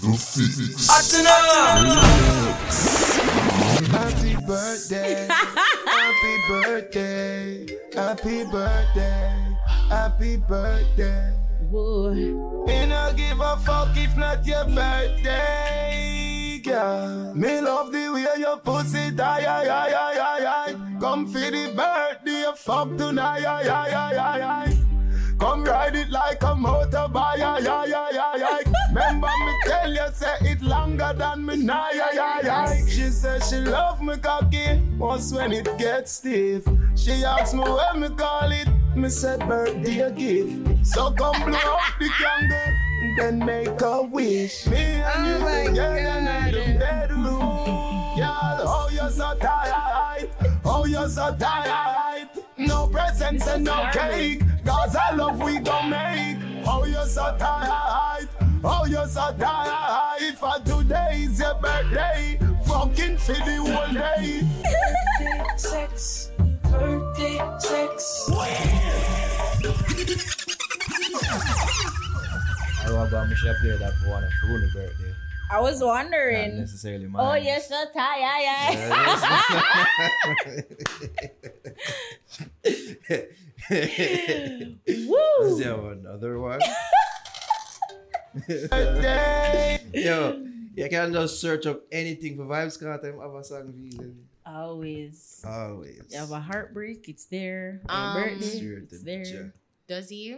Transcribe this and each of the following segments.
The Fix. Happy birthday, happy birthday, happy birthday, happy birthday. Whoa. Me no give a fuck if not your birthday, girl. Me love the way your pussy die, aye, aye, aye, aye. Come for the birthday, fuck tonight, aye, aye, aye, aye. Come ride it like a motorbike, aye, aye, aye, aye, aye. Remember me tell you, say it longer than me now, aye, aye, aye. She said she love me cocky, once when it gets stiff. She asked me when me call it, me said birthday gift. So come blow up the candle, then make a wish. Me and you my together in the bedroom. Girl, oh you're so tired, oh you're so tired. No presents and no cake, cause I love we gon' make. Oh you're so tired, oh you're so tired. For today is your birthday, fucking for the whole day. sex, birthday sex. I remember me should have played that for one of Rooney birthday. I was Not wondering. necessarily mine. Oh, you're so tired. Woo. Is there another one? Yo, you can just search up anything for Vybz Kartel have a song feeling. Always. Always. You have a heartbreak, it's there. Your Um, birthday, it's there. check. Does he?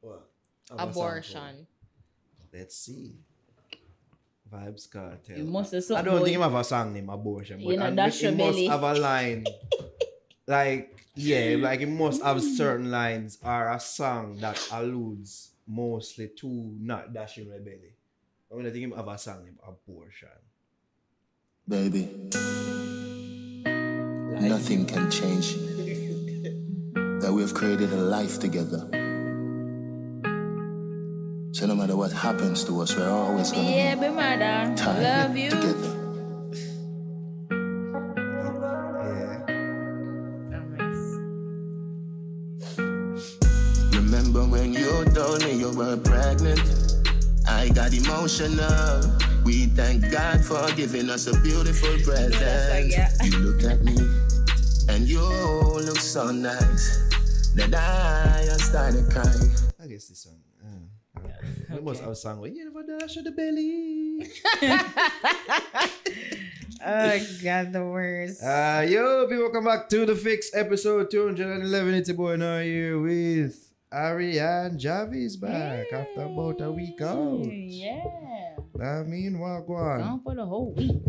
What? Have a song for- Abortion. Let's see. Vybz Kartel. You must have I don't think him about- have a song named Abortion, but You know, I- dash he your must belly. have a line. like, yeah, like he must have certain lines or a song that alludes mostly to not dashing my belly. I mean, I think him have a song named Abortion. Baby, Like, nothing can change that we have created a life together. So no matter what happens to us, we're always gonna Yeah, be be mother. tied Love you. together. Told me you were pregnant? I got emotional. We thank God for giving us a beautiful present. yeah. You look at me and you look so nice that I started crying. I guess this one. Uh, We must have a song where you never dash the belly. Oh, God, the worst. Uh, yo, people, welcome back to the Fix episode 211. It's your boy now here with Ariane Javi's back after about a week out. Yeah. I mean, what go on? Gone for the whole week.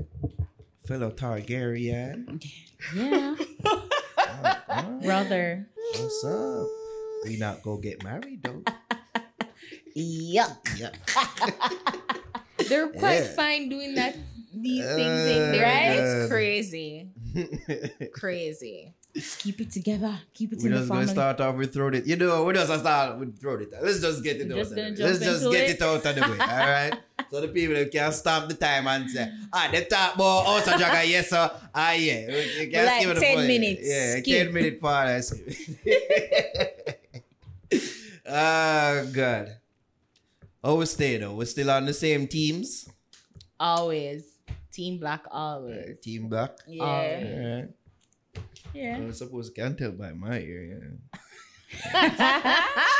Fellow Targaryen. Yeah. Uh, Brother. what's up? We not go get married though. Yuck. Yeah. They're quite Yeah. fine doing that. These Uh, things in there. right? It's crazy. Crazy. Keep it together. Keep it we in the just gonna start off with throw it. You know, we just start with throw it. Let's just get it We're out. just of gonna the Let's just get it. it out of the way. All right. So the people can stop the time and say, ah, they talk about House of Dragon, yes sir. Ah yeah. You can Like the 10 point. minutes. Yeah, Skip. ten minute part. I see. oh God. Oh, we stay though. We're still on the same teams. Always. Team Black always. team Black. Yeah. Right. Yeah. I suppose you can tell by my ear. Yeah.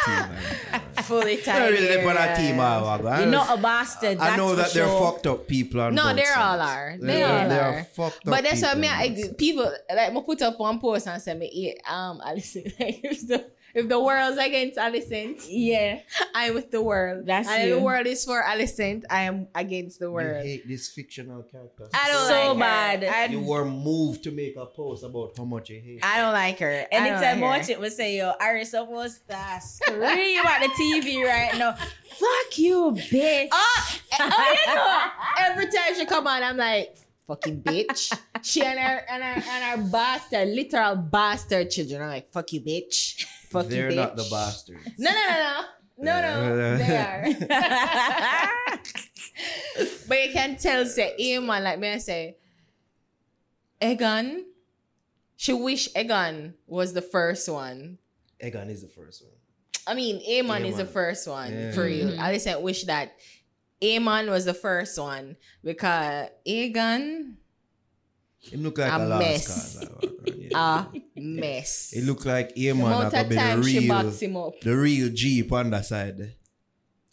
Team Black. Fully Not really depend on a team. area. ah. I You're not a bastard. I know that that's they're sure. fucked up people on No, both they sides. all are. They They're- they're are. fucked up But that's what I people mean. on I, people like I put up one post and say me eat um Alicent. Like if the if the world's against Alicent, Yeah. I'm with the world. That's and you. the world is for Alicent, I am against the You world. hate this fictional character. I don't So like bad. Her. I, You were moved to make a post about how much you hate. I don't like her. I don't Anytime I like watch her. it, we say, yo, Ari supposed to scream at the TV right now. Fuck you, bitch. Oh, eh, oh, you know. Every time she come on, I'm like, fucking bitch. she and her and her and her bastard, literal bastard children. I'm like, fuck you, bitch. Fuck They're you, bitch. not the bastards. No, no, no, no. No, no, they are. but you can tell, say, hey, man, like me, I say, Aegon, she wish Aegon was the first one. Aegon is the first one. I mean, Aemond is the first one Yeah. for you. Mhm. I just wish that Aemond was the first one because Aegon Him look like A a, mess. yeah. a mess. It look like the Aemond amount gonna of be the time she real, backs him up. the real Jeep on the side.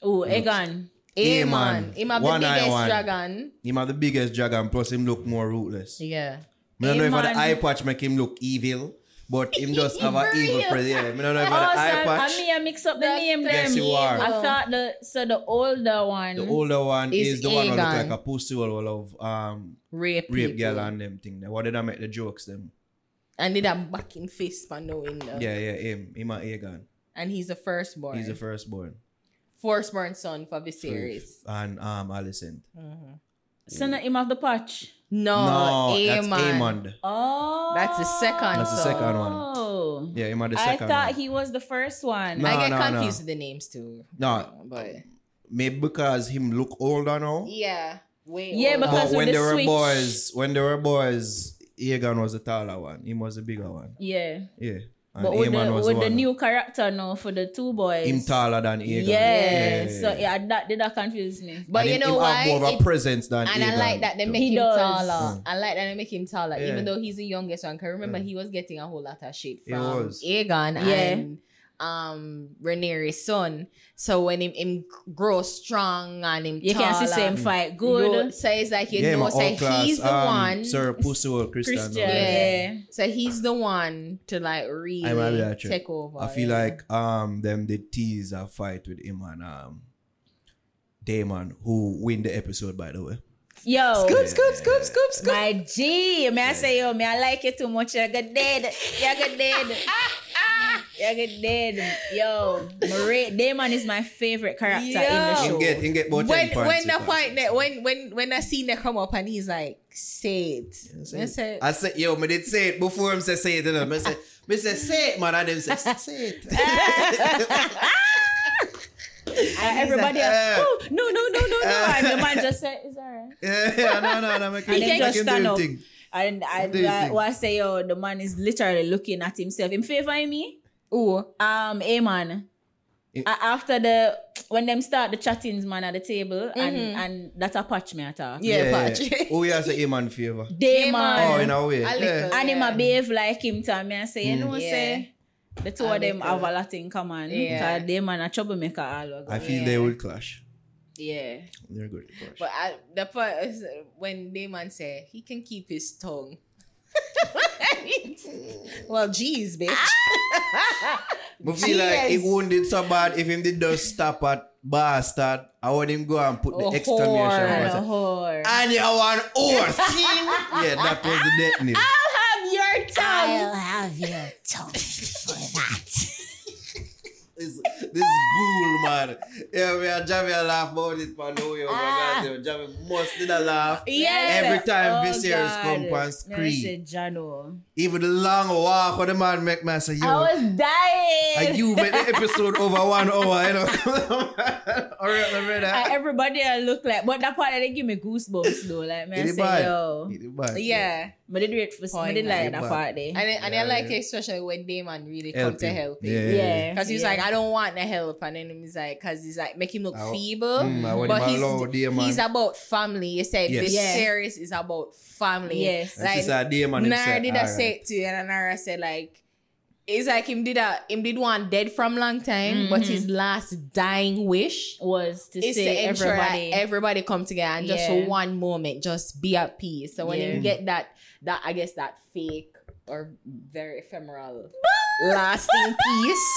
Oh, Aegon. Aemond, him have the One eye biggest one. dragon. Him have the biggest dragon, plus him look more ruthless. Yeah. I don't know if the eye patch make him look evil, but him just have an evil real. presence. Yeah, I don't know if Oh, the so eye I patch. mean, I mix up the That's name the there. Yes, you are. I thought the so the older one. The older one Is is, the one that look like a pussy all of um Rape, rape people. girl and them thing. there. What did I make the jokes them? And did a backing fist for no window. Yeah, yeah, him. Him and Aegon. And he's the firstborn. He's the firstborn. firstborn son for Viserys. And um Alicent. so not him of the patch. No, no, that's Aemon. Aemond. Oh, That's the second That's the second one. Oh, Yeah, him and the I thought one. he was the first one. No. I get no, confused no. with the names too. No, But maybe because him look older now. yeah, way Yeah, older. because But when with they the were switch- boys, when they were boys, Aegon was the taller one. Him was the bigger one. Yeah, Yeah. And but with the was with the one. new character now for the two boys. him taller than Aegon. Yeah, yeah, so yeah. yeah, that did that confuse me. But And you him- know him why? Have more of a It- presence than and I like that they make He him does. taller. Mm. I like that they make him taller, Yeah. even though he's the youngest one. Cause remember he was getting a whole lot of shit He from was. Aegon Yeah. and um Rhaenyra's son. So when him him grow strong and him You taller, can see same fight good. good. So it's like you yeah, know, my say class, he's the um, one. Sir Pussy Old Criston. Criston, over there. yeah. So he's the one to like really I might be that true. take over. I feel yeah. like um them did tease a fight with him and um Daemon who win the episode by the way. Yo, scoop, scoop, scoop, scoop, scoop. my G, may I say yo, me I like you too much. You're good dead. You're good dead. Ah, ah. You're good dead. Yo, Marie Daemon is my favorite character in the show. Him get him get about when 10 when the point that. that when when when I seen that come up and he's like, say it. say I it. said, I said, yo, me did say it before him say say it. You know? Me say, me say say it, man. And them say say it. Uh, everybody, like, else, uh, oh no no no no no, and the man just said, "It's alright." yeah, no, no, no. Make him, And then make just him do stand up. thing. And I, Do you I, what I say, yo, the man is literally looking at himself. In favor of me, Oh, um, Amen. It- A- after the when them start the chattings man at the table and and that a patch me at her. yeah, patch." Oh, yeah, say him on favor. Daemon. Oh, in a way. A Yeah. little. and him Yeah. a behave like him to me and say, you know, Yeah. say the two A of them have a lot in common. Yeah. Cause Daemon a troublemaker all over. I feel Yeah. they will clash. yeah. They're good to clash. But I, the part is uh, when Daemon said he can keep his tongue. well, geez, bitch. I feel like it Jeez. wouldn't did so bad if him did just stop at bastard. I want him go and put the Oh, exclamation whore. And mark. a whore. And you want horse. yeah, that was the death name. Have your have your tongue for that. This, this ghoul, man. Yeah, we are Javi a laugh about it, man. No, yo, Ah. my God, Javi must did a laugh. Yes. Every time Oh, Viserys God. come and Me scream. Jano. Even the long walk of the man make me say, yo, I was dying. and you make the episode over one hour, you know. All right, my brother. And everybody I look like, but that part they give me goosebumps though. Like man, I It is say, bad. yo, bad. Yeah. but they do it for, Point but they like that part there. And, I- and I like yeah. it, especially when Daemon really come Help to help him. Yeah. Yeah, Because he's yeah. like, I don't want the help. And then he's like, because he's like, make him look I- feeble. Mm, but he's, alone, dear man. he's about family. You said Yes. this Yeah. series is about family. Yes. And Like, she said, dear man, him Naro say, did I "Alright." say it to you, and Naro said like, it's like him did a him did one dead from long time, but Mhm. his last dying wish was to is to say everybody. that everybody come together and just for one moment, just be at peace. So when Yeah. you get that that I guess that fake or very ephemeral lasting peace.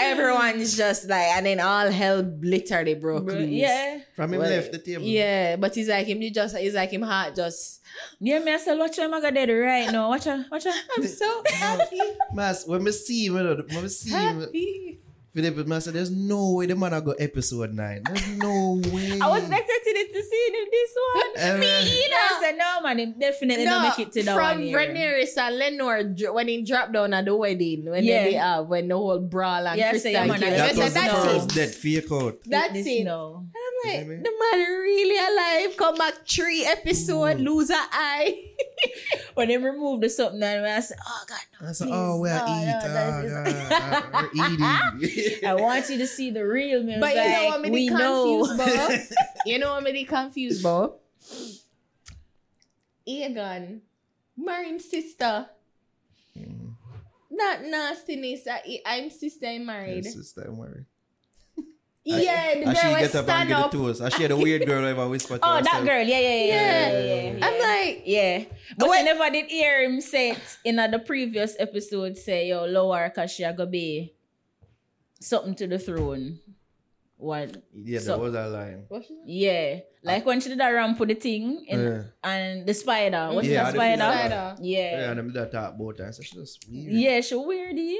Everyone's just like, and then all hell literally broke Bro, loose. yeah, From him Well, left the table. Yeah, but he's like him. He just, he's like him heart just. yeah. Me I said, watch him. I got dead right now. Watch her, watch her. I'm so happy, Mas, when me see him, you know, when me see him, happy. Philip, man said, there's no way the man I go episode 9. There's no way. I wasn't expecting it to see him in this one. Eh, Me either. I said, no man, him definitely not make it to that from one. here. Rhaenyra and Laenor when he dropped down at the wedding when Yeah. they have when the whole brawl and Yeah, Criston say, yeah, man, killed. I That I was said, the that's first it. dead fake out. That's This it. No. And I'm like, see the man really alive. Come back three episode, lose a eye. When they remove the something, and I said, "Oh God, no, I said, please. oh, we're No, no, eat. that is- uh, we're eating. I want you to see the real me. I was But you know like, what me we the know. confused about? you know what me the confused about? Aegon, marrying sister. Mm. Not nastiness. I, I'm sister I'm married. Yes, sister, don't worry. Yeah, the And she girl was get up and stand get the up. toes. And she had a weird girl ever whisper to Oh, herself. that girl. Yeah, yeah, yeah, yeah. Yeah. yeah, yeah, I'm like, Yeah. But What- I never did hear him say it in the previous episode say, yo, lower cause she a go be something to the throne. What? Yeah, So- that was a line. Yeah. Like when she did that ramp for the thing in, Yeah. and the spider. What's Yeah, that the spider? spider. Yeah, Yeah. and I'm that talk about her. So she just weird. Yeah, she weirdy.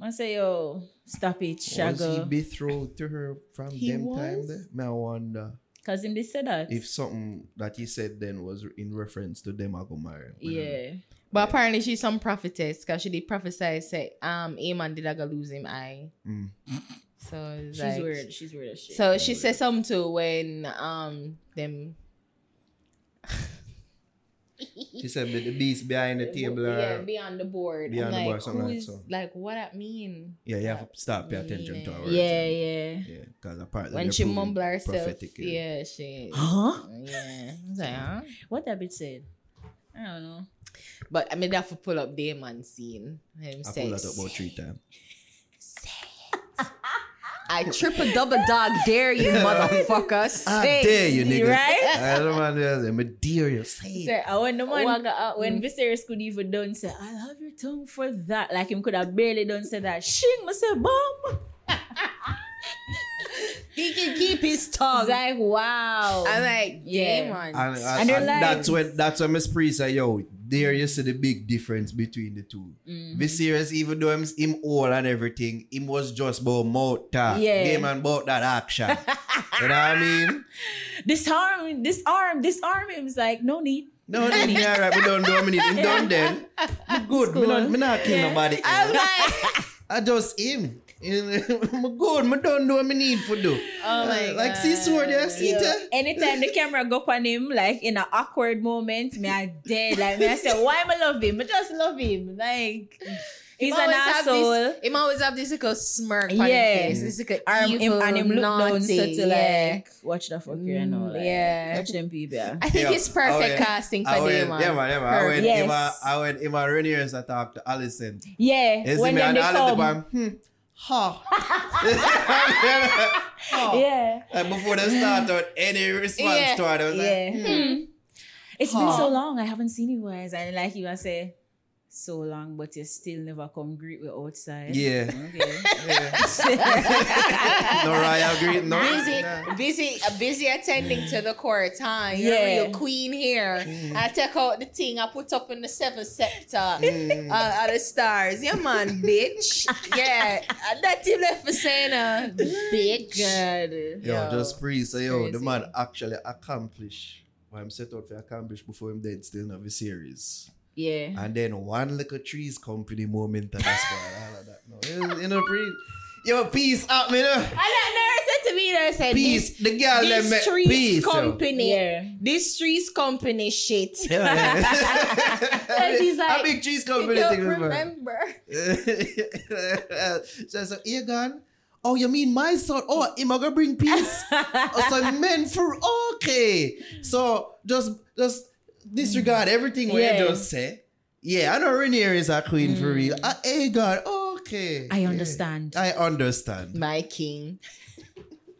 I say, yo, stop it, Was he Shago. betrothed to her from He them time there? Me I wonder Cause him did say that. if something that he said then was in reference to them I go marry. We don't yeah. But apparently she's some prophetess because she did prophesy say um Aemond did I go lose him eye. Mm. So She's like- weird. She's weird as shit. So she said something too when um them She said but the beast behind the table yeah are, be on the board. be I'm on the like, board, something like so. like what that mean? yeah, you have to start pay attention to her. words, yeah, and- yeah. Yeah, because apparently When she proving mumble herself, prophetic, yeah, she Huh? yeah. Like, huh? What that bitch said? I don't know. But I mean, have to pull up Daemon scene. I say, pulled that up about three times. I triple double dog dare you, motherfucker. I dare you, nigga. Right? I don't want to say, I dare you. Say it. Sir, I want the man Waga up. when Viserys could even done say, I'll have your tongue for that. Like him could have barely done say that. Shing me say bomb. he can keep his tongue. was like, wow. I'm like, Yeah. Daemon. And, and, And and like- that's when that's when Miss Priest say, yo, there you see the big difference between the two. Mhm. Viserys, even though him, him old and everything, him was just about mouth talk. Yeah. Game and about that action. you know what I mean? Disarm, disarm, disarm him. It's like, no need. No, then me alright, we don't do a minute. Him done then. Me good. Me not, me not kill Yeah. nobody. I'm like, I just him. me good. Me don't do what me need for do. oh my god! like see sword there, see Yo, there. anytime the camera go up on him, like in an awkward moment, me I dead. Like me I say, why am I love him? I just love him. Like he's Him an asshole. This, him always have this little smirk on Yeah. his face. This little Arm him evil, and him look down naughty, so to yeah. like watch the fuck you and all. Mm, Like, yeah. Watch them people. yeah. I think Yeah. it's perfect I went- casting for I went, yeah, man, yeah, man. I went, Yes. Emma, I went, Emma Reniers, I talked to Alicent. Yeah, You see when me, them and they all of the come. band, hmm, ha. Ha. Yeah, Like before they start out, any response Yeah. to it, I was yeah. like, hmm. Hmm. It's been so long. I haven't seen you guys, and like you, I say, so long, but you still never come greet me outside. Yeah. Okay. yeah. no royal greeting, no. busy, Nah. busy, uh, busy attending to the court, huh? You're Yeah. a real queen here. I take out the thing I put up in the seventh sector. Mm. Uh, of the stars, yeah, man, bitch. Yeah, uh, that you left for saying, uh, bitch. God. Yo, Yo, just free. So, yo, the man actually accomplish what I'm set out to accomplish before him dead still in the series. Yeah. And then one little trees company moment and that's why all of that. No, you, you know, free. Yo, peace out, me, no. And that nurse said to me, they said, Peace. The girl this, them this trees peace. company, Yeah. this trees company shit. Yeah, yeah. And he's like, a big cheese You company don't thing. is remember. so I said, you gone? Oh, you mean my son? Oh, him a gonna bring peace. oh, so men for okay. So just just disregard everything what Yeah. you just say. Yeah, I know Rhaenyra is a queen for real. Uh, hey God, okay. I Yeah. understand. I understand. My king.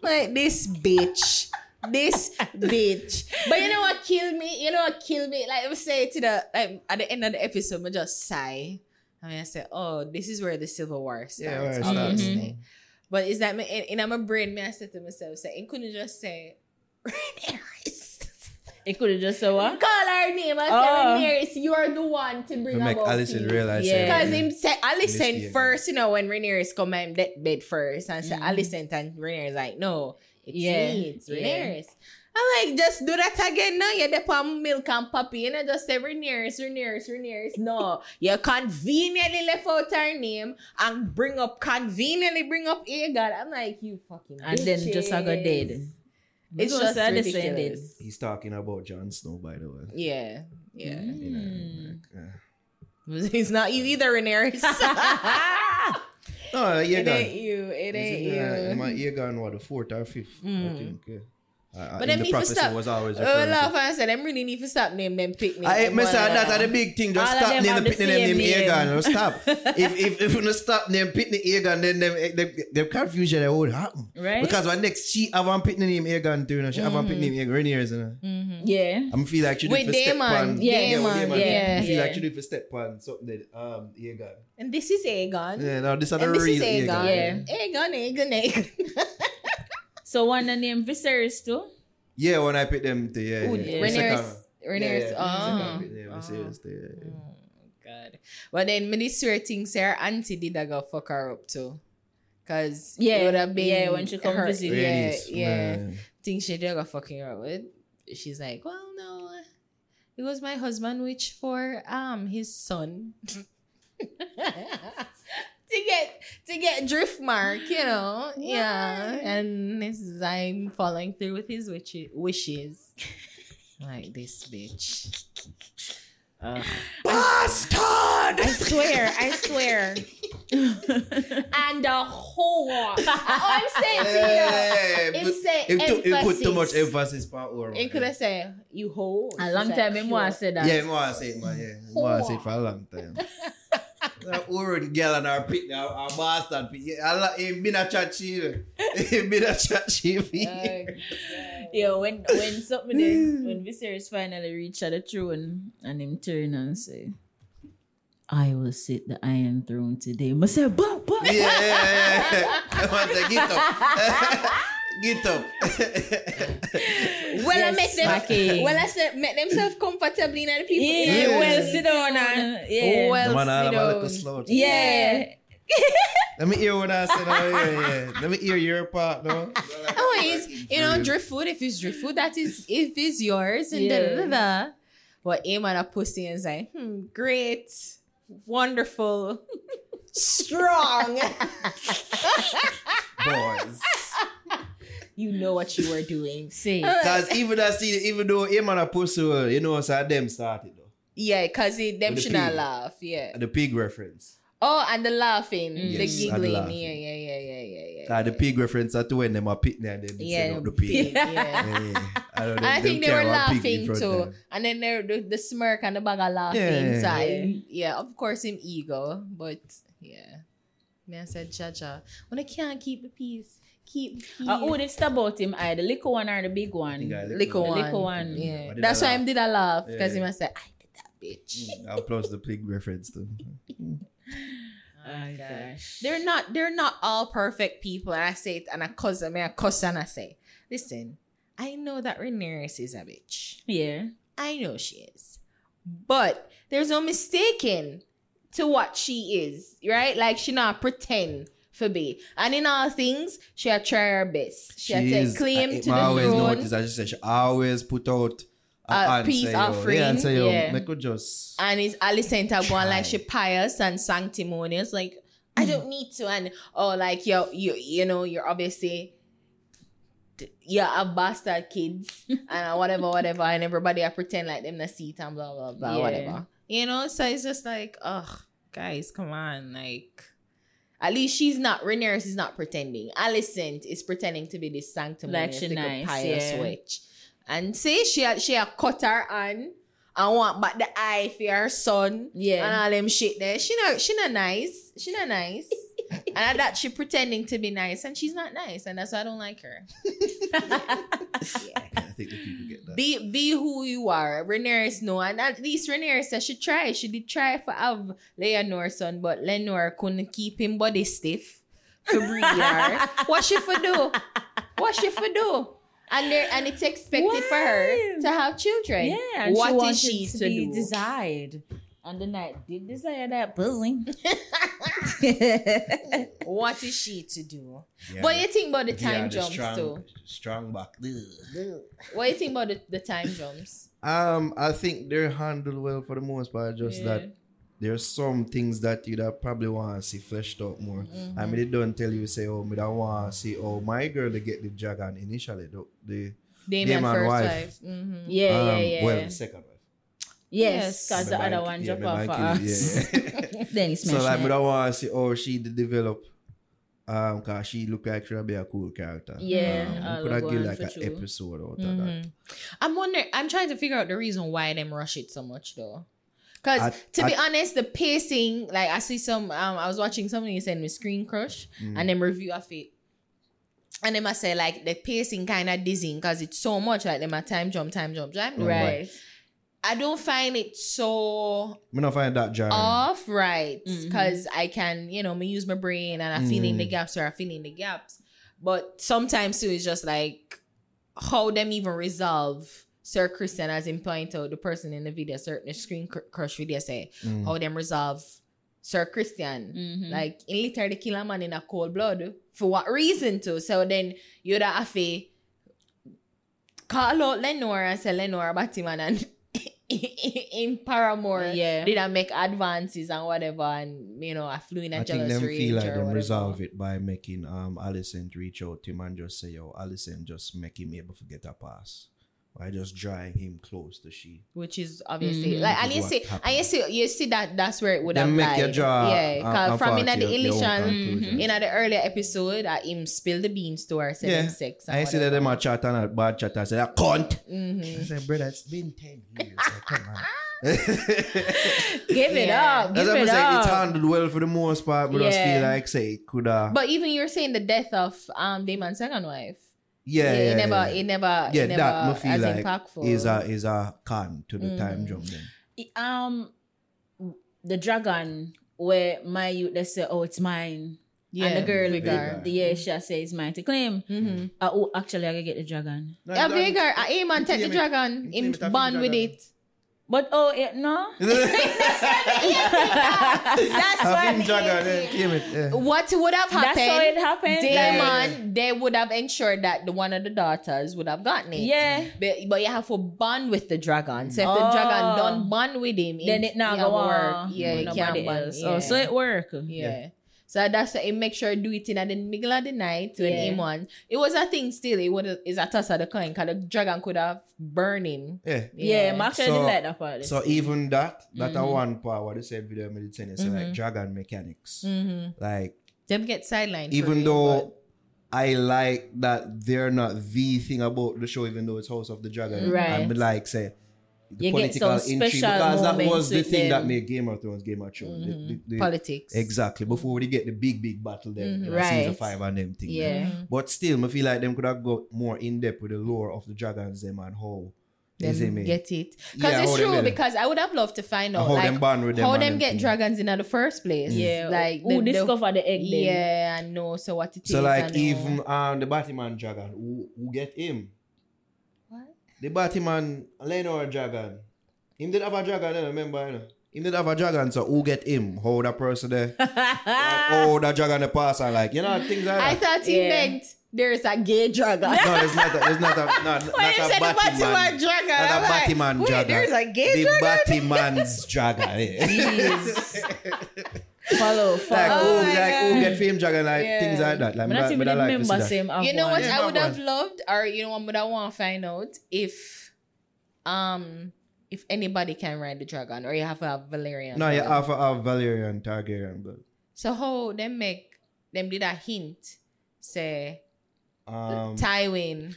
Like this bitch. This bitch. But you know what killed me? You know what killed me? Like I was saying to the like at the end of the episode, I just sigh. I mean I said, Oh, this is where the Civil War starts. Yeah, where it starts. obviously. But is that me in, in my brain, me I said to myself, say, it couldn't just say Rhaenyra. It could have just said what? Call her name and Oh. say Rhaenyra, you're the one to bring To make about Alicent peace." realize. Yeah. Because him said Alicent Misty, first, you know, when Rhaenyra's come and dead bed first, and said Mhm. Alicent and Rhaenyra's like, no, it's Yeah, me, it's yeah. I'm like, just do that again now. You're the palm milk and puppy. You know, just say Rhaenyra's, Rhaenyra's, Rhaenyra's. No, you conveniently left out her name and bring up, conveniently bring up Aegon. I'm like, you fucking And then just I got bitches. Dead. It's Because just they're ridiculous. descended. He's talking about Jon Snow, by the way. Yeah, yeah. You know, Mm. like, uh, It's not you either, Rhaenyra. No, yeah, it ain't you. It Is ain't it, uh, you. My ear gone what the fourth or fifth, I Mm. think. Yeah. Uh, But in them the need to stop. was always Oh, referring laugh to. and I said, them really need to stop name them picnic. I, them me one say that's another. the big thing. Just All stop them name have the the pitney name same name ear name. stop. if if if you no stop name pitney Aegon, then them them, them confusion that would happen. Right? Because when next she have one pitney name Aegon too, you know, she have one pitney name Aegon ears, you know. yeah. I'm feel like she With do for step Daemon. on. Yeah, with Daemon, Daemon. yeah, I feel like yeah. she do for step on something that um Aegon. And this is Aegon. Yeah, no, this is the And this real is ear Aegon. gun. Yeah. Aegon, Aegon, Aegon. So one the name Viserys too. Yeah, when I pick them to yeah. Ooh, yeah. yeah. The second Rhaenyra's. Rhaenyra's. Yeah, yeah, Oh. second one, yeah, yeah, yeah. God. But then me this swear thing say her auntie did a go fuck her up too. Cause Yeah, it would have been yeah, when she come her, visit. Yeah, Ladies, yeah. man. Think she did go fucking her up with. She's like, well, no, it was my husband which for um his son. to get to get Driftmark, you know, yeah, and this is I'm following through with his wishes. wishes. like this bitch. Ugh. Bastard! I swear, I swear. and the whole All oh, I'm saying to you, Yeah, him but say it, took, it put too much emphasis. emphasis on Owen. It could have said you hold. A long time me want to say that. Yeah, I want to say it, man. Yeah, I want to say it for a long time. Owen girl and our pit, our, our bastard pit. Yeah, him been a chat shield. Him been a chat shield. Yo, when when something is, when Viserys finally reached the throne and him turn and say, I will sit the Iron Throne today. I say, bah, bah. Yeah, yeah, yeah. I want to get up. get up. Well, I make them. Maki. Well, I said make themselves comfortably in the people. Yeah, Yeah. well, sit down and yeah. Well, The man sit about little down. slow. yeah. Let me hear what I said. Oh, yeah, yeah. Let me hear your part, no? Oh, it's you know drift food. If it's drift food, that is if it's yours and da Yeah. da da da. But aim at a pussy and say, hmm, great, wonderful, strong. Boys. You know what you were doing. See. Because even I see, even though him and a pussy, well, you know, so them started though. Yeah, cause it, them the should not laugh. Yeah. The pig reference. Oh, and the laughing, the Yes, and the giggling. laughing. Yeah, yeah, yeah, yeah, yeah, yeah. Uh, the pig reference are to when them are pitting and then they Yeah, set up the pig. yeah. Yeah, yeah. I, know, And I think they were carry one pig in laughing too. And then there the, the smirk and the bag of laughing. Yeah. So I, yeah, of course him ego, but yeah. Me I said, Jaja, when I can't keep the peace, keep the peace. Uh, who did it about him? I the little one or the big one? think I- little one. little one. Yeah. Why That's I why laugh? him did I laugh. Because Yeah. him I said, I did that bitch. Mm, I'll plus the pig reference too. Oh, gosh. They're not they're not all perfect people. And I say it and I cuss them, I cuss and I say, listen, I know that Rhaenyra is a bitch. Yeah. I know she is. But there's no mistaking to what she is, right? Like she not pretend for be. And in all things, she a try her best. She, a take is- uh, claim I, to I the always throne. notice, I just say she always put out a, A peace offering, oh, oh, Yeah, answer, yo. yeah. Me could just. And it's Alicent are going like she pious and sanctimonious. Like, I don't mm. need to. And oh, like you you you know, you're obviously you have bastard kids and uh, whatever, whatever, and everybody I pretend like them see it and blah blah blah, Yeah. whatever. You know, so it's just like, ugh, guys, come on, like. At least she's not. Rhaenyra is not pretending. Alicent is pretending to be this sanctimonious, Like she little nice, pious yeah. witch. And say she had she had cut her on and want back the eye for her son Yeah. and Yeah. all them shit there. She not she not nice. She not nice. and that she pretending to be nice and she's not nice and that's why I don't like her. I think the people get that. Be be who you are. Rhaenyra no, and at least Rhaenyra said she tried. She did try for have Laenor's son, but Laenor couldn't keep him body stiff for breed her. what she for do? What she for do? And there and it's expected for her to have children. Yeah. and What she is she to, to be do? desired. And the night did desire that pussy. What is she to do? Yeah, But you think about the yeah, time the jumps strong, too. Strong back. Ugh. What do you think about the, the time jumps? Um, I think they're handled well for the most part. Just Yeah. that there's some things that you that probably want to see fleshed out more. Mm-hmm. I mean, they don't tell you say, oh, me that want to see, oh, my girl they get the dragon initially, the the Damien Damien first wife. wife. Mhm. Yeah, yeah, um, yeah. well, second wife. Yes, because the other might- one yeah, off for us. yeah. then it's so like, me it. that want to see, oh, she did develop. Um, cause she look like she'll be a cool character. Yeah, um, I'll could I go give on like for an true. episode out of Mm-hmm. that? I'm wondering. I'm trying to figure out the reason why them rush it so much though. Because I- to be honest, the pacing, like I see some, um, I was watching something saying with Screen Crush Mm. and then review of it. And them I say like the pacing kind of dizzying because it's so much like them a time jump, time jump, time jump. Right. I don't find it so Me not find that jarring. off right because I can, you know, me use my brain and I fill in the Mm. gaps or I fill in the gaps. But sometimes too, it's just like how them even resolve Sir Criston as in point out the person in the video, certain screen cr- crush video say Mm. how them resolve Sir Criston. Mhm. Like in literally kill a man in a cold blood. For what reason to? So then you'd have to call out Laenor and say Laenor Batman and in Paramore Yeah. did I make advances and whatever and you know I flew in a I think jealous them rage feel like or them whatever. resolve it by making um Alicent reach out to him and just say, yo, Alicent just make him able to get a pass. By just drawing him close to she. which is obviously Mhm. like Which and you see happened. and you see you see that that's where it would Them have make you lied. draw yeah because a from in fault the your- your own initial in the earlier episode that him spill the beans to her said Yeah. them sex and I see that them whatever. a chat and a bad chat and say, a cunt. Mhm. I said, brother, it's been 10 years. Like, come on. Give it Yeah. up. Give what I'm it saying. It's up. handled well for the most part, but I just feel like, say, it could have. but even you're saying the death of um Daemon's second wife Yeah, yeah, it yeah, never yeah. it never Yeah, it never that me feel as like impactful is a is a con to the Mm. time jump then. um the dragon where my youth they say oh it's mine yeah and the girl Vhagar. the yeah she says it's mine to claim Mhm. uh, oh actually I gotta get the dragon Yeah, Vhagar, uh, hey man, take the dragon, Claim him it, have bond with it. But oh yeah, no That's Have him what dragon, it eh, is. claim it, yeah. What would have happened? that's happened? how it happened Daemon, they would have ensured that the one of the daughters would have gotten it. yeah But, but you have to bond with the dragon. So if the Oh. dragon don't bond with him, then it not yeah, go work. Yeah, it nobody can't bond. else. Yeah. oh so it work yeah. So that's it. Make sure I do it in at the middle of the night when Yeah. him one. It was a thing still. It was is a toss of the coin because the dragon could have burned him. Yeah. yeah, yeah actually So- like that part So even that, that a Mhm. one part what they said video me did say is like dragon mechanics. Mm-hmm. Like Them get sidelined. for even me, though I like that they're not the thing about the show, even though it's House of the Dragon. Right. I'm like say the You get political some intrigue because that was the with thing that made Game of Thrones Game of Thrones. The- Mhm. the- the- politics. Exactly. Before we get the big, big battle there, you know, season five and them thing. Yeah. Mhm. But still, I feel like them could have got more in depth with the lore of the dragons them and how you Them get it because Yeah, it's true. get. Because I would have loved to find out how like them bond with them how them them get thing. dragons in the first place. yeah like who the- the- discover the egg then Yeah, I know. So what it is. So like I know. even um the Batman dragon, who, who get him? What? The Batman Laenor dragon. Him did have a dragon, you know, remember, you know? Him did have a dragon, so who get him? How that person there? like, oh, that dragon the pass and like, you know, things like I that. thought he Yeah. meant there's a gay dragon. no, there's not a, there's not a, not, not you a said the Batman. Batman dragon, Not I'm a like, Batman wait, dragon. there's a gay the dragon? The Batman's dragon. Yeah. follow follow like, Oh who, like, who God. get fame dragon, like, Yeah. things like that. Like, I me not me even that like remember same have You know what. Yeah, I would that have loved, or you know what would I want to find out if, um, if anybody can ride the dragon, or you have a have Valyrian. No, you have a, have Valyrian Targaryen blood. So how them make them did a hint, say Um, Tywin,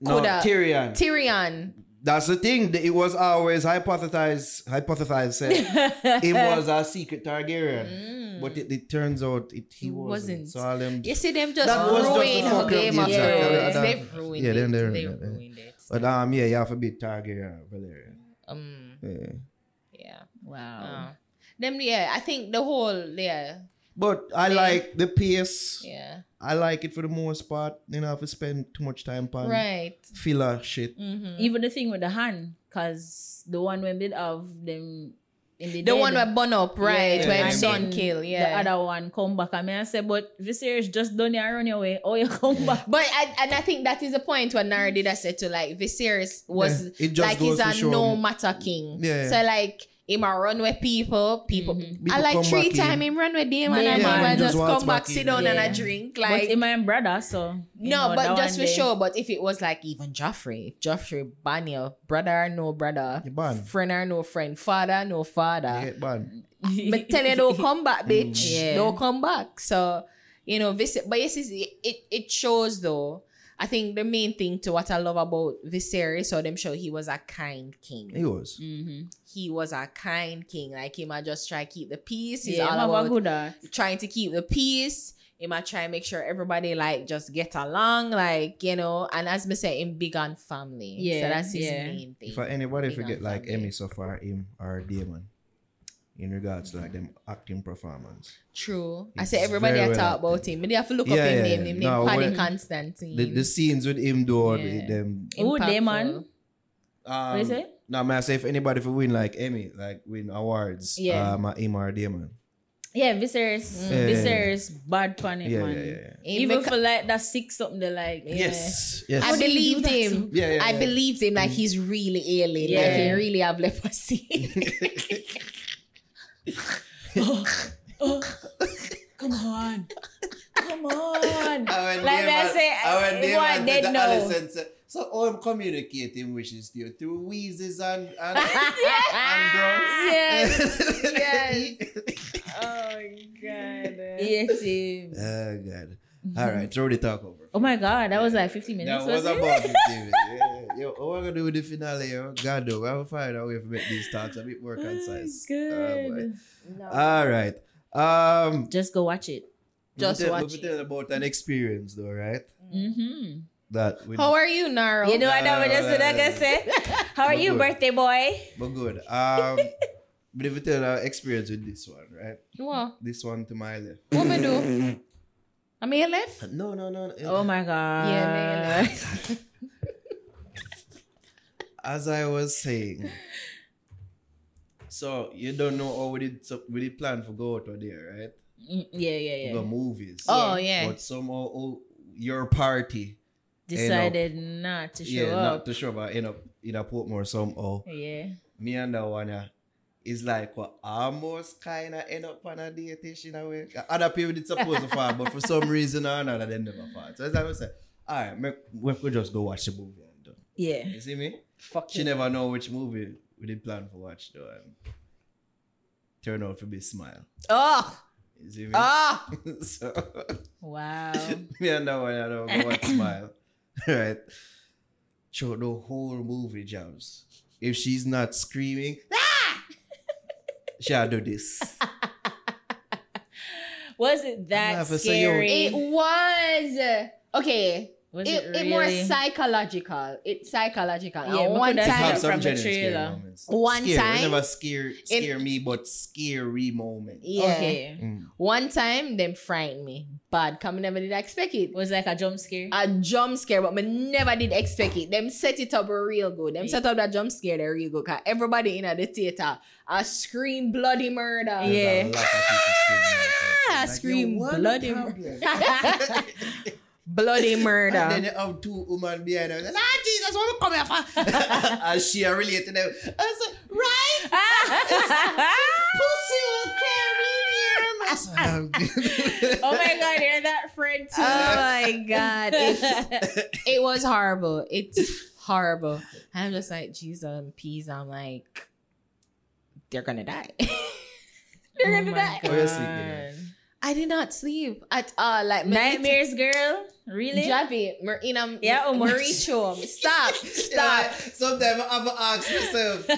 no, coulda- Tyrion. Tyrion. That's the thing. It was always hypothesized. Hypothesized said it was a secret Targaryen, but it, it turns out it he He wasn't. wasn't. So all them, You see them just That was ruin the Game of yeah, Thrones. yeah, that- They've ruined yeah, it. then they're- They yeah, yeah. ruined it. but um, yeah, you have to be Targaryen, Valyrian. Um, Yeah. yeah. wow Uh, them, yeah. I think the whole, yeah, But I Yeah. like the pace. yeah. I like it for the most part. You know, have to spend too much time on Right. filler shit. Mm-hmm. even the thing with the hand because the one when did have them in the The dead, one where burn up, right? Yeah, when yeah, son kill, yeah. the other one come back I mean, I said, but Viserys just done you run away oh you come back But I, and I think that is the point when Naro did I said to like Viserys was Yeah, it just like he's a no matter king. Yeah. So like him a run with people, people. Mm-hmm. People I like come three back time in. him run with them and Yeah, I man, man, just just come back, back sit down Yeah. and a drink. but Like in my brother, so no, know, but just for day- sure. But if it was like even Joffrey, Joffrey, Banya, brother no brother, You ban. friend or no friend, father no father. get ban. But tell you don't come back, mm. bitch. Yeah. Don't come back. So you know visit. But yes, it's- it it shows though. I think the main thing to what I love about Viserys, so them show he was a kind king. He was. Mhm. He was a kind king. Like him, I just try to keep the peace. He's Yeah, all him have a about good trying to keep the peace. He might try and make sure everybody like just get along, like you know. And as me say, in big on family. Yeah, so that's his yeah. main thing. If anybody Big forget like family. Emmy so far, him or Daemon, in regards to like them acting performance. True. I It's say everybody I talk acted. about him. But they have to look Yeah, up his yeah, name. Him No, name Paddy Considine. The, the scenes with him though, Yeah. them. Who, Impactful. Daemon? Um, What you say? No, man, I say if anybody for win like Emmy, like win awards, Yeah. um, him or Daemon. Yeah, Viserys. Yeah. Viserys bad pun it, Yeah, man. yeah, yeah, yeah. Even beca- for like that six something, they like. yeah. Yes, yes. I How do you do believed him. too? Yeah, yeah, I yeah. believed him like he's really ailing. Like Yeah. he really have leprosy. Come on. Come on. And Like me, I say, and when eh, Daemon boy, said dead to now. Alicent said, So how I'm communicating wishes to you through wheezes and and, and grunts. yes. yes. Oh god. Yes, him. Oh God. All right, throw the talk over. Oh my god, that was like 15 minutes. That was was about 15 minutes. Yeah. Yo, what we're gonna do with the finale, yo? God, though, we're gonna find a way to make these talks a bit more Oh, concise. good. Oh, boy. All right. Um, Just go watch it. Just we tell, watch we it. tell about an experience, though, right? Mm-hmm. That How are you, Naro? You know what I was just gonna say? How are you, good. birthday boy? but good. Um, but if we tell our experience with this one, right? what? This one to my left. What me do? I mean left? No, no, no. no. Oh my god. Yeah, man. As I was saying, so you don't know how we did so we did plan for go out there, right? Mm, Yeah, yeah, The movies. Oh yeah. But somehow oh, your party Decided not to show yeah, not to show but end up in a Portmore somehow. Yeah. Me and that one uh, is like what almost kinda end up on a date in a way. Other people did supposed to fall, but for some reason or another they never fall. So it's like I said, alright, make- we could just go watch the movie and done. Yeah. You see me? Fuck you. She never know which movie we did plan for watch though. Turn out to be smile. Oh, You see me? oh. so Wow. me and that one I don't watch smile. right. Show the whole movie jams. If she's not screaming, ah! She'll do this. Was it that have to scary? It was okay. Was It, it, it more psychological. It's psychological. Yeah, And one could I It say time, have some from the genuine scary trailer. One scare. time- It never scare scare me, but scary moment. yeah. Okay. Mm. One time, them frightened me. Bad. Come never did I expect it. It was like a jump scare. A jump scare, but me never did expect it. Them set it up real good. Them set up that jump scare there real good. Cause everybody in the theater, I scream bloody murder. There's Yeah. a lot of people screaming. Ah, Like, scream bloody what the bloody murder. And then murder. you have two women behind her. Like, ah, Jesus, what we come here for? and she are related to them. I said, right? Pussy will carry me here. Oh my god, you're that friend too. Oh my god. It's, it was horrible. It's horrible. I'm just like, Jesus and peas. I'm like, they're gonna die. they're Oh gonna my die. You're sleeping, yeah. I did not sleep at all. Like my Nightmares, girl. Really? Javi, Marina, Yeah, oh my- Marie Chum. Stop, Yeah, stop, sometimes I have to ask myself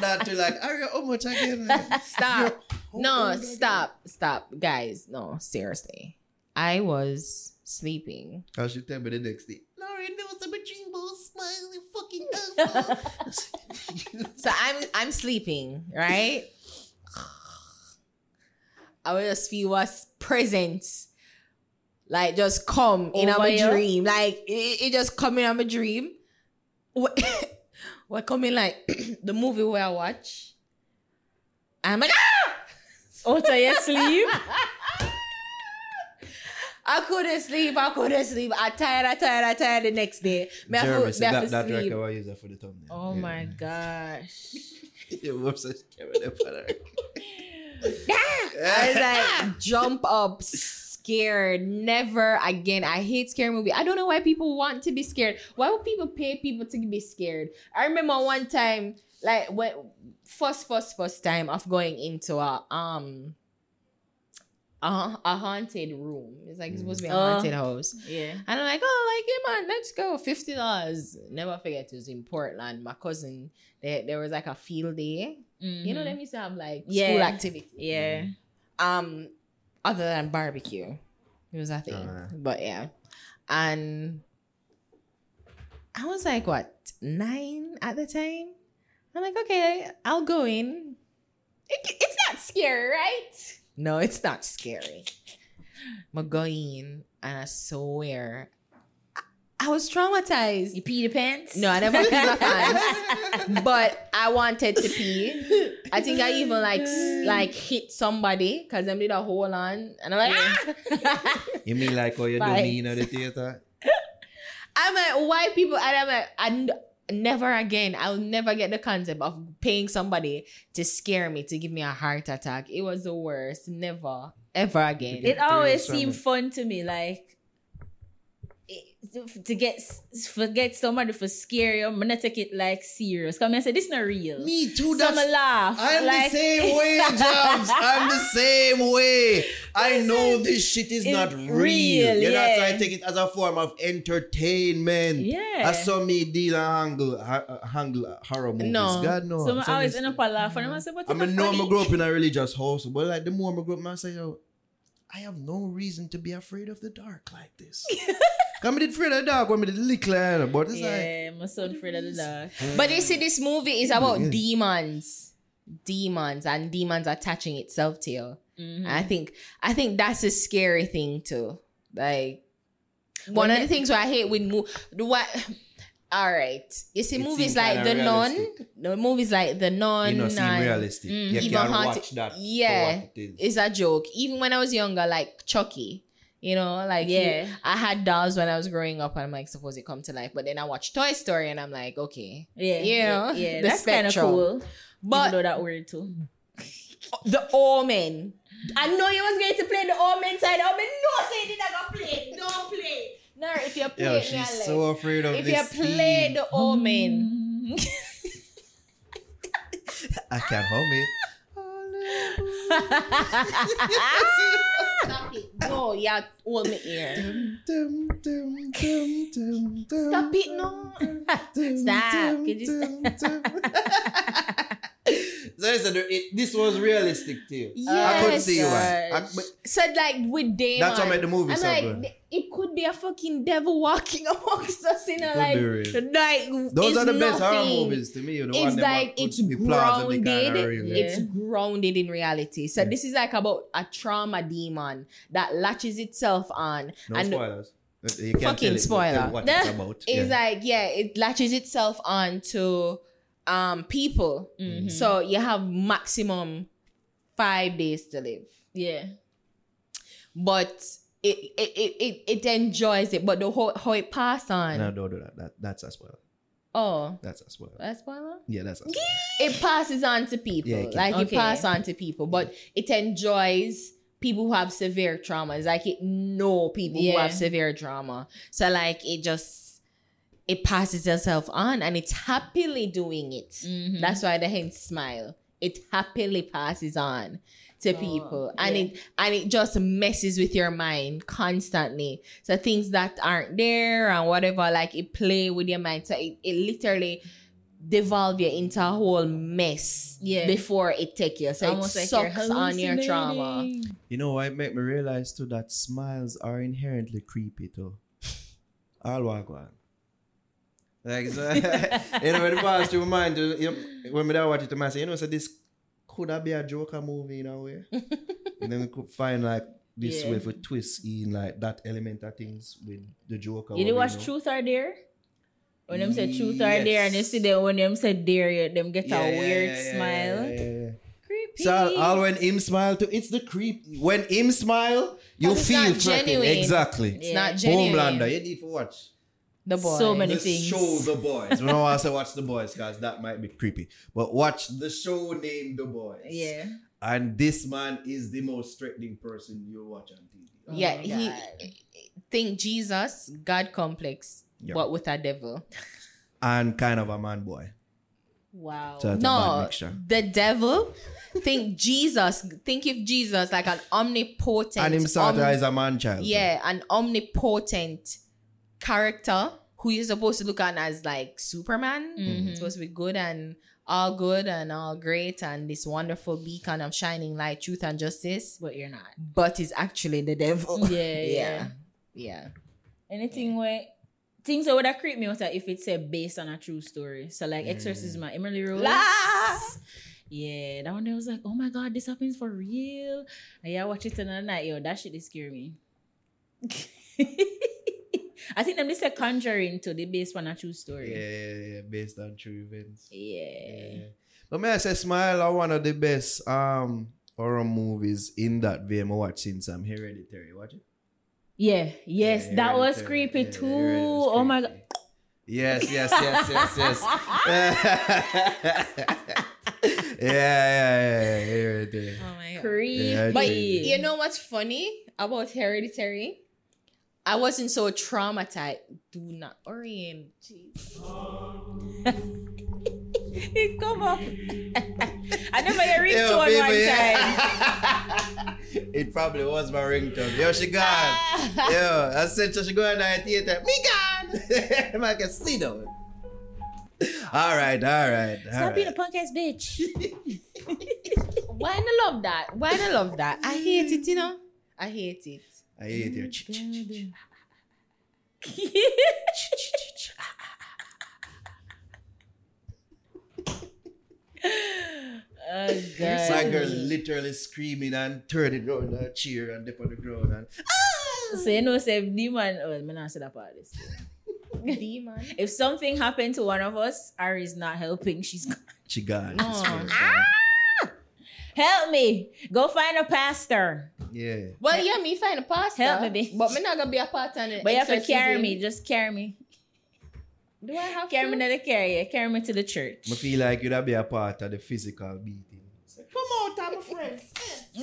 not to like, are you how much again? Stop. No, old stop, stop, guys. No, seriously. I was sleeping. I should tell me the next day. Lauren, there was a dream ball smile, fucking asshole. So I'm I'm sleeping, right? I will just feel what's present. Like just come in Over a dream. Like it, it just come in a dream. What what coming like the movie where I watch. I'm like, ah! Oh, so you sleep? I couldn't sleep. I couldn't sleep. I tired. I tired. I tired. The next day, me have Jeremy to, said me that, have to that sleep. record was used for the thumbnail. Oh Yeah. my gosh. Yeah, whoops, I carried that for the record. I was like, jump up, scared. Never again. I hate scary movie. I don't know why people want to be scared. Why would people pay people to be scared? I remember one time, like when first, first, first time of going into a um a, a haunted room. It's like it's supposed to be a Oh. haunted house. Yeah. And I'm like, oh, like, yeah, man, let's go. Fifty dollars. Never forget, it was in Portland. My cousin, there, there was like a field day. You know, Mhm. them used to have like Yeah. school activity. Yeah. Um, other than barbecue, it was a thing. Alright. But yeah, and I was like, what nine at the time? I'm like, okay, I'll go in. It, it's not scary, right? No, it's not scary. I go in, and I swear, I, I was traumatized. You pee the pants? No, I never peed my pants. But I wanted to pee. I think I even like like hit somebody because them did a hold on, and I'm like, ah! You mean like how you do Bye. me in the theater? I'm like, why people? And I'm like, I n- never again. I'll never get the concept of paying somebody to scare me to give me a heart attack. It was the worst. Never, ever again. It always seemed fun to me, like it- to- get forget somebody for scare you. I'm gonna take it like serious. Come and say this not real. Me too. That's laugh. I'm like, the same way, Jobs. I'm the same way. I know this shit is not real. real, yeah, that's why I take it as a form of entertainment. Yeah. I saw me deal and handle, ha- handle horror movies. No. God no. So I So always end up a laugh and I say, but I mean, know I grew up in a religious house, but like the more I grew up, I say, yo, I have no reason to be afraid of the dark like this. Come did afraid of the dark when I did little, eh, but it's like, Yeah, my son afraid of the dark. But you see, this movie is about Yeah. demons, demons, and demons attaching itself to you. Mhm. I think I think that's a scary thing too. Like one of the things where I hate with mo- the what. All right, you see It movies like kinda The Nun, realistic. the movies like The Nun, you know, seem and realistic. mm, you even can't watch that. for yeah, what it is. it's a joke. Even when I was younger, like Chucky, you know, like Yeah. you- I had dolls when I was growing up, and I'm like, suppose it come to life. But then I watched Toy Story, and I'm like, okay, Yeah, You yeah, know, yeah, the that's kind of spectrum. cool. But but Even though that word too. the Omen. I know you was going to play the Omen side. Omen, no, say did not go play. Don't play. No, if you play Yo, she's I so afraid of If you this. play theme. the Omen, I can't hum it. Stop it. No, yeah, hold me ear. Dum, dum, dum, dum, dum, Stop it, no. Stop. Could you so listen, it, this was realistic to you. I could Yes. see why. I, but So like with Damon, That's what made the movie I'm so like, good. it could be a fucking devil walking amongst us, you know, like, be like those it's are the best horror nothing. movies to me. The one it's them like it's grounded. kinda real. It's grounded in reality. So this is like about a trauma demon that latches itself on, No and spoilers. You can't Fucking tell it, spoiler. tell what it's about. it's yeah. like yeah, it latches itself on to um people. Mhm. So you have maximum five days to live, Yeah. but it it it it, it enjoys it. But the whole how it pass on. no, don't do that. that. That's a spoiler. Oh, That's a spoiler. that's spoiler. Yeah, that's a spoiler. it passes on to people. Yeah, it like Okay. it passes on to people, but it enjoys people who have severe traumas. Like it know people who have severe trauma. So like it just it passes itself on and it's happily doing it. Mhm. That's why the hens smile. It happily passes on to Oh, people. And yeah. it and it just messes with your mind constantly. So things that aren't there and whatever, like it play with your mind. So it, it literally devolve you into a whole mess Yeah. before it take you. So Almost it like sucks on your trauma. You know what make me realize too that smiles are inherently creepy too. All walk on. Like so, you know when the pass through my mind, you know, when me da watch it, I say, you know, so this could have be a Joker movie in a way. and then we could find like this Yeah. way for twist in like that element of things with the Joker. You did what we watch know. Truth or Dare? When them say Truth or Dare and you see them when them say Dare, you- them get Yeah, a yeah, weird yeah, yeah, smile. yeah, yeah, yeah. Creep. So all when him smile too, it's the creep. When him smile, you But it's feel not genuine. Exactly. It's not genuine. Homelander, you need to watch. The boys. So many the things. show The Boys. We don't want to watch The Boys because that might be creepy. But watch the show named The Boys. Yeah. And this man is the most threatening person you'll watch on TV. Yeah, he oh think Jesus, God complex, Yeah. but with a devil. And kind of a man boy. Wow. So it's a bad No, the devil. think Jesus. Think if Jesus like an omnipotent. And him sort om- of is a man child. yeah, an omnipotent character who you're supposed to look at as like Superman. Mhm. Supposed to be good and all good and all great and this wonderful beacon of shining light, truth and justice. But you're not. But is actually the devil. Yeah, yeah. yeah. Yeah. Anything where things that would have creep me out if it's uh, based on a true story. So like Exorcism, Emily Rose. La! Yeah, that one day I was like, oh my god, this happens for real. And yeah, I watch it another night, yo, that shit is scare me. I think them they say Conjuring to the based on a true story. yeah, yeah, yeah, based on true events. Yeah. Yeah. But may I say Smile are one of the best um horror movies in that vein I watch since I'm hereditary. Watch it. Yeah, yes, Yeah, that was creepy Yeah, too. Hereditary was Oh my god. creepy. Yes, yes, yes, yes, yes. yeah, yeah, yeah, yeah. Hereditary. Oh my god. Creepy. Yeah, But you know what's funny about hereditary? I wasn't so traumatized. Do not orient. Jeez. it come up. I never hear it Yo, one baby, one yeah. time. it probably was my ringtone. Yo, she gone. Ah. Yo, I said so she go in the theater. Me gone. I can see them. All right, all right. all Stop being a punk ass bitch. Why I love that? Why I love that? I hate it, you know? I hate it. I hate your ch- ch- ch- oh god. My girl literally screaming and turning around her chair and dip on the ground and ah! So you know, say demon. Oh, I'm not say that part. of This. Demon. If something happened to one of us, Ari's not helping. She's gone. she gone. No. She gone. help me. Go find a pastor. Yeah. Well, yeah, me find a pastor. Help me, bitch. But me not gonna be a part of it. But you have to carry me. Just carry me. Do I have Carry to? me to the carrier. Carry me to the church. I feel like you'd be a part of the physical beating. Come out, I'm a friend.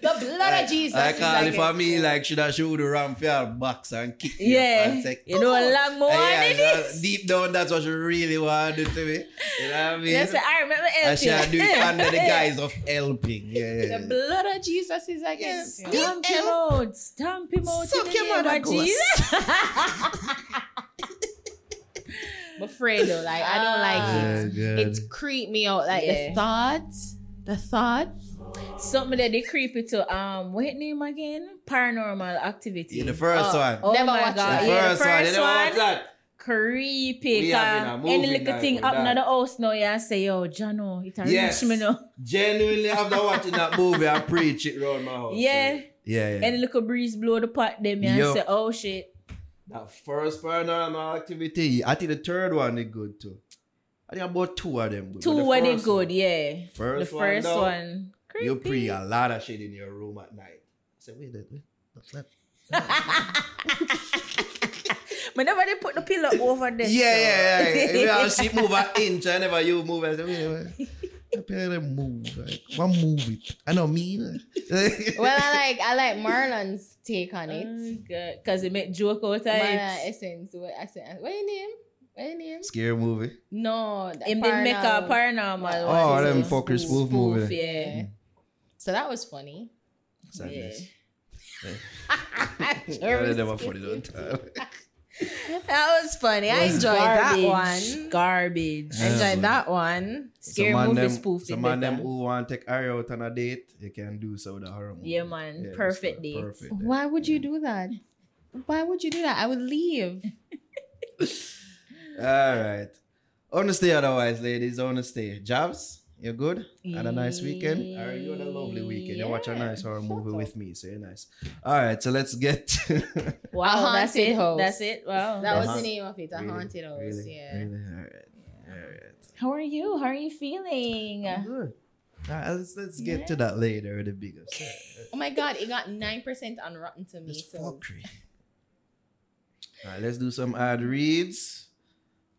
The blood of Jesus. I call like it for me like should I shoot the ram for your box and kick you Yeah. say, You know, "Come a lot more yeah, so Deep down, that's what she really want to me. You know what I mean? Yes, I remember and she helping. do it under the guise of helping. Yeah, yeah, The blood of Jesus is against Yes. Stamp him out. Stamp him out. Suck your mother. Jesus. But Fredo, like I don't like it. Yeah, It's God. creep me out. Like Yeah. the thought, the thought. Something that they creepy to um what name again? Paranormal activity. In the first Oh. one. Oh Never my god. the. Yeah, first, the one. You first never one. that? Creepy. We Cause having a any movie little thing up in that. the house now, you say, yo, Jano, it a Yes. reach me now. Genuinely, after watching that movie, I preach it around my house. Yeah. Yeah, yeah. Any little breeze blow the pot them and Yo. say, oh shit. That first paranormal activity, I think the third one is good too. I think about two of them good. Two were they good, one, yeah. First the one, first though, one. Creepy. You pre a lot of shit in your room at night. I said, wait, wait, wait. What's that? But never they put the pillow over there. Yeah, yeah, yeah. If you have she move an inch, I never you move. I say, wait, wait. I pay move. Like, one move it. I know me. Well, I like I like Marlon's take on it. Oh, Cause it make joke out of Marlon it. essence. What essence? What your name? What your name? Scary movie. No, the Him did make a paranormal- paranormal Oh, one. them so fuckers spoof movie. Yeah. So that was funny. Sadness. Sure I was never funny don't time. That was funny. I Was enjoyed that one. Garbage. I enjoyed that one. Scary some man movie them, spoof. So man them who want to take Ari out on a date, you can do so with a horror movie. Yeah, man. it's Perfect date. Perfect. Why would you do that? Why would you do that? I would leave. All right. Honesty otherwise, ladies. Honesty. Jobs, you good? Had a nice weekend? All right, you had a lovely weekend. You watch a nice horror movie with me, so you're nice. All right, so let's get. Wow, A that's it. house. That's it. Wow. That was Uh-huh. the name of it. A Really? haunted house. Really? Yeah. Really? All right. Alright. How are you? How are you feeling? Good. Alright, let's let's get to that later the big ups. Oh my god, it got nine percent on Rotten It's Tomatoes. fuckery. Alright, let's do some ad reads.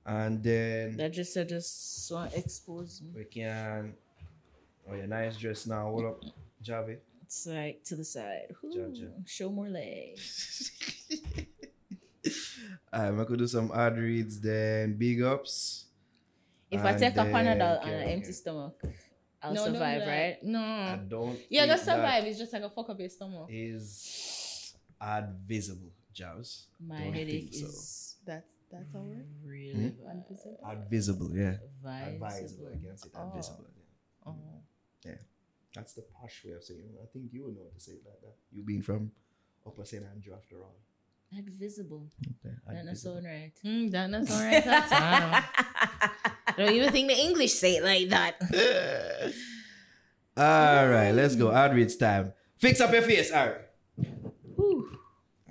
And then That just I just want to expose me. we can Oh yeah, nice dress now. Hold up, Javi. It's like to the side. Ooh, Gotcha. Show more legs. I'm gonna do some ad reads then big ups. If I And take a then Panadol and can- an empty stomach, I'll No, survive, do that. right? No, I don't Yeah, think just that survive. It's just like a fuck up your stomach. is advisable, Jaws. My Don't headache think so. is That's that's a word. really Hmm? Advisable. Advisable, yeah. advisable. Advisable against it. Oh. Advisable. Yeah. Oh. That's the posh way of saying it. I think you would know how to say it like that. You being from Upper St. Andrew after all. Advisible. Okay, That not sound right. Mm, that- that's all right. That's all. Don't even think the English say it like that. All right, let's go. Ad reads time. Fix up your face. All right. Whew.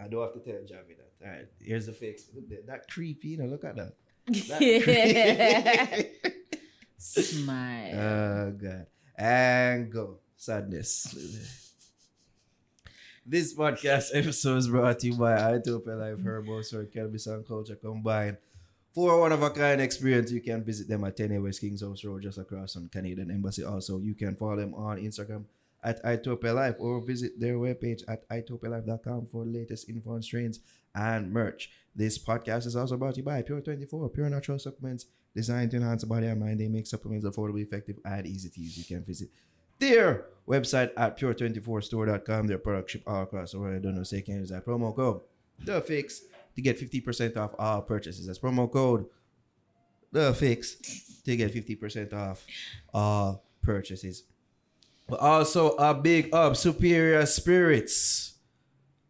I don't have to tell Javi that. All right, here's the fix. That creepy, you know, look at that. That. Smile. Oh god. And go. Sadness. This podcast episode is brought to you by Itopia Life Herbal Store Cannabis and Culture Combined. For a one of a kind experience, you can visit them at 10 West Kings House Road, just across from Canadian Embassy. Also, you can follow them on Instagram at Itopia or visit their webpage at itopialife.com for latest info on strains and merch. This podcast is also brought to you by Pure 24, pure natural supplements designed to enhance the body and mind. They make supplements affordable, effective, and easy to use. You can visit their website at pure24store.com. Their products ship all across the world. I don't know, say can use that promo code the fix to get 50% off all purchases. That's promo code the fix to get 50% off all purchases. But also a big up Superior Spirits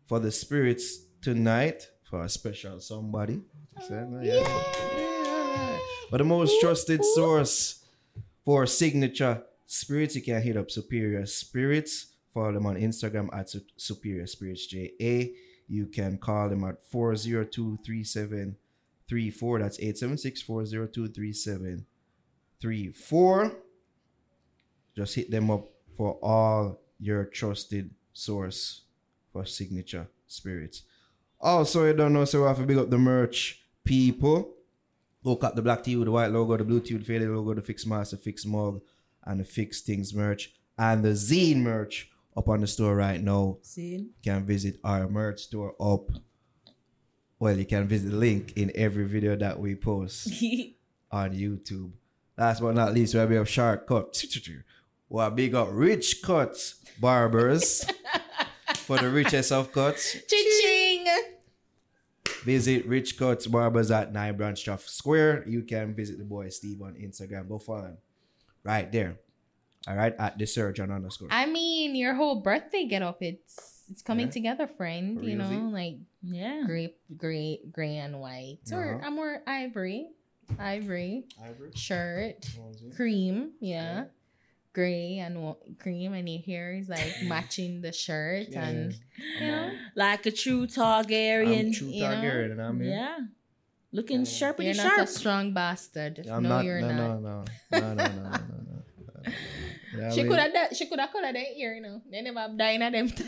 for the spirits tonight for a special somebody. So, yeah. Yeah. But the most trusted source for signature spirits, you can hit up Superior Spirits. Follow them on Instagram at Su- Superior Spirits JA. You can call them at 402 3734. That's 876 402 3734. Just hit them up for all your trusted source for signature spirits. Oh, also, you don't know, so we have to big up the merch people. Look at the black tea with the white logo, the blue tea with the faded logo, the fixed mask, the fixed mug, and the fixed things merch, and the zine merch up on the store right now. See? You can visit our merch store up. Well, you can visit the link in every video that we post on YouTube. Last but not least, we have a shark cut. We have big up rich cuts barbers for the richest of cuts. Ching! Visit Rich Cuts Barbers at 9 Branchtoff Square. You can visit the boy Steve on Instagram. Go follow him. Right there. All right, at the surgeon underscore. I mean, your whole birthday get up. It's it's coming Yeah. together, friend. For You know, realsy. like Yeah. grape, gray, gray and white, or Uh-huh. I'm more ivory, ivory Ivory. shirt, cream, yeah, gray and cream, and your hair is like matching the shirt, Yeah. and you know, Like a true Targaryen. I'm true you know? Targaryen, I'm here. Yeah. Looking sharp you're and not sharp. a strong bastard. I'm no, not. you're no, not. no, no, no, no, no, no, no, no. You She could mean? have she could have colored that ear, you know. They never have dying at them.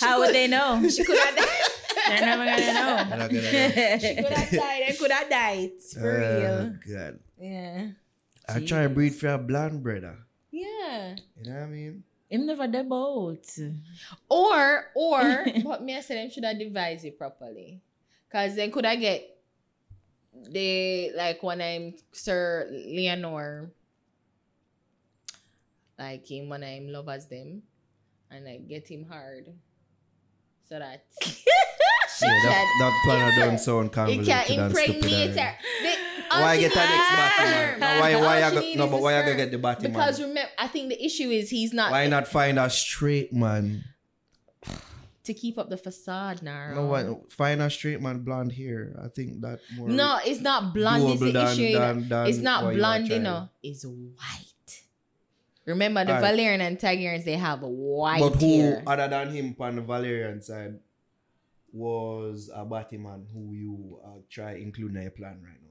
How would they know? she could have They're never gonna I'm know. not gonna know. she could have died. They could have died for Oh, real. God. Yeah. I try to breed for a blonde brother. Ah. Yeah. You know what I mean? Him never the boat. Or or but me I said them should have devised it properly. Cause then could I get the like when I'm Sir Laenor like him when I'm lovers them and like get him hard. So that Yeah, that, that planner don't sound it convoluted can and impregnate stupid. her. The- Why get that next. Batman? No, why, why I go, no, but the why I go get the Batman? Because remember, I think the issue is he's not why not find a straight man? to keep up the facade now. No, why, find a straight man blonde hair. I think that more. No, it's not blonde. Is the than- issue. than- than it's not what blonde, you know. It's white. Remember the Alright. Valyrian and Targaryens, they have white But who hair. other than him on the Valyrian side was a Batman who you uh, try include in your plan right now?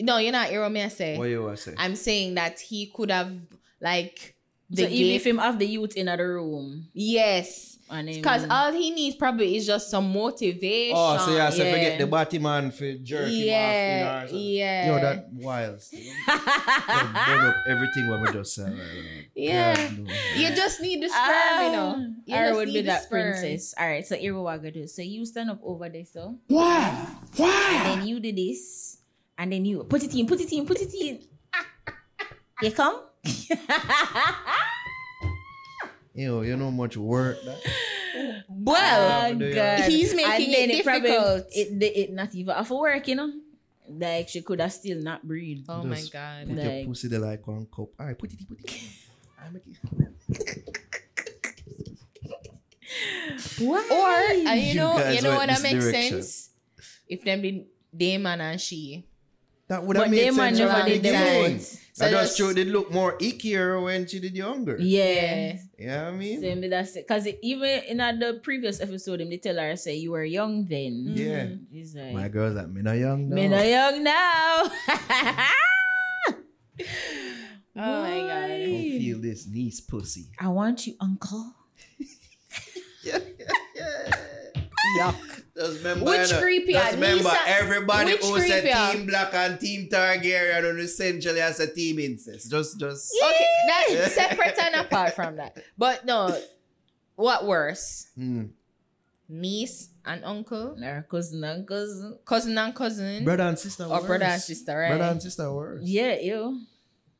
No, you're not hearing me I say. What you want to say? I'm saying that he could have like the so even if him have the youth in the room yes. And Because all he needs probably is just some motivation. oh, so yeah, so yeah. forget the Batman for jerking yeah, off. You know, yeah. Yo, that wild. still. Yo, burn up everything what we just said. Right, right. Yeah. God, no. You just need the sperm, you know. Ah, you I just would need be the that sperm. princess. All right, so here what I gonna do. So you stand up over there, so why? Why? And then you do this, and then you put it in, put it in, put it in. You come. Yo, you know how much work that. Well, Oh, God. he's making And then it probably- difficult. it, it, it not even for work, you know. Like she could have still not breathe. oh my god. Put Like- your pussy there like one cup. All right, put it put it in. I make it. Or uh, you You know, guys you know went what that this makes direction. sense. If them did Daemon and she. That would But have made them sense man from never the did them beginning. So I just just- showed look more ickier when she did younger. Yeah. You know I mean? So maybe that's it. Cause even in the previous episode, him they tell her say you were young then. Yeah. Mm-hmm. He's like, My girl's like, me not young now. me not young now. Oh my god. Don't feel this niece pussy. I want you, uncle. Yuck. Just remember, Which you know, creepy Just are remember, Nisa- everybody which who said creepy Team Black and Team Targaryen and essentially as a Team Incest. Just, just. Okay, that's separate and apart from that. But no, what worse? Hmm. Niece and uncle, Or cousin and cousin. cousin and cousin, Brother and sister. or worse. brother and sister, right? Brother and sister worse. Yeah, yo.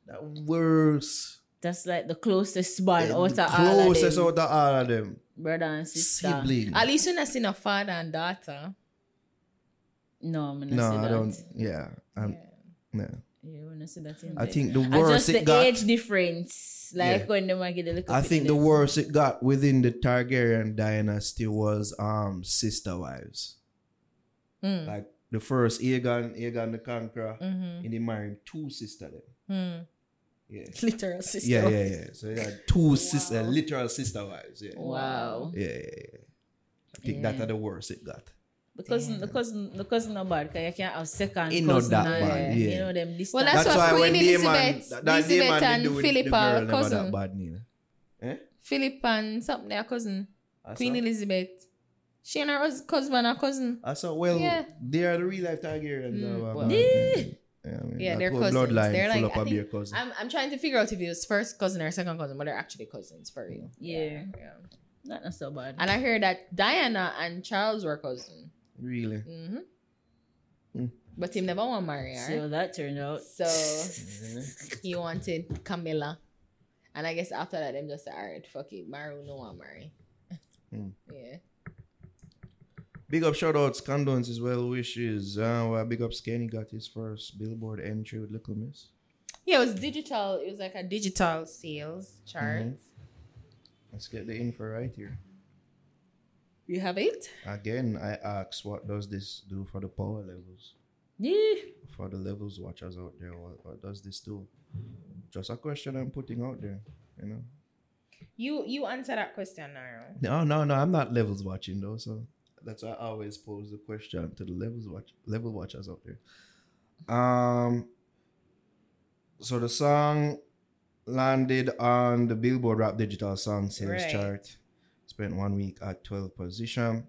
That worse. That's like the closest bond The out of all of closest them. out of all of them. Brother and sister. Sibling. At least you're seen a father and daughter. No, I'm not No, say I that. don't. Yeah. I'm, Yeah. no. Yeah, I'm not say that in I there. think the And worst just the got. age difference. Like Yeah. when they might get a little I think the worst it got within the Targaryen dynasty was um sister wives. Mm. Like the first Aegon, Aegon the Conqueror, Mm-hmm. and he married two sister them. Mm. Yeah. Literal sister. Yeah, yeah, yeah. So he had two sister, literal sister wives. Yeah. Wow. Yeah, yeah, yeah. I think that are the worst it got. The cousin, the cousin, the cousin not bad because you can't have second He not cousin. that and- bad, yeah. You know them this Well, time. That's what Queen Damon- Elizabeth- that, that Elizabeth and do Philip are cousin. that bad, Nina. Eh? Philip and something, their cousin. I Queen saw- Elizabeth. She and her hus- husband are cousin. I saw, well, Yeah. they are the real life Targaryens. Mm, uh, well- uh, Yeah. yeah, I mean, Yeah, they're cousins. Bloodline They're full like- up I think, cousin. I'm, I'm trying to figure out if it was first cousin or second cousin, but they're actually cousins for real. Yeah. yeah. Not, not so bad. And I heard that Diana and Charles were cousins. Really? hmm Mm. But him never want to marry See that turned out. So he wanted Camilla. And I guess after that, them just said, all right, fuck it. Maru no want marry. Mm. Yeah. Big up shout outs, condolences, well wishes. Uh, well, big up Skeng got his first billboard entry with Little Miss. Yeah, it was digital. It was like a digital sales chart. Mhm. Let's get the info right here. You have it? Again, I ask, what does this do for the power levels? Yeah. For the levels watchers out there, what, what does this do? Just a question I'm putting out there, you know. You you answer that question now. No, no, no, I'm not levels watching though, so that's why I always pose the question to the levels watch level watchers out there. Um so the song landed on the Billboard Rap Digital Song Sales Right. chart. Spent one week at 12th position.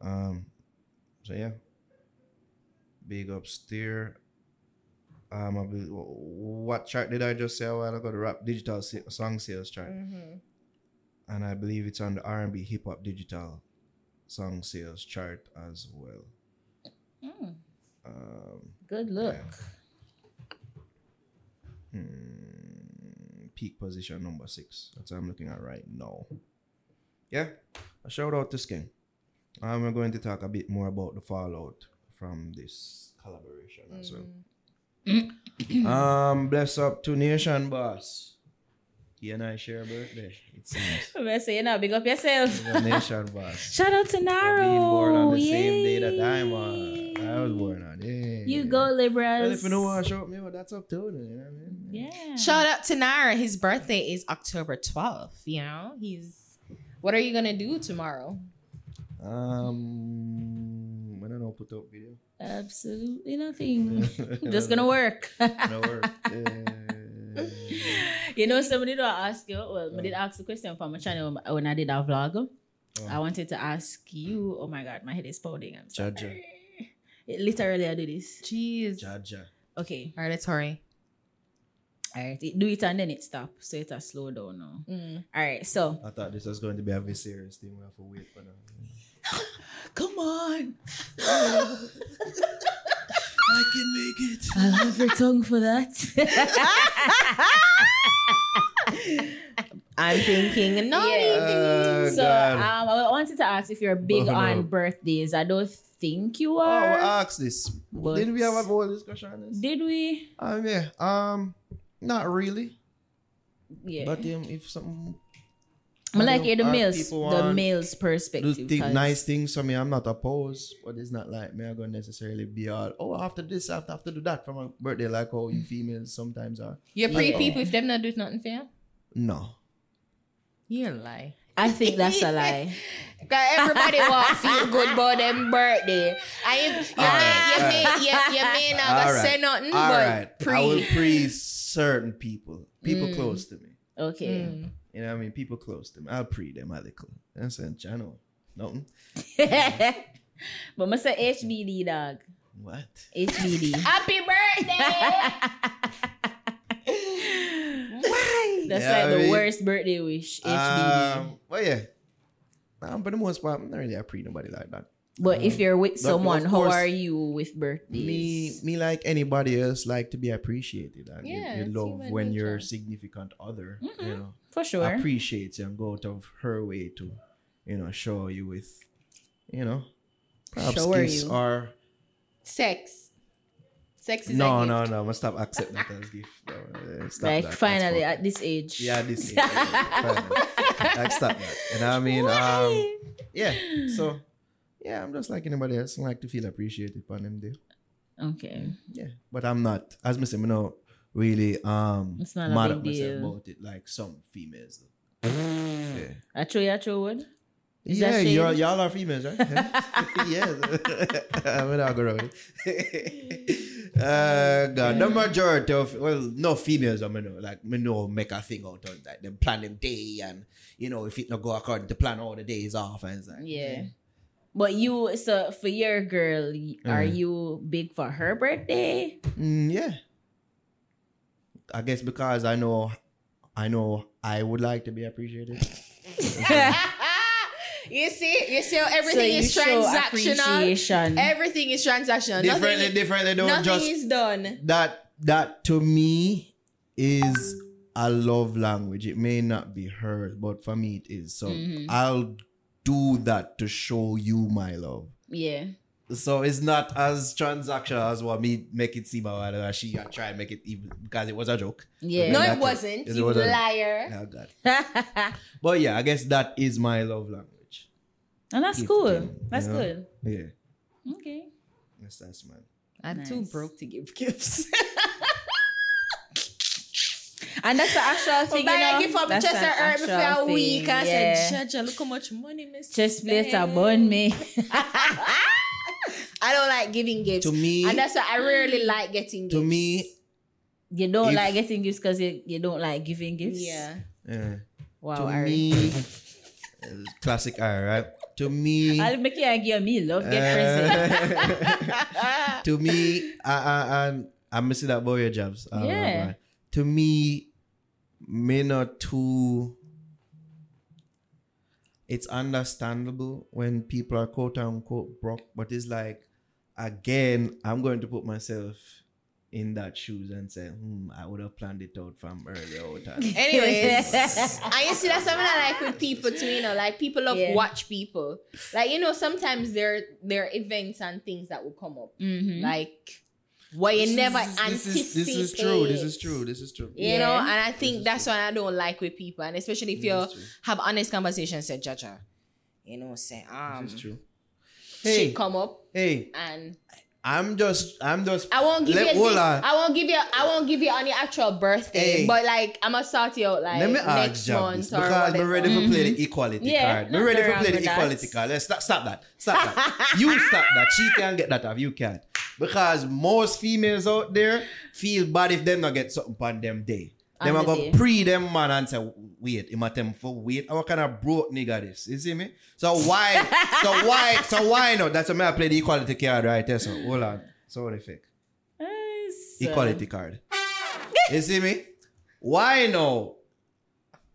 Um so yeah. Big there. Um, I believe- what chart did I just say a while ago? The rap digital song sales chart Mm-hmm. and I believe it's on the R&B hip hop digital song sales chart as well. Mm, Um, good look. hmm, peak position number six. That's what I'm looking at right now. Yeah, a shout out to Skeng. Um, we're going to talk a bit more about the fallout from this collaboration as well. um, bless up to Nation Boss. He and I share a birthday. It seems. I'm gonna say, you know, big up yourself. The Nation Boss. Shout out to Naro. being born on the same day that I'm on. I was born on. Yeah. You go, Libras. Well, if you don't want to show me, well, that's up to you. You know what I mean? Yeah. Shout out to Naro. His birthday is October 12th. You know, he's. What are you gonna do tomorrow? Um, I don't know. Put up video. Absolutely nothing. Just gonna work. No work. Uh, you know, somebody did ask you. Well, I did ask the question from my channel when I did our vlog. I wanted to ask you. Oh my god, my head is pounding. I'm sorry. Jaja. It, literally, I do this. Jeez. Jaja. Okay, All right, let's hurry. all right. It- Do it and then it stop. So it has slow down now. Mm. All right. So I thought this was going to be a very serious thing. We have to wait for that. come on. I can make it. I'll have your tongue for that. I'm thinking, no. Uh, so um, I wanted to ask if you're big Oh, no. on birthdays. I don't think you are. Oh, are. ask this. But- Didn't we have a whole discussion on this? Did we? Um, yeah. Um, not really. Yeah. But um, if some I like other- yeah, the males, the males perspective. thi- 'cause- nice things for me, I'm not opposed. But it's not like me. I'm gonna necessarily be all. Oh, after this, I have to do that for my birthday, like how you females sometimes are. You pre Yeah. people if them not do nothing for you? No. You're a lie. I think that's a lie. Cause everybody want to feel good about them birthday. I you, may, Alright, you, may, you, you may not gonna Alright. say nothing, All but right. pre. I will pre certain people, people Mm. close to me. Okay. Mm. You know what I mean? People close them. me. I'll pre them a little. That's a channel. Nothing. but I say HBD dog. What? HBD. Happy birthday! Why? That's Yeah, like I the mean- worst birthday wish. HBD. Um, well, yeah. Um, for the most part, I'm not really a pre nobody like that. But if you're with someone, how are you with birthdays? me me like anybody else, like to be appreciated, and you- Yeah, you, it's love when your significant other, you know, For sure. appreciates you and go out of her way to, you know, show you with, you know, perhaps Shower gifts you. or Sex. Sex is no, no, no. Must stop accepting that as gift. No, uh, stop like that. Finally at this age. Yeah, this is like stop that. You know what I mean? Um, yeah. So yeah, I'm just like anybody else. I like to feel appreciated by them day. Okay. Yeah. But I'm not as I say, I'm not really um It's not a mad big at myself deal. about it like some females. yeah. I true, true would. Is yeah, y'all, y'all are females, right? yeah. I'm not go around it. uh, God, the majority of well, no females, I mean, know, like me know make a thing out of that. Them plan them day, and you know if it not go according to plan, all the days off, and it's like Yeah. But you, so for your girl, are Mhm. you big for her birthday? Mm, yeah. I guess because I know, I know I would like to be appreciated. you see, you see how everything so you is show transactional. appreciation. Everything is transactional. differently, nothing, differently. Don't nothing just is done. that that to me is a love language. It may not be hers, but for me it is. So Mhm. I'll do that to show you my love. yeah. So it's not as transactional as what me make it seem about her. She I try and make it even because it was a joke. Yeah. No, it wasn't. It you wasn't. liar. Oh God. But yeah, I guess that is my love language. and that's Gifting, cool. That's you know? good. Yeah. Okay. Yes, that's man. I'm too broke to give gifts. And that's the actual thing. Buy you know? a gift for me That's just an hurt me for a week. I yeah. said, Jaja, look how much money miss. Chest plate a bun me. I don't like giving gifts. To me, and that's why I rarely like getting gifts. to me, You don't If- like getting gifts because you, you don't like giving gifts. Yeah. uh, Wow. to Ari. me, classic R, right? To me, I'll make you and give me love get present. Uh, to me, I, I, I'm, I'm missing that boy jobs. Uh, Yeah. Right. To me, me not too. It's understandable when people are quote unquote broke, but it's like, again, I'm going to put myself in that shoes and say, hmm, I would have planned it out from earlier out. and- Anyways, I you see that's something I like with people too. You know, like people love Yeah. watch people. Like you know, sometimes there there are events and things that will come up, Mhm. like where you never is- anticipate. This is, this is true. This is true. This is true. You Yeah. know, and I think is that's what I don't like with people, and especially if you have honest conversations, say, Jaja, you know, say, um, This is true. shit Hey, come up hey, and I'm just, I'm just. I won't give Let- you. hold this- on. I won't give you. I won't give you on your actual birthday. Hey. But like, I'm gonna start you out like Let me ask next month this or because whatever. I'm ready for play the equality Yeah, card. I'm nothing ready for wrong play the that. equality card. Let's stop, stop that. Stop that. you stop that. She can't get that off. You can't. Because most females out there feel bad if them not get something on them day. Them are the go day. pre them man and say, wait, him at them for wait. What kind of broke nigga this? You see me? So why? so why? So why not? That's why I play the equality card right there. So hold on. So what fuck? equality card. you see me? Why no?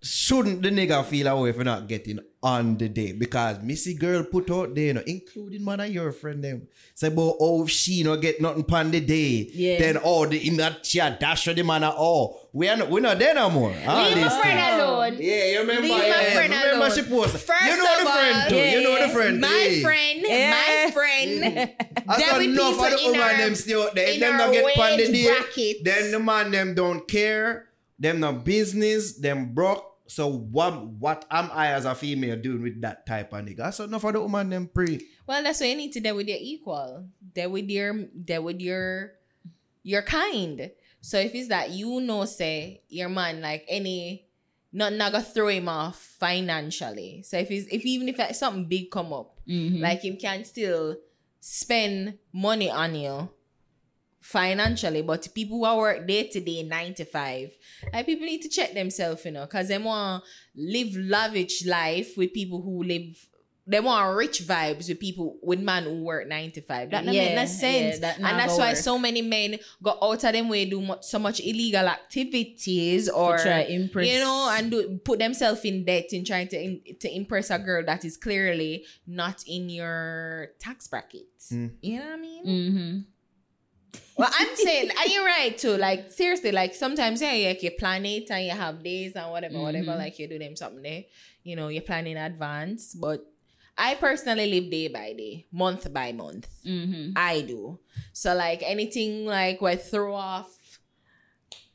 Shouldn't the nigga feel away for not getting on the day? Because Missy girl put out there, you know, including man of your friend them. Say about oh if she no get nothing on the day. Yeah. Then oh the in that she a dash for the man a, oh we are not we not there no more. All Leave these my friend things. alone. Yeah, you remember? Leave my yeah, friend remember alone. she posted. First you know of the friend all, too. yeah, you know the yeah. friend. My hey. friend, Yeah. my friend. I There saw be enough of the in woman them still out there. If them not get on the day, brackets. then the man them don't care. Them no business. Them broke. So what what am I as a female doing with that type of nigga? So enough of the woman them pre. Well, that's why you need to deal with your equal. Deal with your deal with your your kind. So if it's that you know, say your man like any not not gonna throw him off financially. So if it's if even if like, something big come up, Mhm. like him can still spend money on you financially, but people who are work day to day nine to five, like people need to check themselves, you know, because they want live lavish life with people who live. They want rich vibes with people with man who work nine to five. That Yeah, make no sense, yeah, that and that's why work. so many men go out of them way do so much illegal activities or try impress. you know, and do, put themselves in debt in trying to in, to impress a girl that is clearly not in your tax bracket. Mm. You know what I mean? Mm-hmm. Well, I'm saying, are you're right too. Like seriously, like sometimes yeah, like you plan it and you have days and whatever, whatever. Mhm. Like you do them something there. You know, you plan in advance. But I personally live day by day, month by month. Mm-hmm. I do. So like anything like what throw off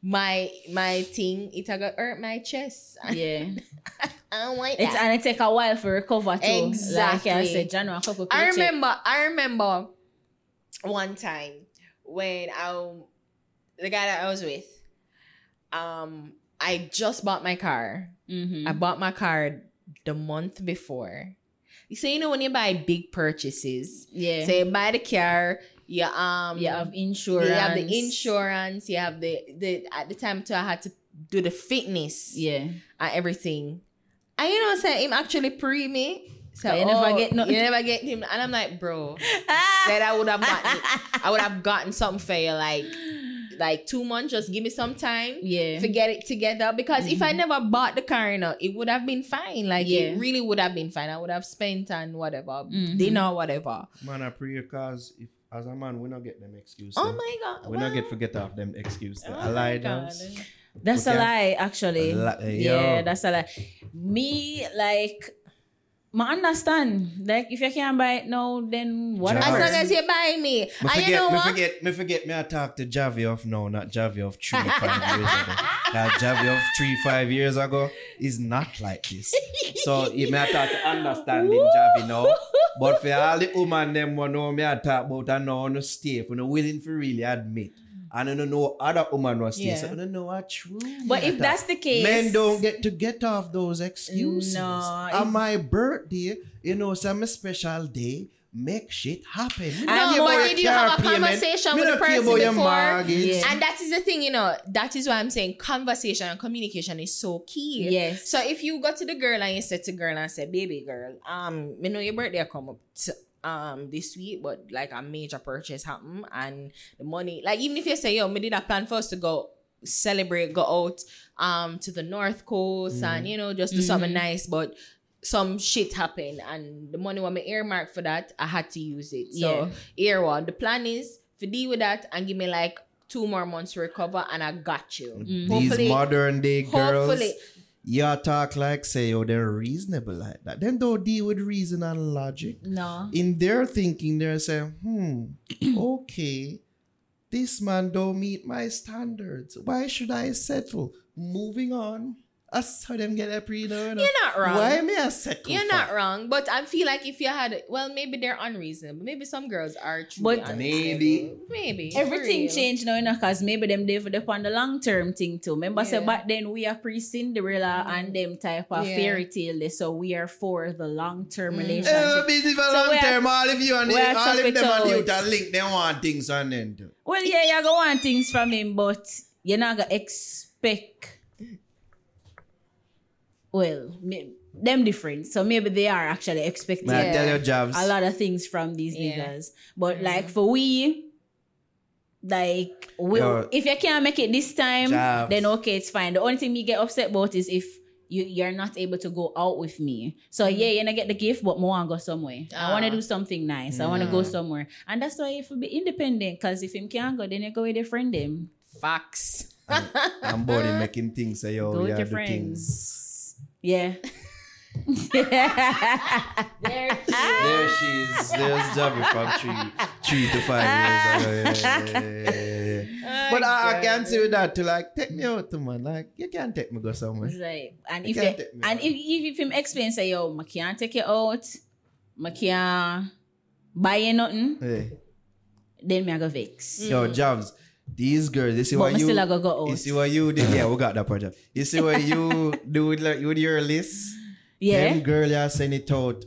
my my thing, it a go hurt my chest. Yeah. I don't like It's that. and it take a while for recover too. Exactly. Like I said, January, I remember. I remember one time when I, the guy that I was with, um, I just bought my car. Mhm. I bought my car the month before. So you know when you buy big purchases, yeah. so you buy the car, you um, you have insurance. you have the insurance, you have the the at the time too I had to do the fitness Yeah. and everything. And you know, say him actually pre me. So But you never oh, get nothing. You never get him, and I'm like, bro, said I would have gotten, I would have gotten something for you, like, like two months. Just give me some time Yeah. to get it together. Because if I never bought the car, you know, it would have been fine. Like, Yeah. it really would have been fine. I would have spent on whatever Mhm. dinner, whatever. Man, I pray cause if as a man we not get them excuse. Oh my god, We not wow. get forget off them excuse. Oh I my lied. That's Okay. a lie, actually. A li- yeah, yo. that's a lie. Me, like, I understand. Like, if you can't buy it now, then whatever. As Jars. long as you buy me, Me and you forget, know me what? forget, me forget. Me I talk to Javi of now, not Javi of three, five years ago. That Javi of three, five years ago is not like this. So you may talk to understanding Javi now. But for all the woman them who know me I talk about and know on stay, for no willing to really admit. And I don't know other woman was stay. Yeah. So I don't know what true. But if that's the case, Men don't get to get off those excuses. No, On if- my birthday, you know, some special day, make shit happen. Me No, care but about did you have a payment. conversation with the person before? Yeah. And that is the thing, you know, that is why I'm saying conversation and communication is so key. Yes. So if you go to the girl and you said to girl and said, baby girl, um, me know your birthday will come up to, um this week, but like a major purchase happen and the money, like even if you say, yo, me did a plan for us to go celebrate, go out um to the north coast and you know, just do something nice, but some shit happened and the money was my earmark for that, I had to use it. So here one. The plan is to deal with that and give me like two more months to recover and I got you. These Hopefully- modern day girls, Hopefully, you talk like say, oh, they're reasonable like that. Then don't deal with reason and logic. no. In their thinking, they're saying, hmm, okay, this man don't meet my standards. Why should I settle? Moving on. That's how them get their pre now. you know. You're not wrong. Why me a second? You're not wrong, but I feel like if you had, well, maybe they're unreasonable. Maybe some girls are truly But- Maybe. maybe Everything changed now, you know, because maybe them they for the on the long term thing too. Remember, say Yeah. back then we are pre Cinderella and them type of Yeah. fairy tale, so we are for the long term Mhm. relationship. Uh, busy for So long we are- term. All of you and we are all tough of it them and you that link, they want things on them too. Well, yeah, you go want things from him, but you're not gonna expect. Well, me, them different, so maybe they are actually expecting Man, tell your jobs. a lot of things from these Yeah. niggas. But mm-hmm. like for we, like we, Yo. if you can't make it this time, Jobs. then okay, it's fine. The only thing me get upset about is if you you're not able to go out with me. So mm-hmm. yeah, you're gonna get the gift, but more want go somewhere. I want to Ah. do something nice. I want to go mm-hmm. somewhere, and that's why if you have be independent. Cause if him can't go, then you go with your friend him. Facts. I'm bored in making things say, yo, Go with yeah, your do things. Friends. Yeah. There ah. There she is. There's Javi from three, three to five years. Ah. Yeah, yeah, yeah, yeah. But I, I can't say with that to like take me out to man. Like you can't take me go somewhere. It's like, and You if you, and out. if, if if him explain say yo, I can't take you out, I can't buy you nothing, Hey. then me I go vex. Yo, Jobs, these girls, you see But what you still a go go You see what you did? Yeah, we got that project. You see what you do with, like, with your list? Yeah, Them girl you send it out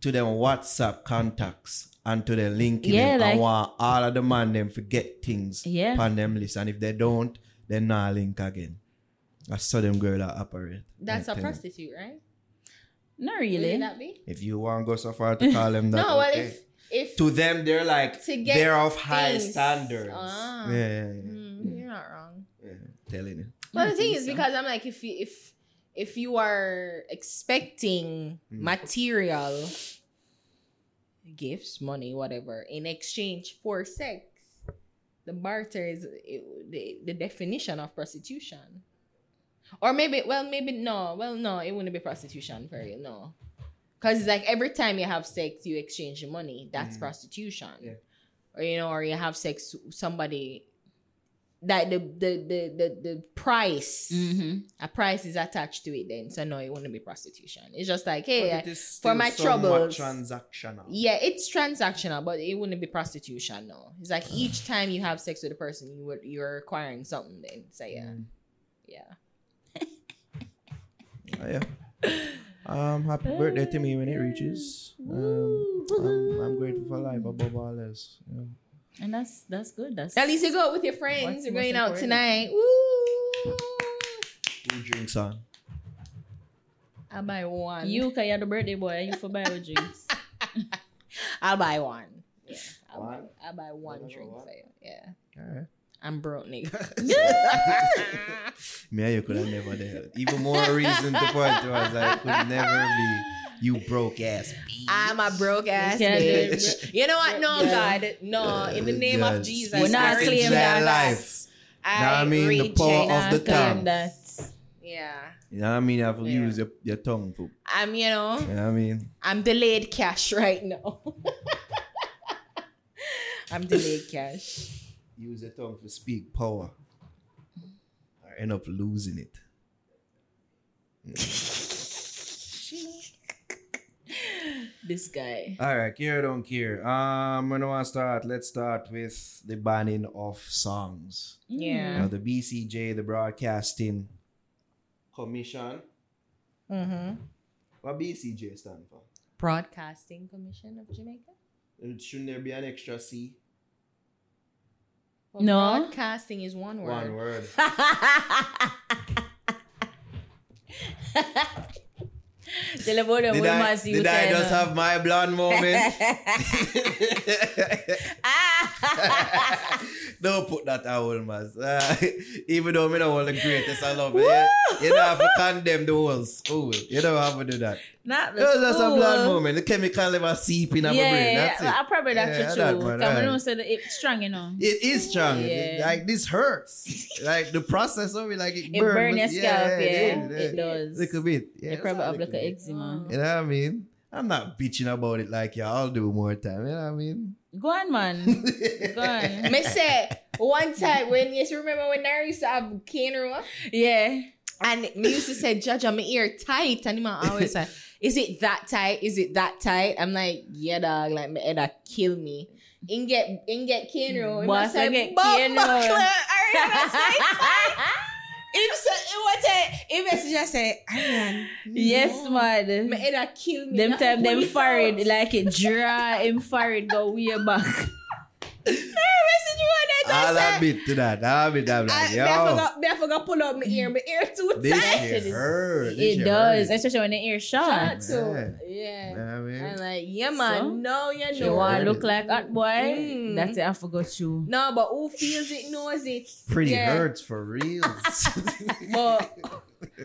to them WhatsApp contacts and to the link in Yeah, them. I like- want all of the man them forget things Yeah. on them list. And if they don't, then not link again. I saw them girl that operate. That's I a tell prostitute, right? not really. that be? If you want to go so far to call them that, No, well, okay. if if to them they're like To get they're of high standards. Ah. Yeah, yeah, yeah, Mm, you're not wrong. yeah. Telling you. But the thing is, so. because I'm like, if you if if you are expecting Mm. material gifts, money, whatever, in exchange for sex, the barter is it- the, the definition of prostitution. Or maybe, well, maybe no, well, no, it wouldn't be prostitution for you, no. Because it's like every time you have sex, you exchange your money. That's Mm. prostitution. Yeah. Or you know, or you have sex with somebody that the the the the, the price Mm-hmm. a price is attached to it then so no it wouldn't be prostitution it's just like hey I- for my somewhat troubles. transactional. yeah it's transactional but it wouldn't be prostitution no it's like each time you have sex with a person you would you're acquiring something then so yeah Mm. yeah Oh, yeah. Um, happy birthday to me when it reaches. Um, I'm, I'm grateful for life above all else. Yeah. And that's that's good. That's at least you go out with your friends you're going out tonight Woo! Two drinks on. I'll buy one you. Cause you're the birthday boy. You for buy with drinks. I'll buy one yeah I'll, One? Buy, I'll buy one One drink for you yeah Alright. I'm broke nigga Me and you could have never there. Even more reason to point to us like could never be you broke ass bitch. I'm a broke ass Yeah, bitch. You know what? No, Yeah. God. No, in the name God. of Jesus. We're not claiming reject that. life. I, Know what I mean? The reject power of the that. tongue. that. Yeah. You know what I mean? You have to Yeah. use your, your tongue for I'm, you know, you know what I mean? I'm delayed cash right now. I'm delayed cash. Use your tongue to speak power. Or end up losing it. This guy. All right, care or don't care. Um, when I want to start, let's start with the banning of songs. Yeah. Now, the BCJ, the Broadcasting Commission. Mm-hmm. What BCJ stand for? Broadcasting Commission of Jamaica? And Shouldn't there be an extra C? Well, No. Broadcasting is one word. One word. Tell about them Did I, did I just have my blonde moment? Ah, don't put that out, man. Uh, even though me not one of the greatest, I love it. Yeah? You don't have to condemn the whole school. You don't have to do that. Not the It was just a school. blonde moment. The chemical never seep in my Yeah, brain. That's yeah, I probably that's Yeah, the that Cause I don't say that it's strong, you know. It is strong. Yeah. Like this hurts. like the process of it, like it, It burn, burn your scalp, yeah. it, It does. Look a bit. Yeah, It probably have like little a eczema. You know what I mean? I'm not bitching about it like yeah, I'll do more time. You know what I mean? Go on, man. Go on. Me say, one time when, yes, remember when I used to have cane? Yeah. And me used to say, Judge, I'm ear tight. And him always say, Is it that tight? Is it that tight? I'm like, Yeah, dog. Like, my head kill me. In get, in get Kenro. Boss, say, I get. If so, what I, if it's just say, Yes, no. man. My a kill me. Them time them forehead like it dry, him forehead go way back. I message you on that. I'll I admit to that. I'll admit I'm I, like, me I forgot, me I forgot pull up my ear. My ear too this tight. shit hurt. This It shit does, hurt. especially when the ear shot. Shot too. Yeah. Yeah. You know what I mean? I'm like, yeah, man. So? no, you You know. want to look like hot boy? Mm. That's it. I forgot you. No, but who feels it knows it. Pretty yeah. hurts for real. But,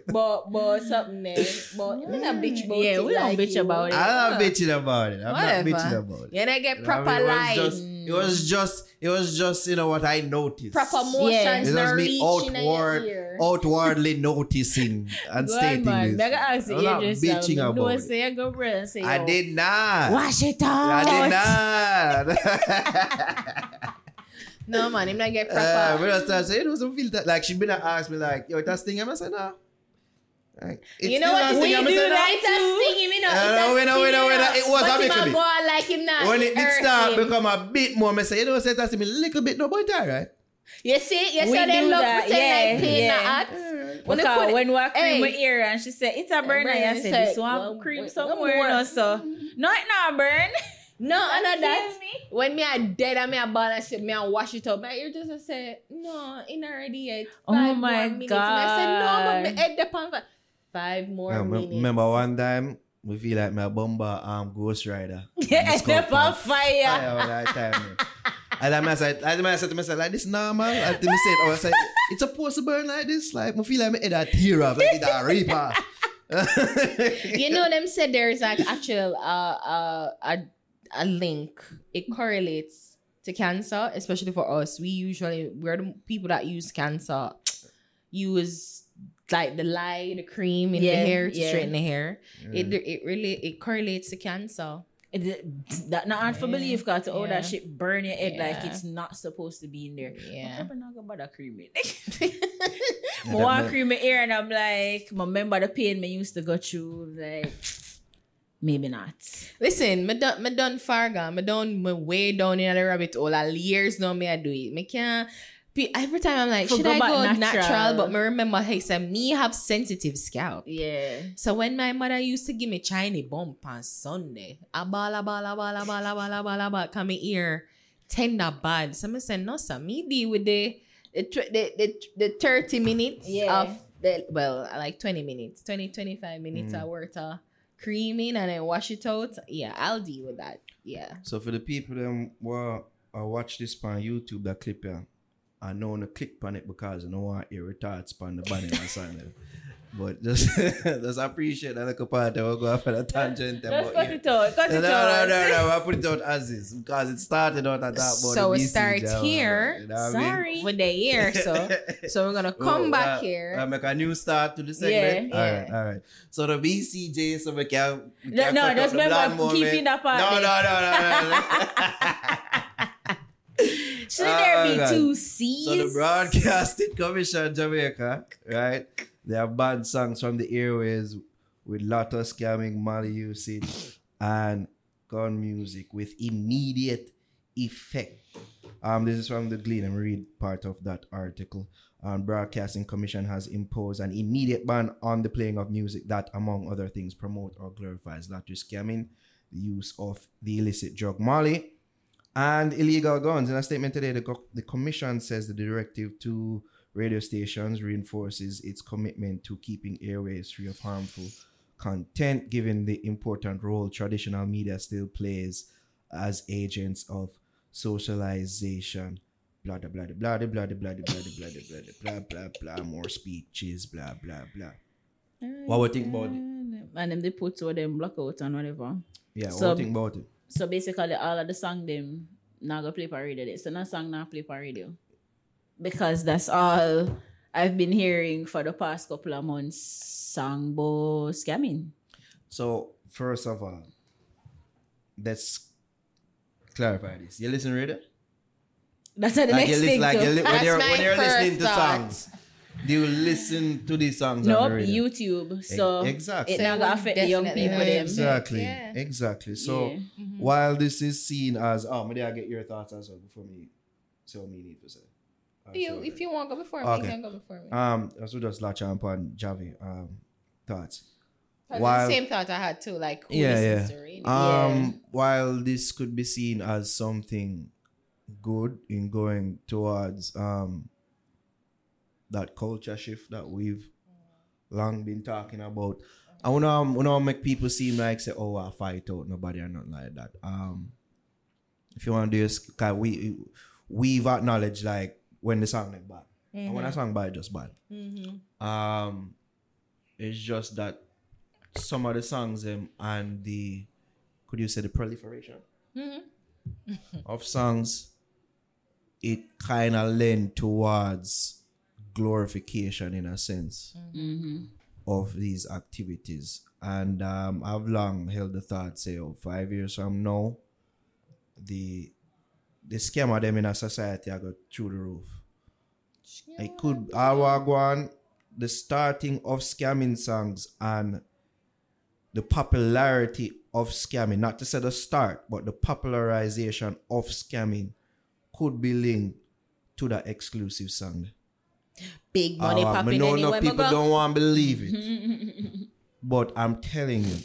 but, but something there. But you not bitch about Yeah, it. we don't like bitch you. about it. I'm not bitching about it. I'm Whatever. not bitching about it. You don't get You know what proper I mean? It line. just, it was just, it was just, you know what I noticed. proper motions Yeah. It was me reaching in your outward, outwardly noticing and Go stating man. this. Ask I'm not bitching No, about it. say go bro say I did not. Wash it out. I did not. No, man, him not get proper. uh, when I started saying, it doesn't feel that. Like, she been asked me, like, yo, that's thing. I said, no. Like, it's you know what? We do say, that. It's a sting him, you know. Uh, It's a we know, we sting know, we know. It was but a him little bit. go like him not. When it did start him. become a bit more, I say, you know, say that's me a little bit, no, but it's all right. You see, you We see, they do love that, pretend yeah, like pain yeah. not hot. When they Because put when we cream Hey. my ear and she said it's a burn, burn, I said this one well, cream somewhere. one. No, so no, it not burn. No, I know that. Me. When me a dead and me a ball and shit, me a wash it up. My ear just a say, no, it not ready yet. Oh Five my more minutes. And I said, no, but God. me head depend for five more I minutes. remember one time, we feel like my bomber um, Ghost Rider. Yeah, And the fire. fire all that time. And then I said, and I said to myself, like, this normal? And then I said, oh, I said, it's supposed to burn like this? Like, I feel like my head a tear off, like it's a reaper. you know them said there's like actual uh, uh, a a link. It correlates to cancer, especially for us. We usually we're the people that use cancer use like the lye, the cream in Yeah, the hair to yeah. straighten the hair. It it really it correlates to cancer. It- that not hard for Yeah. believe because all Yeah. that shit burn your head like it's not supposed to be in there. Yeah. I'm not gonna bother cream it. Yeah, I that want man- cream my ear and I'm like, I remember the pain me used to go through. Like, maybe not. Listen, me done, me done Farga. Me done me way down in the rabbit hole. All years now me I do it. Me can't. Pe- Every time I'm like, For should I go natural. natural? But me remember, hey, said me have sensitive scalp. Yeah. So when my mother used to give me Chinese bump on Sunday, a ball, a ball, a ball, a ball, a ball, a ball, a ball, come in ear, tender bad. So I said, no, sir, me deal with the the, the, the, the 30 minutes Yeah. of the, well, like 20 minutes, 20, 25 minutes Mm. of worth of creaming and then wash it out. Yeah, I'll deal with that. Yeah. So for the people them who uh, watch this on YouTube, that clip here, I know to click on it because I know to hear retards on the banner and something. But just, just appreciate that little part that we'll go off on a tangent. Just about cut here. it out. Cut No, it no, out. no, no, I put it out as is because it started out at that. So it starts here. you know what I mean? Sorry. With the ear, so so we're gonna come Oh, back uh, here. uh, make a new start to the segment. Yeah, all yeah. right, all right. So the BCJ, so we can. We No, can no, cut just remember keeping that part No, there. no, no, no, no. Should there be Oh, two C's? So the Broadcasting Commission Jamaica, right? They have banned songs from the airways with lot of scamming, money usage, and gun music with immediate effect. Um, this is from the Glean and read part of that article. Um, Broadcasting Commission has imposed an immediate ban on the playing of music that, among other things, promote or glorifies lottery scamming, the use of the illicit drug Molly, and illegal guns. In a statement today, the, co- the commission says the directive to radio stations reinforces its commitment to keeping airways free of harmful content, given the important role traditional media still plays as agents of socialization. Blah blah blah blah blah blah blah blah blah blah blah blah blah blah more speeches blah blah blah. What would you think about it? And them they put all them blackout and whatever. Yeah, So- what do think about it? So basically, all of the song them not gonna play for radio. It's not song not play for radio because that's all I've been hearing for the past couple of months. Song bo scamming. So first of all, let's clarify this. You listen radio? That's not the Like you next listen, thing. like you li- when That's you're when you're listening first to songs, they will listen to these songs on Nope. YouTube. So exactly. it So not gonna affect the young people. Them. Exactly. Yeah. Exactly. So Yeah. while this is seen as oh, maybe I get your thoughts as well before me. So me need to say. You, if you want to go before me, Okay. you can go before me. um, so just latch on upon Javi um thoughts. 'Cause while- the same thought I had too. Like, who Yeah, listens yeah. to radio? Um, while this could be seen as something good in going towards um that culture shift that we've long been talking about, I wanna um, wanna make people seem like say, oh, I fight out nobody or nothing like that. Um, if you want to do this, cause we we've acknowledged like when the song like bad, and when a song bad, just bad. Um, it's just that some of the songs um, and the could you say the proliferation of songs it kind of lend towards glorification in a sense of these activities. And um, i've long held the thought say oh five years from now the the scam of them in a society I got through the roof. It could go the starting of scamming songs and the popularity of scamming, not to say the start, but the popularization of scamming could be linked to that exclusive song. Big money Uh, popping know anywhere. no me people don't want to believe it. but I'm telling you,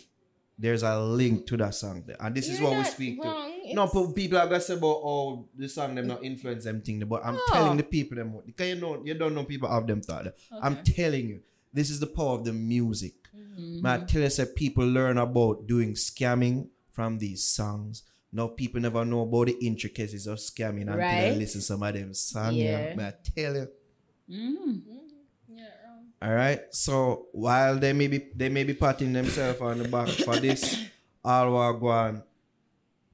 there's a link to that song there. And this is You're what we speak wrong. to. No, It's- pe- people are gonna say about oh the song them not influence them thing, but I'm No. telling the people them because you know you don't know people have them thought. I'm telling you, this is the power of the music. Mm-hmm. I tell you, say people learn about doing scamming from these songs. Now people never know about the intricacies of scamming until they Right. listen to some of them songs. Yeah. Yeah. I tell you. Mm. All right. So while they may be they may be patting themselves on the back for this, all what go on,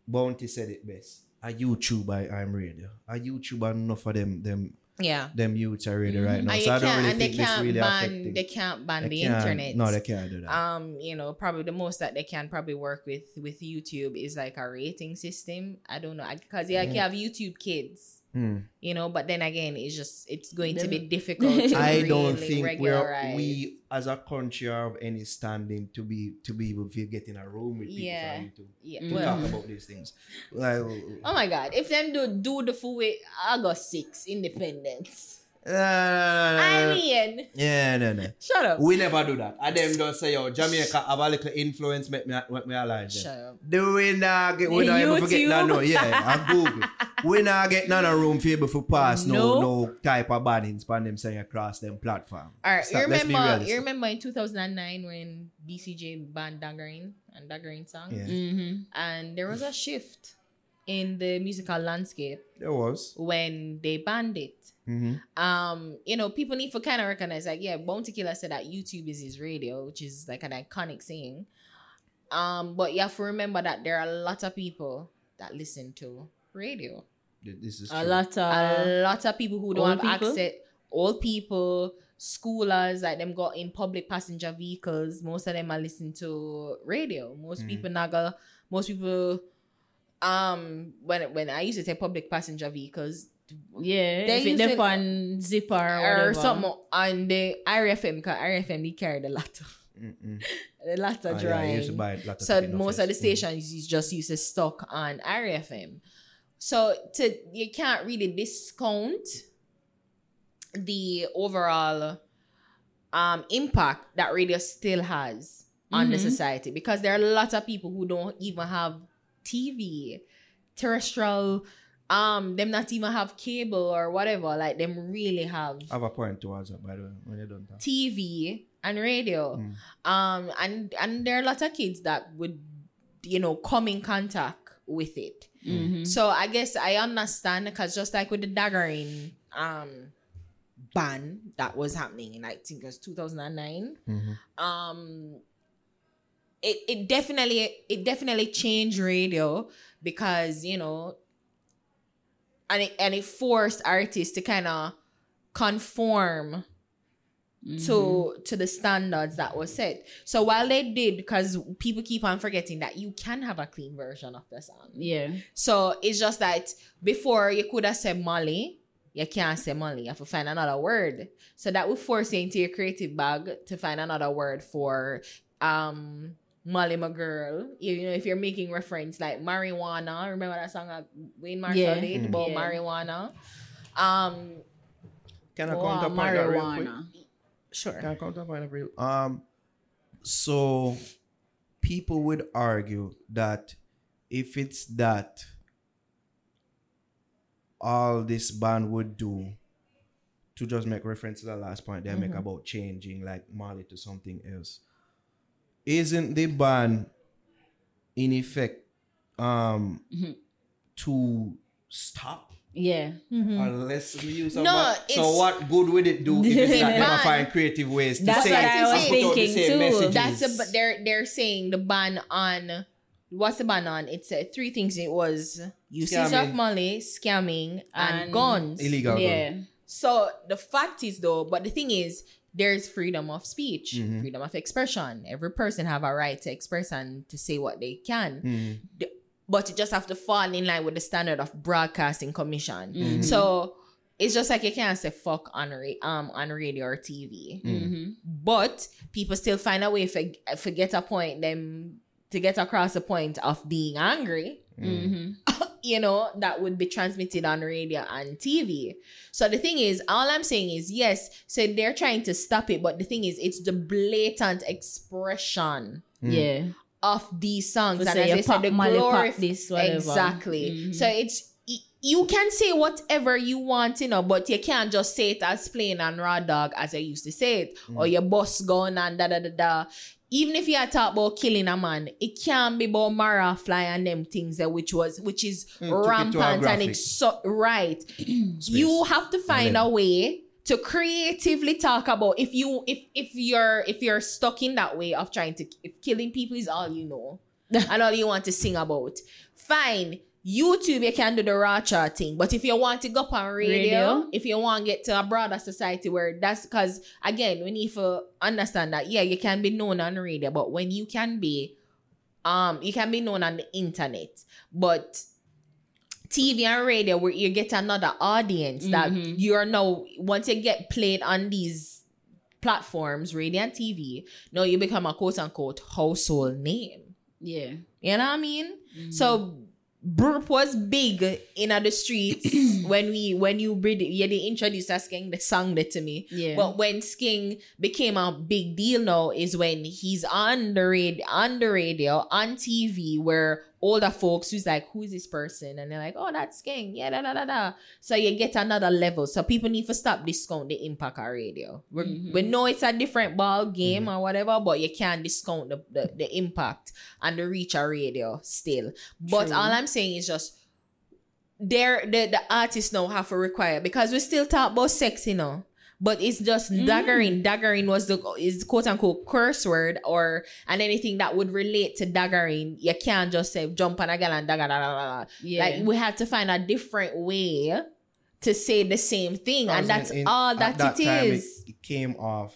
Bounty said it best. A YouTuber I'm radio. A YouTuber enough of them them Yeah. them youths are radio right now. And, so I don't really and they think this can't really ban they can't ban They the can't- internet. No, they can't do that. um, you know, probably the most that they can probably work with with YouTube is like a rating system. I don't know because yeah, you have YouTube Kids, Hmm. you know, but then again, it's just it's going to be difficult. To I don't really think we're we as a country are of any standing to be to be able to get in a room with people Yeah. from YouTube Yeah, to well, talk about these things. Like, oh my God, if them do do the full way August six Independence, nah, I mean, yeah, no, no. shut up, We never do that. And them just say, yo, Jamaica have a little influence, make me, make me alive. shut up. Do we not get, we not ever forget that, no, yeah, and Google. we not get none of room for you before pass no, No. no type of bannings on them saying across them platform. All right, Stop, you remember? You remember in two thousand and nine when BCJ banned daggering and daggering song, Yeah. Mm-hmm. and there was a shift in the musical landscape There was. when they banned it. Hmm Um, you know, people need to kind of recognize, like, yeah, Bounty Killer said that YouTube is his radio, which is like an iconic saying. Um, but you have to remember that there are a lot of people that listen to radio. This is A true. lot a of lot of people who don't old have people? access old people schoolers like them got in public passenger vehicles most of them are listening to radio most Mm. people not go most people um when when i used to say public passenger vehicles yeah. They if it use it- depend zipper or, or something on the RFM because RFM they carried a lot of Mm-mm. a lot of Ah, yeah, used to a lot of so ticket most of the office. Mm. stations is just used to stock on RFM. So to you can't really discount the overall um impact that radio still has on the Mhm. society because there are a lot of people who don't even have TV, terrestrial, um, them not even have cable or whatever. Like them really have I have a point towards that, by the way, when you don't. talking. TV and radio. Mm. Um, and and there are a lot of kids that would, you know, come in contact with it. Mhm. So I guess I understand because just like with the daggering um ban that was happening in I think it was 2009. Mhm. Um it, it definitely it definitely changed radio because you know and it and it forced artists to kind of conform Mm-hmm. to to the standards that was set. So while they did, because people keep on forgetting that you can have a clean version of the song. Yeah. So it's just that before you could have said Molly, you can't say Molly. You have to find another word. So that would force you into your creative bag to find another word for um Molly my girl. You, you know, if you're making reference like marijuana, remember that song that Wayne Marshall Yeah. did about Yeah. marijuana? Um Can I Wow, counterpoint that real quick? marijuana. sure. Can I counterpoint that real? Um, so people would argue that if it's that, all this band would do to just make reference to the last point they make about changing like Molly to something else. Isn't the ban in effect um Mhm. to stop Yeah. unless we use No, band? So what good would it do if it's not Man. never find creative ways to That's say what it I and was put out the thinking same too. messages? That's a but they're they're saying the ban on what's the ban on? It's uh, three things. It was usage Scamming. of money, scamming, and, And guns. illegal. Yeah. So the fact is though, but the thing is, there's freedom of speech, Mhm. freedom of expression. Every person have a right to express and to say what they can. Mhm. But you just have to fall in line with the standard of broadcasting commission. Mhm. So it's just like you can't say fuck on ra- um on radio or TV. Mm-hmm. But people still find a way for for get a point them to get across the point of being angry Mm-hmm. you know, that would be transmitted on radio and TV. So the thing is, all I'm saying is, yes, so they're trying to stop it, but the thing is, it's the blatant expression Mm. Yeah. of these songs. To and as you they said, the Molly, pop glorif- this, whatever. Exactly. Mhm. So it's you can say whatever you want, you know, but you can't just say it as plain and raw dog as I used to say it, or your boss gone and da da da da. Even if you are talk about killing a man, it can be about Mara fly and them things that which was which is Mm, took it rampant and it's so right. you have to find a way to creatively talk about if you if if you're if you're stuck in that way of trying to if killing people is all you know and all you want to sing about. Fine youtube you can do the raw chart thing but if you want to go up on radio, Radio? if you want to get to a broader society where that's because again we need to understand that yeah you can be known on radio but when you can be um you can be known on the internet but TV and radio where you get another audience that Mhm. you're now once you get played on these platforms, radio and TV, now you become a quote unquote household name. Yeah. You know what I mean? Mm-hmm. So Burp was big in the streets when we when you read yeah they introduced us King the song that to me. Yeah. But when Skeng became a big deal now is when he's on the radio, on the radio, on TV, where older folks who's like, who is this person? And they're like, oh, that's Skeng. Yeah, da da da da. So you get another level. So people need to stop discount the impact of radio. We're, Mhm. We know it's a different ball game or whatever, but you can't discount the, the, the impact and the reach of radio still. But True. all I'm saying is just there the, the artists now have to require because we still talk about sex, you know. But it's just Mm. daggering. Daggering was the is quote unquote curse word or and anything that would relate to daggering. You can't just say jump on a gal and dagger da, da, da, da. yeah. Like we had to find a different way to say the same thing, and that's in- in- all at that, that it time, is. It, came off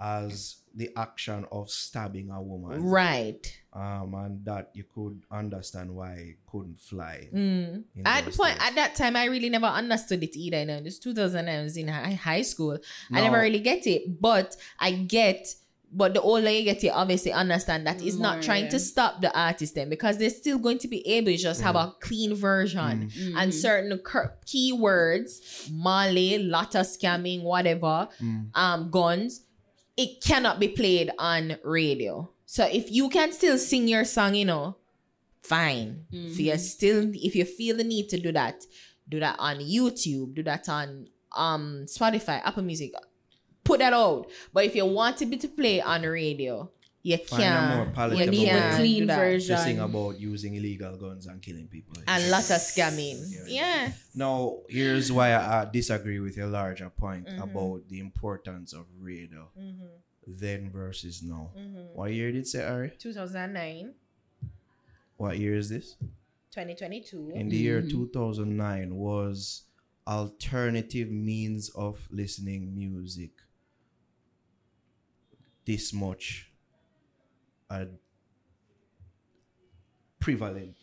as the action of stabbing a woman. Right. Um, and that you could understand why it couldn't fly. Mm. At the point days. at that time, I really never understood it either. You know, this 2000 I was in high, high school. I never really get it, but I get. But the older you get, you obviously understand that it's not trying yeah. to stop the artist then because they're still going to be able to just have a clean version Mhm. and certain cur- keywords, Molly, lotta scamming, whatever, Mm. um, guns, it cannot be played on radio. So if you can still sing your song, you know, fine. If you still, if you feel the need to do that, do that on YouTube, do that on um Spotify, Apple Music, put that out. But if you want it to play on the radio, you Find a can't. more you palatable need a can't clean version. to sing about using illegal guns and killing people. And lot of scamming. Yeah. Now, here's why I, I disagree with your larger point Mhm. about the importance of radio Mm-hmm. Then versus now. Mm-hmm. What year did it say, Ari? 2009, What year is this? 2022. In the year Mhm. 2009 was alternative means of listening music this much uh, prevalent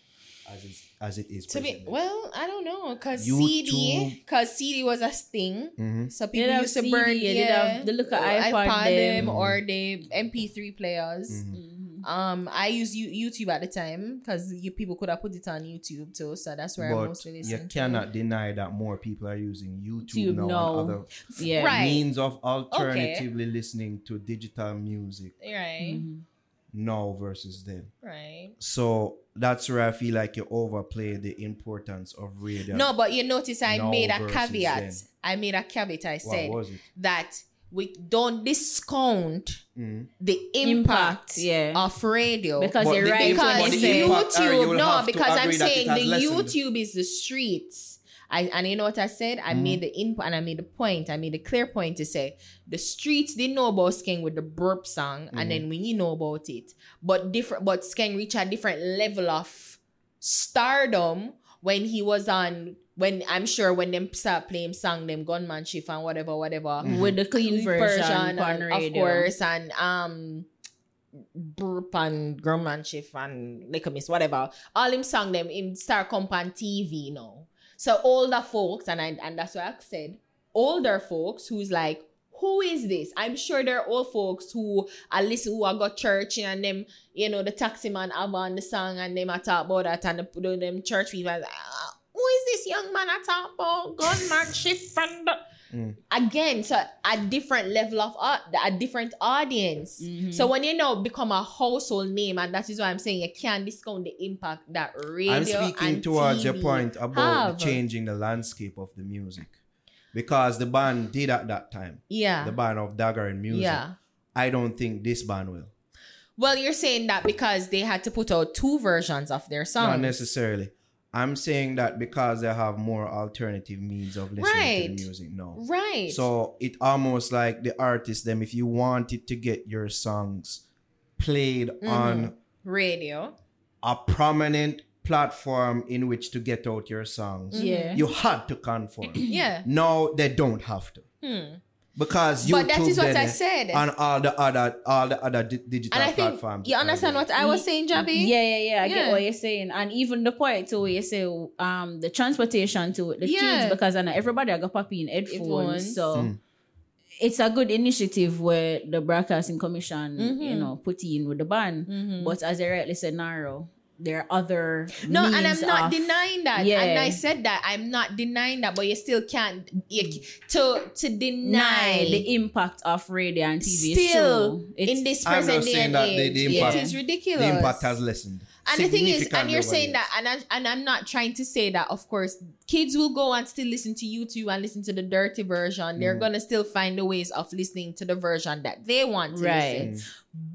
as it, as it is. To be well, I don't know, cause CD, cause CD was a thing. Mhm. So They people have used to CD, burn they yeah, have the look at or iPod them. or the MP3 players. Mhm. Um, I use YouTube at the time because you people could have put it on YouTube too. So that's where I But mostly you listen. cannot deny that more people are using YouTube YouTube now now. and other Yeah. Right. means of alternatively listening to digital music to. Right, Mhm. Now versus then. right. So that's where I feel like you overplay the importance of radio. No, but you notice I made a caveat. then. I made a caveat. I what said was it? that we don't discount Mhm. the impact, Impact, yeah. of radio Because But you're right. because but the impact, Ari, you YouTube no because I'm agree that it saying the lessened. YouTube is the streets. I, and you know what I said? I Mm-hmm. made the input and I made the point. I made a clear point to say the streets didn't know about Skeng with the burp song, Mm-hmm. and then we you know about it. But different but Skeng reached a different level of stardom when he was on when I'm sure when them start playing song them gunman shift and whatever, whatever Mm-hmm. With the clean version, on and, of course, and um, burp and gunman shift and Likkle Miss, whatever. All him song them in Star Comp on TV now. So older folks, and I and that's what I said, older folks who's like, who is this? I'm sure there are old folks who are listen who are got church and them, you know, the taxi man have on the song and them I talk about that and the, the- them church people. like, "Ah, who is this young man I talk about? Gunman shift and the-" Mm. again so a different level of art a different audience Mhm. so when you now become a household name and that is why i'm saying you can't discount the impact that radio I'm speaking towards your point about the changing the landscape of the music. Because the band did at that time, yeah the band of daggering Music. yeah I don't think this band will. well you're saying that because they had to put out two versions of their song Not necessarily. I'm saying that because they have more alternative means of listening to the music now. right So it almost like the artist them if you wanted to get your songs played Mm-hmm. on radio a prominent platform in which to get out your songs, Yeah. you had to conform. yeah no, they don't have to. Hmm. Because YouTube But that is what I said. on all the other all the other di- digital and i think platforms. you understand what i was saying Javi? Yeah, yeah, yeah. I Yeah. get what you're saying, and even the point to where you say um the transportation to the Yeah. tunes because I know everybody I got poppy in headphones, Headphones. so Hmm. it's a good initiative where the broadcasting commission, Mm-hmm. you know, put in with the band. But as I rightly said, Naro. There are other No, and I'm not of- denying that. Yeah. And I said that I'm not denying that, but you still can't you, to to deny deny the impact of radio and TV. still show. In this present day saying and that the- the it impact- is ridiculous. the impact has lessened. and the thing is, and you're saying the that, and I, and I'm not trying to say that. Of course, kids will go and still listen to YouTube and listen to the dirty version. They're Mm. gonna still find the ways of listening to the version that they want to Right. listen.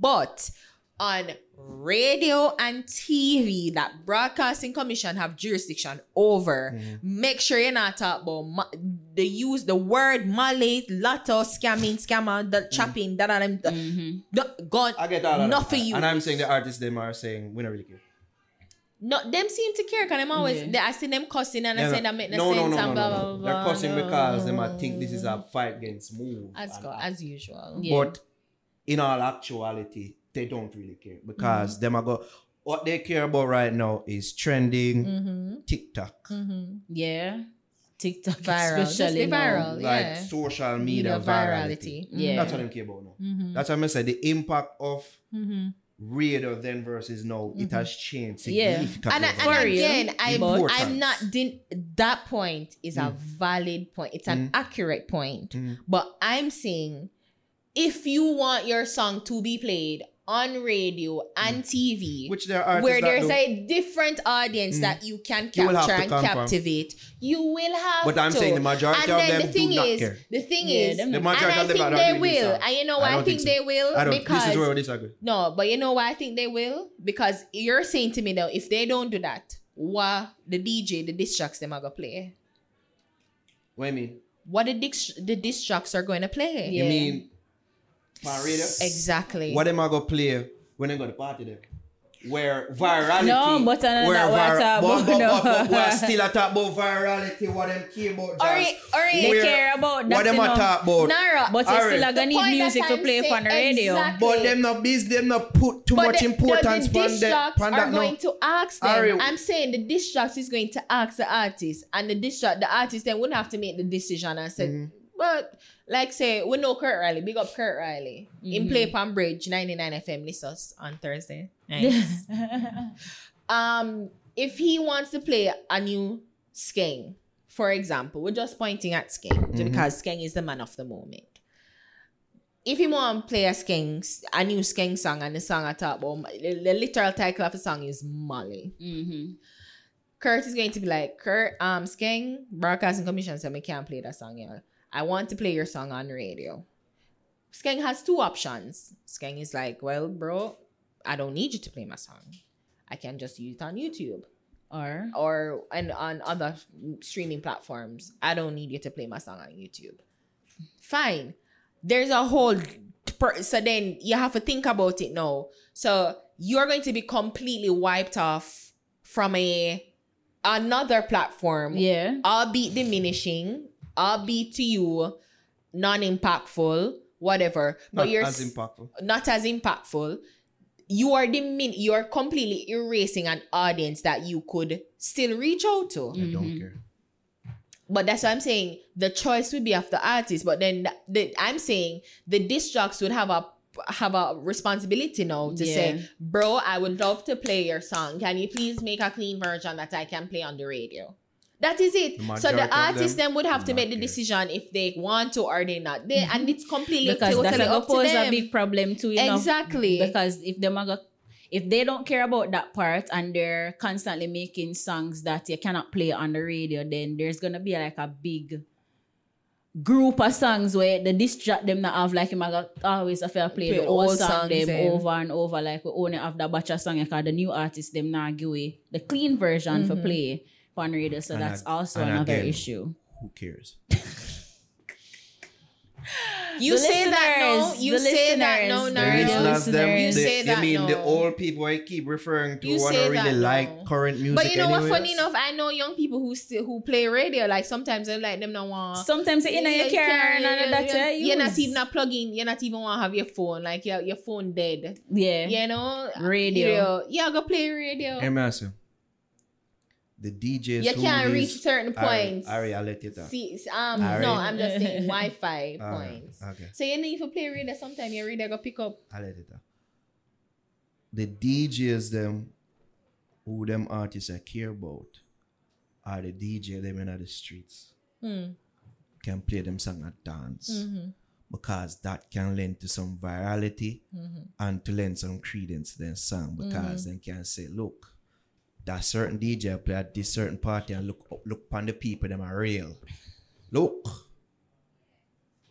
But on radio and TV that broadcasting commission have jurisdiction over, Mm-hmm. make sure you're not talking about ma- the use the word Malay, lotto, scamming, scammer, the chopping, that and them. Mhm. the- Gone. I get all Not for you. And I'm saying the artists them are saying we don't really care. No, them seem to care because I'm always Yeah. they, I see them cussing and I Yeah, say no, that make no, no, no, sense no, and no, blah, no, blah, no. blah, They're cussing blah, because they blah, might think this is a fight against move. as, and go, as usual. Yeah. But in all actuality, they don't really care Mm-hmm. because them are go. What they care about right now is trending Mm-hmm. TikTok, Mm-hmm. yeah, TikTok Viral. Just especially the now. viral. like social media, Media virality. virality. Yeah. That's what they care about now. Mm-hmm. That's what I said. The impact of Mm-hmm. radio then versus now, it has changed Yeah. significantly. And, over and For the- real. again, I'm, I'm not din- that point is a valid point. It's an accurate point. Mm. But I'm saying if you want your song to be played on radio and mm. TV, Which there are where there's a different audience mm. that you can You will have capture to and confirm. captivate, you will have But I'm to. saying the majority and of then them the thing do not is, care. The thing Yeah, is, them The and majority I of them think they will. And you know I why I, don't think, think so. they will? I don't. because this is where we disagree. no, but you know why I think they will? Because you're saying to me now, if they don't do that, what the DJ, the disc tracks them are gonna play? What I mean? What the disc, the disc tracks are going to play? You mean on radio? Exactly. What am I gonna play when they go to party there? where virality. No, but another where what vir- about- but, but, no. but, but we're still a talk about virality. What them care about? Or, just or They care about that, What them you a know. talk about? Naro, But you still are gonna need music to play saying- on the radio. Exactly. But them not biz, them not put too But much the- importance the, the on diss the jocks are that. going No. to ask them. Alright. I'm saying the diss jocks is going to ask the artist, and the diss jock, the artist then wouldn't have to make the decision and say, Mm-hmm. but like say we know Kurt Riley, big up Kurt Riley. Mm-hmm. In Play Palm Bridge, 99 FM, list us on Thursday. Nice. um, if he wants to play a new Skeng, for example, we're just pointing at Skeng because Skeng is the man of the moment. If you want to play a Skeng, a new Skeng song, and the song I talk about, the, the literal title of the song is Molly. hmm Kurt is going to be like, Kurt, um, Skeng, Broadcasting Commission said, we can't play that song, yeah. I want to play your song on radio. Skeng has two options. Skeng is like, well, bro, I don't need you to play my song. I can just use it on YouTube Or or and on other streaming platforms. I don't need you to play my song on YouTube. Fine. There's a whole per- so then you have to think about it now. So you're going to be completely wiped off from a another platform yeah. albeit diminishing, albeit to you non-impactful, whatever. But Not you're as impactful. not as impactful. You are dimin- you are completely erasing an audience that you could still reach out to. I don't mm-hmm. care. But that's what I'm saying. The choice would be of the artist. But then th- the, I'm saying the disc jocks would have a have a responsibility now to Yeah. say, bro, I would love to play your song. Can you please make a clean version that I can play on the radio? That is it. The so the artist them then would have to make the decision if they want to or they not. They, And it's completely Because totally that's up gonna to pose them. a big problem too. You know? Exactly. Because if them are if they don't care about that part and they're constantly making songs that you cannot play on the radio, then there's gonna be like a big group of songs where the distract them not have like you might always have to play, Play the old old song songs, them eh. over and over like we only have the batch of song because the new artist them not give away the clean version for play on radio. So And that's ag- also another again, issue. Who cares? you The say that no. You the say that no, listeners, The the Naro. them, listeners. they, You say they that mean the old people I keep referring to You want say to really that like no. current music. But you know what? Funny enough, I know young people who still who play radio. Like sometimes they like them not want. Sometimes you know you carry none of that you're, not even a plug in. You're not even want to have your phone. Like your your phone dead. yeah. You know, Radio. Yeah, go play radio. Hey, Master. The DJs You can't is- reach certain points. Ari, I'll let you talk. See, um, Alright. no, I'm just saying Wi-Fi points. okay. So you know if you play radio, sometimes your radio go pick up. I'll let you talk. The DJs them who them artists I care about are the DJ them in the streets. Hmm. Can play them song at dance. Mm-hmm. Because that can lend to some virality Mm-hmm. and to lend some credence to their song because they can say, look, that certain DJ play at this certain party and look look upon the people, them are real. Look.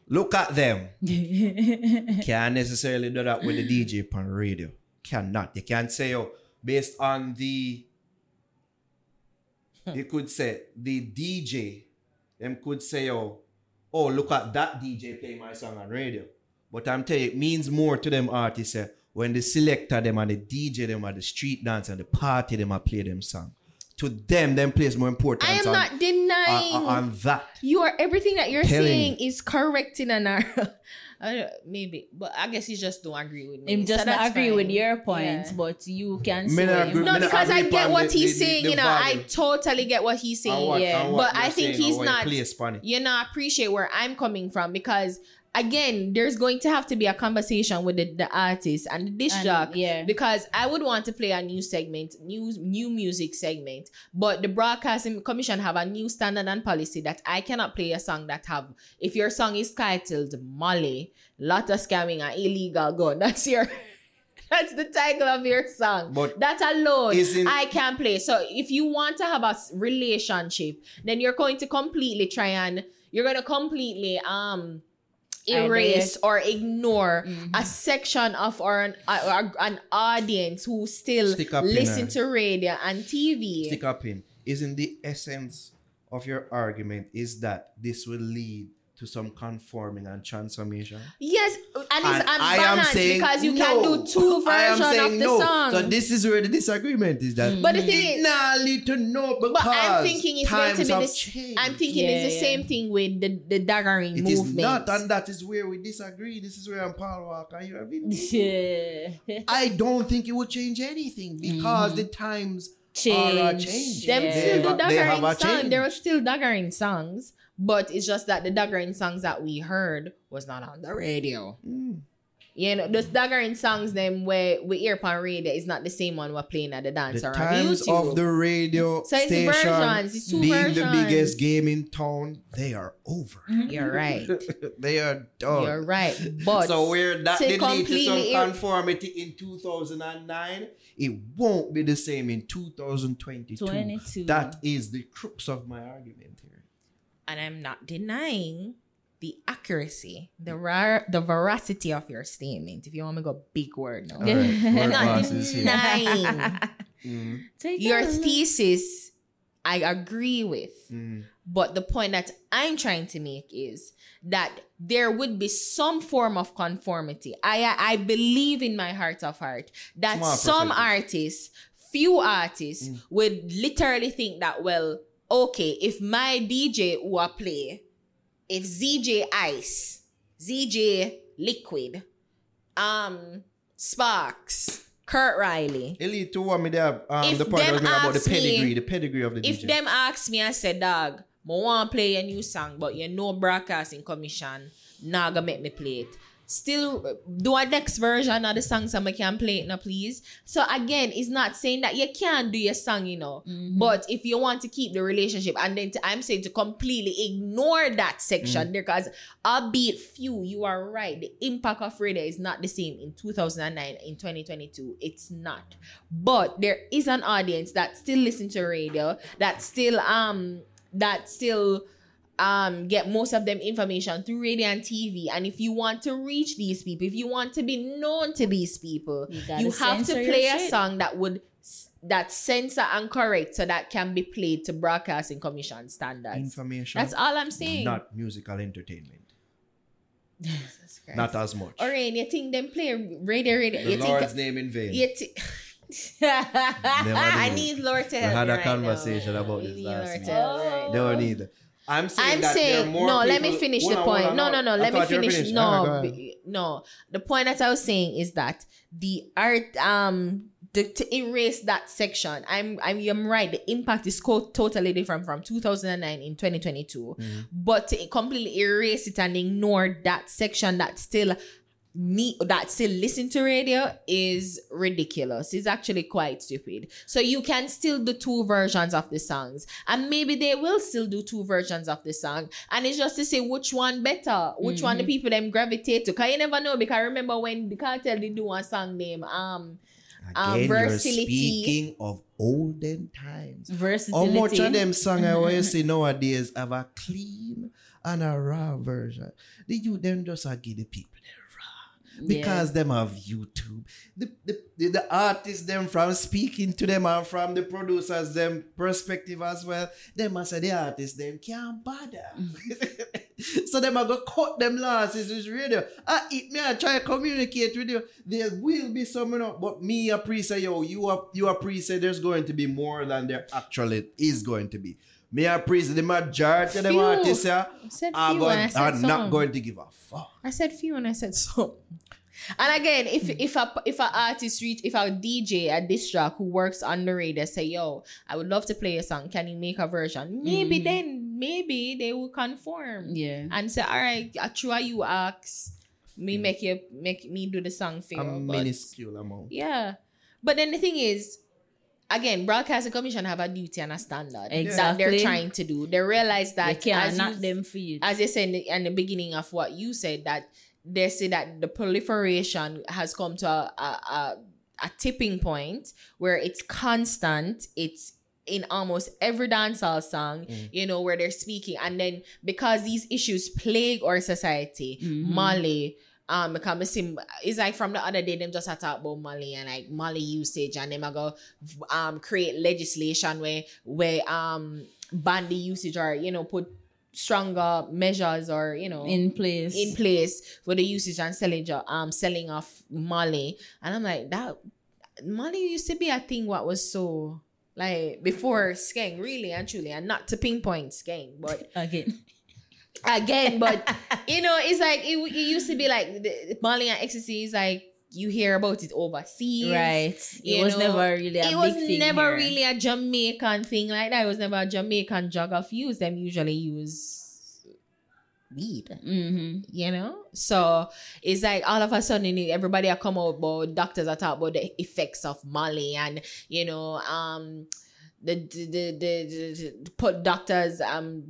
Look at them. Can't necessarily do that with the DJ upon radio. Cannot. You can't say, oh, based on the you could say the DJ, them could say, oh, oh, look at that DJ play my song on radio. But I'm telling you, it means more to them artists eh, when the selector them and the DJ them at the street dance and the party them a play them song. To them, them plays more important. I am on, not denying. on, on that. you are everything that you're Telling saying you. is correct in an hour. Maybe, but I guess you just don't agree with me. I'm just So not that's agree with your points, Yeah. but you can Me not say agree- No, not because I get what the- he's the- the- saying. the you know, I totally get what he's saying. What- yeah. what But I think he's and what you not- place upon it. you know, I appreciate where I'm coming from because again, there's going to have to be a conversation with the, the artist and the disc jock. yeah. Because I would want to play a new segment, new new music segment, but the broadcasting commission have a new standard and policy that I cannot play a song that have if your song is titled Molly, lot of scamming and illegal gun. That's your that's the title of your song. But that alone I can play. So if you want to have a relationship, then you're going to completely try and you're going to completely um erase or ignore Mm-hmm. a section of or an, uh, an audience who still Stick up in listen to radio and TV. stick up in isn't the essence of your argument is that this will lead to some conforming and transformation Yes, and it's And I am unbalanced saying because you no. can do two I am versions saying of the no. song. So this is where the disagreement is that. But the thing it is- nah lead to no because but I'm thinking it's going to be have this. I'm thinking Yeah, it's the yeah. same thing with the the daggering It is movement. not, and that is where we disagree. This is where I'm Paul Walker. You have been. Yeah. I don't think it would change anything because mm-hmm. the times change. are a Change. change. Them Yeah. still do They have a daggering songs. change. There were still daggering songs, but it's just that the daggering songs that we heard was not on the radio. Mm. You know, those daggering songs them where we hear on radio is not the same one we're playing at the dance The or on times YouTube. of the radio So it's station versions, it's two being the biggest game in town, they are over. You're right. they are done. You're right. But so where that to did lead to some completely conformity in 2009, it won't be the same in 2022. 22. That is the crux of my argument here. And I'm not denying the accuracy, the rare, the veracity of your statement. If you want me to go big word now. All right, I'm word not denying Mm, your thesis. I agree with. mm. But the point that I'm trying to make is that there would be some form of conformity. I I believe in my heart of heart that Small some percentage. artists, few artists, Mm. would literally think that, well, okay, if my DJ who I play, if ZJ Ice, ZJ Liquid, um, Sparks, Kurt Riley, Elite to what me there, um, the point I was about the ask me- pedigree, the pedigree of the if DJ. them ask me, I said, dog, I want to play a new song, but you know broadcasting commission, nah gonna make me play it. Still do a next version of the song so I can play it now, please. So again, it's not saying that you can't do your song, you know. Mm-hmm. But if you want to keep the relationship, and then to, I'm saying to completely ignore that section because albeit few, you are right. The impact of radio is not the same in 2009, in 2022. It's not. But there is an audience that still listen to radio, that still um that still um get most of them information through radio and TV. And if you want to reach these people, if you want to be known to these people, You you, have to play a shit. song that would that censor and correct so that can be played to broadcasting commission standards. Information. That's all I'm saying. Not musical entertainment. Not as much. Orion, you think them play radio radio? the you Lord's think name in vain. you thi- I need Lord to We had a right conversation now. about We this need last Lord week. to right now. Don't need it. I'm saying I'm that there are saying more no. Let me finish the point. No, no, no. Let me thought you were finish. No, Alright, go ahead. b- no. The point that I was saying is that the art, um, the, to erase that section. I'm, I'm, I'm right. The impact is co- totally different from 2009 in 2022. Mm-hmm. But to completely erase it and ignore that section that still me that still listen to radio is ridiculous. It's actually quite stupid. So you can still do two versions of the songs, and maybe they will still do two versions of the song. And it's just to say which one better, which one the people them gravitate to. Cause you never know. Because I remember when the Kartel did do one song name, um, um, Again, versatility. you're speaking of olden times. How Versatility. much of them song I always see nowadays have a clean and a raw version? The you them just a give the people the because them have YouTube. The, the, the, artists them from speaking to them and from the producers them perspective as well. Them must say the artists them can't bother. Mm. so them are go cut them losses with radio. I it me I try to communicate with you. There will be some, you know, but me a pre say yo, you are you say there's going to be more than there actually is going to be. Me I say the majority of them artists said are, few going, and I said are not going to give a fuck. I said few and I said so. And again, if if a if a artist reach if a DJ a diss track who works on the radio say, yo, I would love to play a song. Can you make a version? Maybe mm. then maybe they will conform. Yeah. And say, all right, I try you ask. Me make you make me do the song for you. A minuscule amount. yeah. But then the thing is, again, broadcasting commission have a duty and a standard that they're trying to do. They realize They that can't as you- them for you. as they said in the, in the beginning of what you said, that they say that the proliferation has come to a, a, a, a tipping point where it's constant. It's in almost every dancehall song, you know, where they're speaking. And then because these issues plague our society, Mhm. Molly, um, because I see, it's like from the other day, them just had talk about Molly and like Molly usage, and them I go um create legislation where where um ban the usage or you know put stronger measures or you know in place. in place for the usage and selling um selling of Molly. And I'm like, that Molly used to be a thing what was so like before skeng, really and truly, and not to pinpoint skeng, but again. Again, but you know, it's like it, it used to be like the, Molly and ecstasy is like you hear about it overseas. Right. It was know, never really a it was never here. really a Jamaican thing like that. It was never a Jamaican drug of use. Them usually use weed Mm-hmm. you know so it's like all of a sudden everybody are come out about doctors are talk about the effects of molly and you know um the the the, the, the put doctors um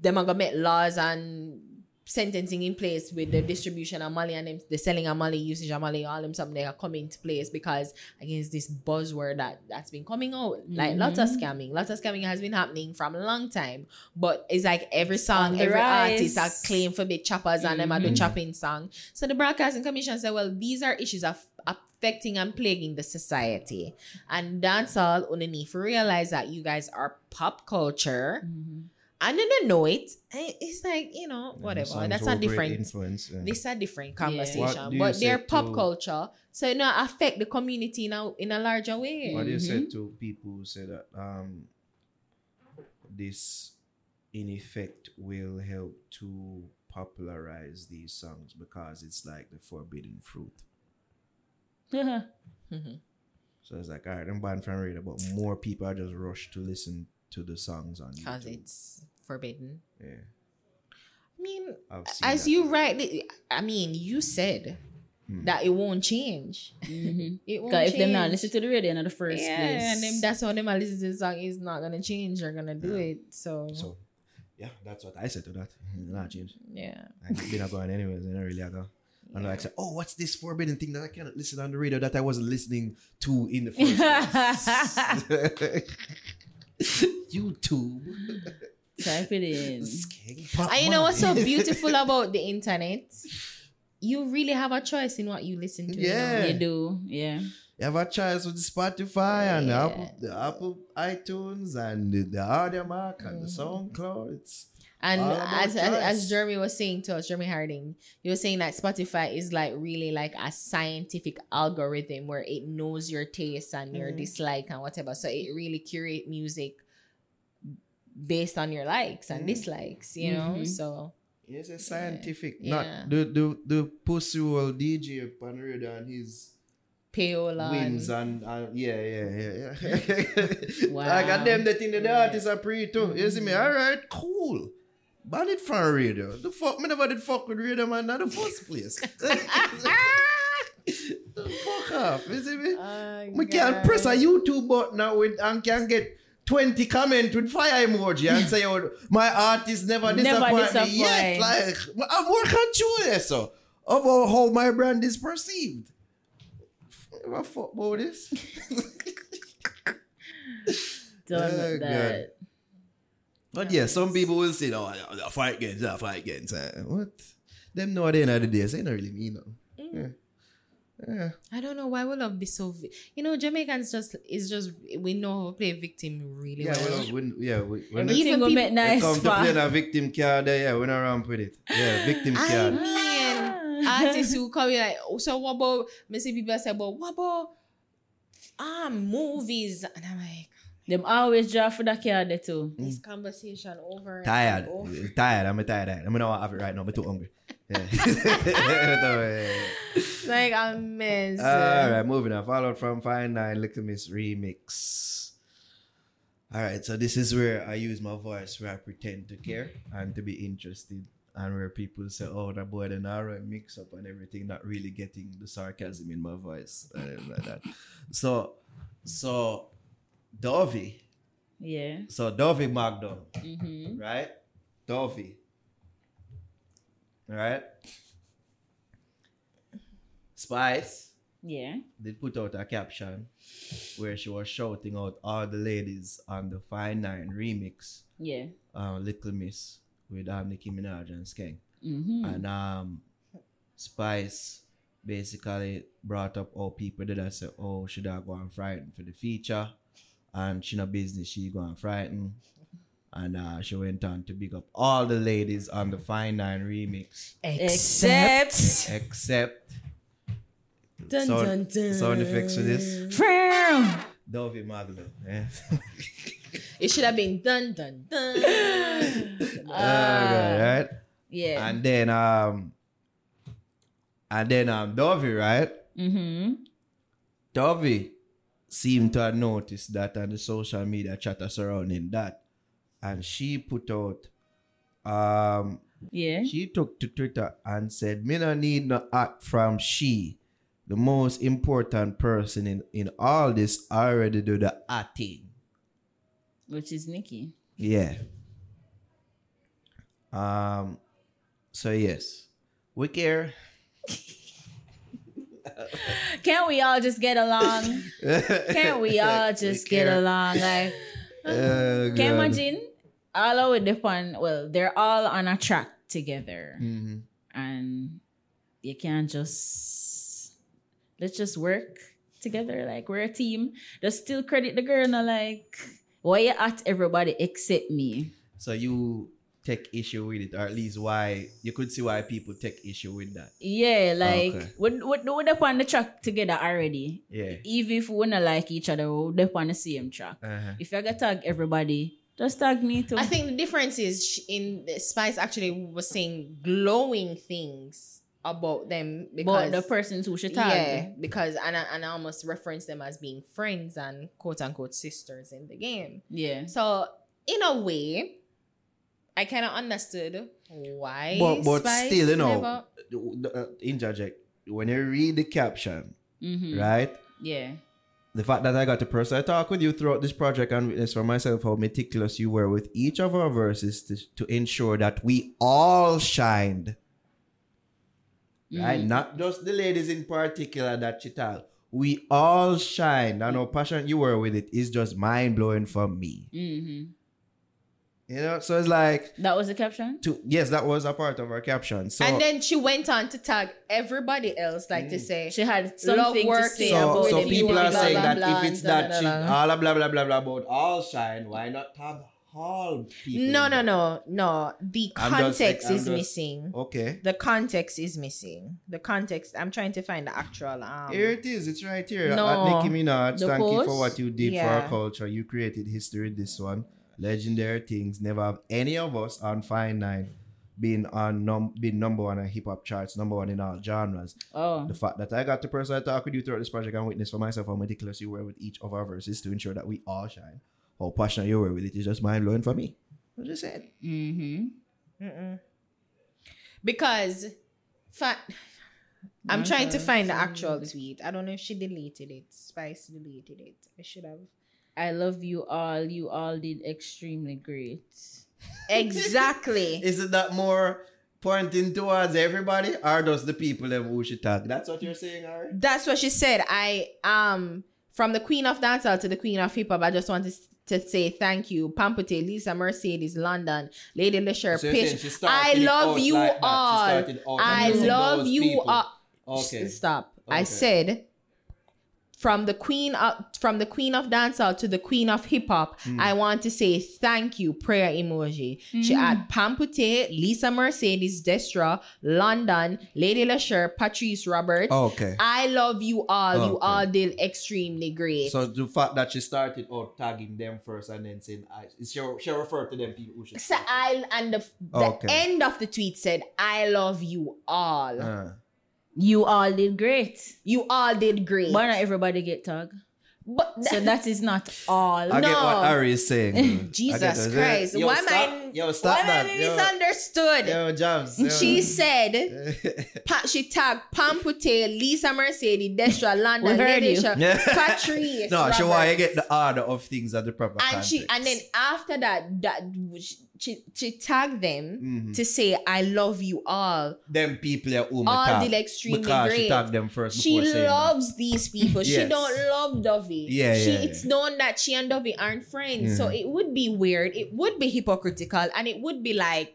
them are gonna make laws and sentencing in place with the distribution of Molly and them, the selling of Molly, usage of Molly, all them something they are coming into place because against this buzzword that that's been coming out. Like lots of scamming. Lots of scamming has been happening from a long time. But it's like every song, every rise. artist are claim for big choppers and them are the Mhm. chopping song. So the broadcasting commission said, well, these are issues of affecting and plaguing the society. And that's all underneath. Realize that you guys are pop culture Mm-hmm. And then they know it. It's like, you know, whatever. songs That's were a different influence. yeah. this is a different conversation. What do you But they're pop to- culture. So it not affect the community now in a larger way. What do you say Mhm. to people who say that um this in effect will help to popularize these songs because it's like the forbidden fruit. Mhm. So it's like, all right, I'm banned from radio, but more people are just rush to listen to the songs on you. Because it's forbidden. yeah, I mean, as that. you rightly, I mean, you said Hmm. that it won't change. Mm-hmm. It won't Because if them not listen to the radio in the first yeah, place. and them, that's how them are listening to the song is not gonna change. They're gonna do Yeah. it. So, So, yeah, that's what I said to that. Not change. yeah. I been going anyways, and I really I go. And I said, oh, what's this forbidden thing that I cannot listen on the radio that I wasn't listening to in the first place? YouTube. Type it in. And you know what's so beautiful about the internet? You really have a choice in what you listen to. you know? Yeah. You do, yeah. You have a choice with the Spotify and the Apple, the Apple iTunes and the, the Audiomack and the Mm-hmm. SoundCloud. It's And as, as as. Jeremy was saying to us, Jeremy Harding, he was saying that Spotify is like really like a scientific algorithm where it knows your taste and your Mm. dislike and whatever. So it really curate music based on your likes and Mm. dislikes, you know. Mhm. So it's a scientific, Yeah. not the the the pussy will DJ upon and his payola wins and, and, and yeah, yeah, yeah, yeah. Wow. I got them that in the artists are pre too. You see me? All right, cool. Ban it from radio. The fuck, me never did fuck with radio man in the first place. fuck off. You see me? Oh, We can press a YouTube button now with, and can get 20 comments with fire emoji and say, oh, my artist never Never disappoint me yet. Like, I'm working through this, so, of how my brand is perceived. What fuck about this? Done Oh, with that. But yeah, some people will say, "Oh, the fight games, the fight games." Uh, What? Them know at the end of the day, so they don't really mean no. Yeah. Yeah. I don't know why we love be so. Vi- you know, Jamaicans just is just we know how to play victim really Yeah, well. we, we, yeah, we, when Every- it Everything Even will people- make nice come to play for. a victim card, there, yeah, we're not around with it. Yeah, victim I card. mean, artists who come in like, oh, so what about? Me see people say, but what about ah movies? And I'm like, Them always draw for that card there too. Mm. this conversation over. and Tired. over. Tired. I'm tired. I'm not have it right now. I'm too hungry. Yeah. Like a mess. All right, moving on. Followed from Fine Nine Likkle Miss Remix. All right, so this is where I use my voice where I pretend to care and to be interested, and where people say, "Oh, that boy, then all right, mix up and everything," not really getting the sarcasm in my voice and like that. So, so Dovey, Yeah. so Dovey Magnum, Mm-hmm. right? Dovey, right? Spice Yeah. did put out a caption where she was shouting out all the ladies on the Fine Nine remix, Yeah. uh, Likkle Miss with um, Nicki Minaj and Skeng. Mm-hmm. And um, Spice basically brought up all people that I said, oh, should I go and frighten for the feature. And she no business, she go and frighten. And uh, she went on to big up all the ladies on the Fine Nine remix, Except. except Dun, sound, dun, dun. sound effects for this. Frown. Dovey Magnum. Yeah. It should have been dun dun dun. Oh, God, right? Yeah. And then um and then um Dovey, right? mm-hmm. Dovey seemed to have noticed that on the social media chatter surrounding that. And she put out um Yeah. she took to Twitter and said, Me no need no act from she. The most important person in, in all this already do the acting. Which is Nikki. Yeah. Um so yes. We care. Can't we all just get along? Can't we all just get along? Like, Oh, can imagine? All of the fun. Well, they're all on a track together, Mhm. and you can't just let's just work together. Like we're a team. Just still credit the girl. No, like why you at everybody except me? So you take issue with it, or at least why you could see why people take issue with that. Yeah, like Okay. we're, we're, we're up on the track together already. Yeah. Even if we not like each other, we're up on the same track. Uh-huh. If you gotta tag everybody, just tag me too. I think the difference is in the Spice actually was saying glowing things about them because but the persons who should tag. yeah, because and I, and I almost reference them as being friends and quote unquote sisters in the game. Yeah. So in a way, I kind of understood why. But but Spice still, you know, never- uh, interject. When you read the caption, Mm-hmm. right? Yeah. The fact that I got to personally talk with you throughout this project and witness for myself how meticulous you were with each of our verses to, to ensure that we all shined. Right? Not just the ladies in particular that you tell. We all shined. And how passionate you were with it is just mind blowing for me. Mm-hmm. You know, so it's like That was the caption. to yes, that was a part of our caption. So and then she went on to tag everybody else, like Mm. to say, She had Love something to working. say so, so people people, are blah, saying blah, that blah, if it's blah, that blah, she, blah. all blah blah blah blah about all shine, why not tag all people? no, no, no, no. The I'm just- context is just- missing. Okay. The context is missing. The context. I'm trying to find the actual. Um, Here it is. It's right here. No. At Nicki Minaj, The thank you for what you did for our culture. You created history. This one, legendary things. Never have any of us on Fine Nine been on num been number one on hip hop charts, number one in all genres. Oh. The fact that I got the person to personally talk with you throughout this project and witness for myself how meticulous you were with each of our verses to ensure that we all shine. How passionate you were with it is just mind blowing for me. I just said. Mm-hmm. Mm-mm. Because, fa- I'm trying to find the actual tweet. I don't know if she deleted it. Spice deleted it. I should have. I love you all. You all did extremely great. Exactly. Isn't that more pointing towards everybody or does the people them who she tag? That's what you're saying, Ari? That's what she said. I um from the queen of dancehall to the queen of hip hop. I just wanted to say thank you, Pamputtae, Lisa Mercedes, London, Lady Leshurr, So Pitch. I love you like all. I love you people. all. Okay. S- Stop. I said from the queen of from the queen of dancehall to the queen of hip hop, Hmm. I want to say thank you. Prayer emoji. She had Pamputtae, Lisa Mercedes, Destra, London, Lady Leshurr, Patrice Roberts. Okay. I love you all. You Okay. all did extremely great. So the fact that she started out tagging them first and then saying, I, she, she referred to them people who should. So I and the, the Okay. end of the tweet said, "I love you all. Uh, You all did great. You all did great." Why not everybody get tagged? but So that is not all. I get what No. Ari is saying. though. I Jesus Christ, Yo, why stop. am I? Yo, stop why that. am I Yo. misunderstood? Yo, Jobs. yo. She said, pa- she tagged Pamputtae, Lisa Mercedes, Destra, London, We heard Lady you. Patrice. no, she want you Roberts. get the order of things at the proper and context. she and then after that that she she tagged them Mhm. to say I love you all. them people are whom All tag did extremely because she great. tagged them first She loves these people. She don't love Dovey. Yeah, she, yeah, It's known that she and Dovey aren't friends. So Mhm. it would be weird. It would be hypocritical, and it would be like,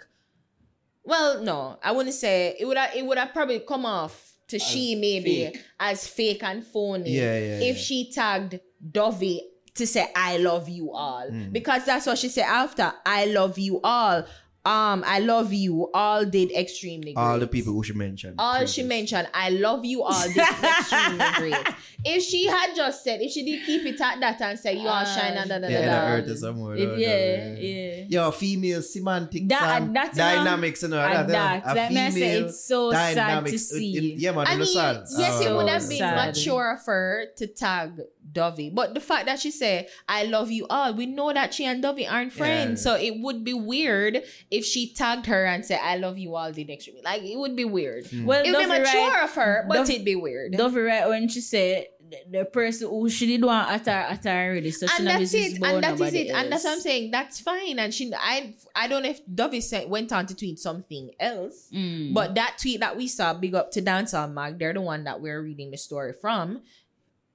well, no, I wouldn't say it would. Have, it would have probably come off to she maybe fake. as fake and phony. Yeah, yeah, If yeah. she tagged Dovey to say I love you all Mm. because that's what she said after I love you all. Um, I love you all did extremely All the people who she mentioned. All she mentioned, I love you all. Did extremely great. If she had just said, if she did keep it at that and say, you all shine and da da da Yeah, da. that somewhere. If- though, yeah, yeah. Yo, female semantics That- and that's, dynamics and all And that. that, A let me say, it's so sad to dynamics in- see. in- yeah, man, I mean, the sun. yes, it Oh, would have been sad. mature of her to tag Dovey, but the fact that she said, "I love you all," we know that she and Dovey aren't friends, Yeah. so it would be weird if she tagged her and said, "I love you all." Did extra like it would be weird. Mm. Well, It would be mature right, of her, but Dov- it'd be weird. Dovey right when she said the, the person who she didn't want at her at her already, so she and not that's business it, about and that is nobody it, and that's what I'm saying. That's fine, and she, I, I don't know if Dovey said, went on to tweet something else. Mm. But that tweet that we saw, big up to Dancehall Mag, they're the one that we're reading the story from.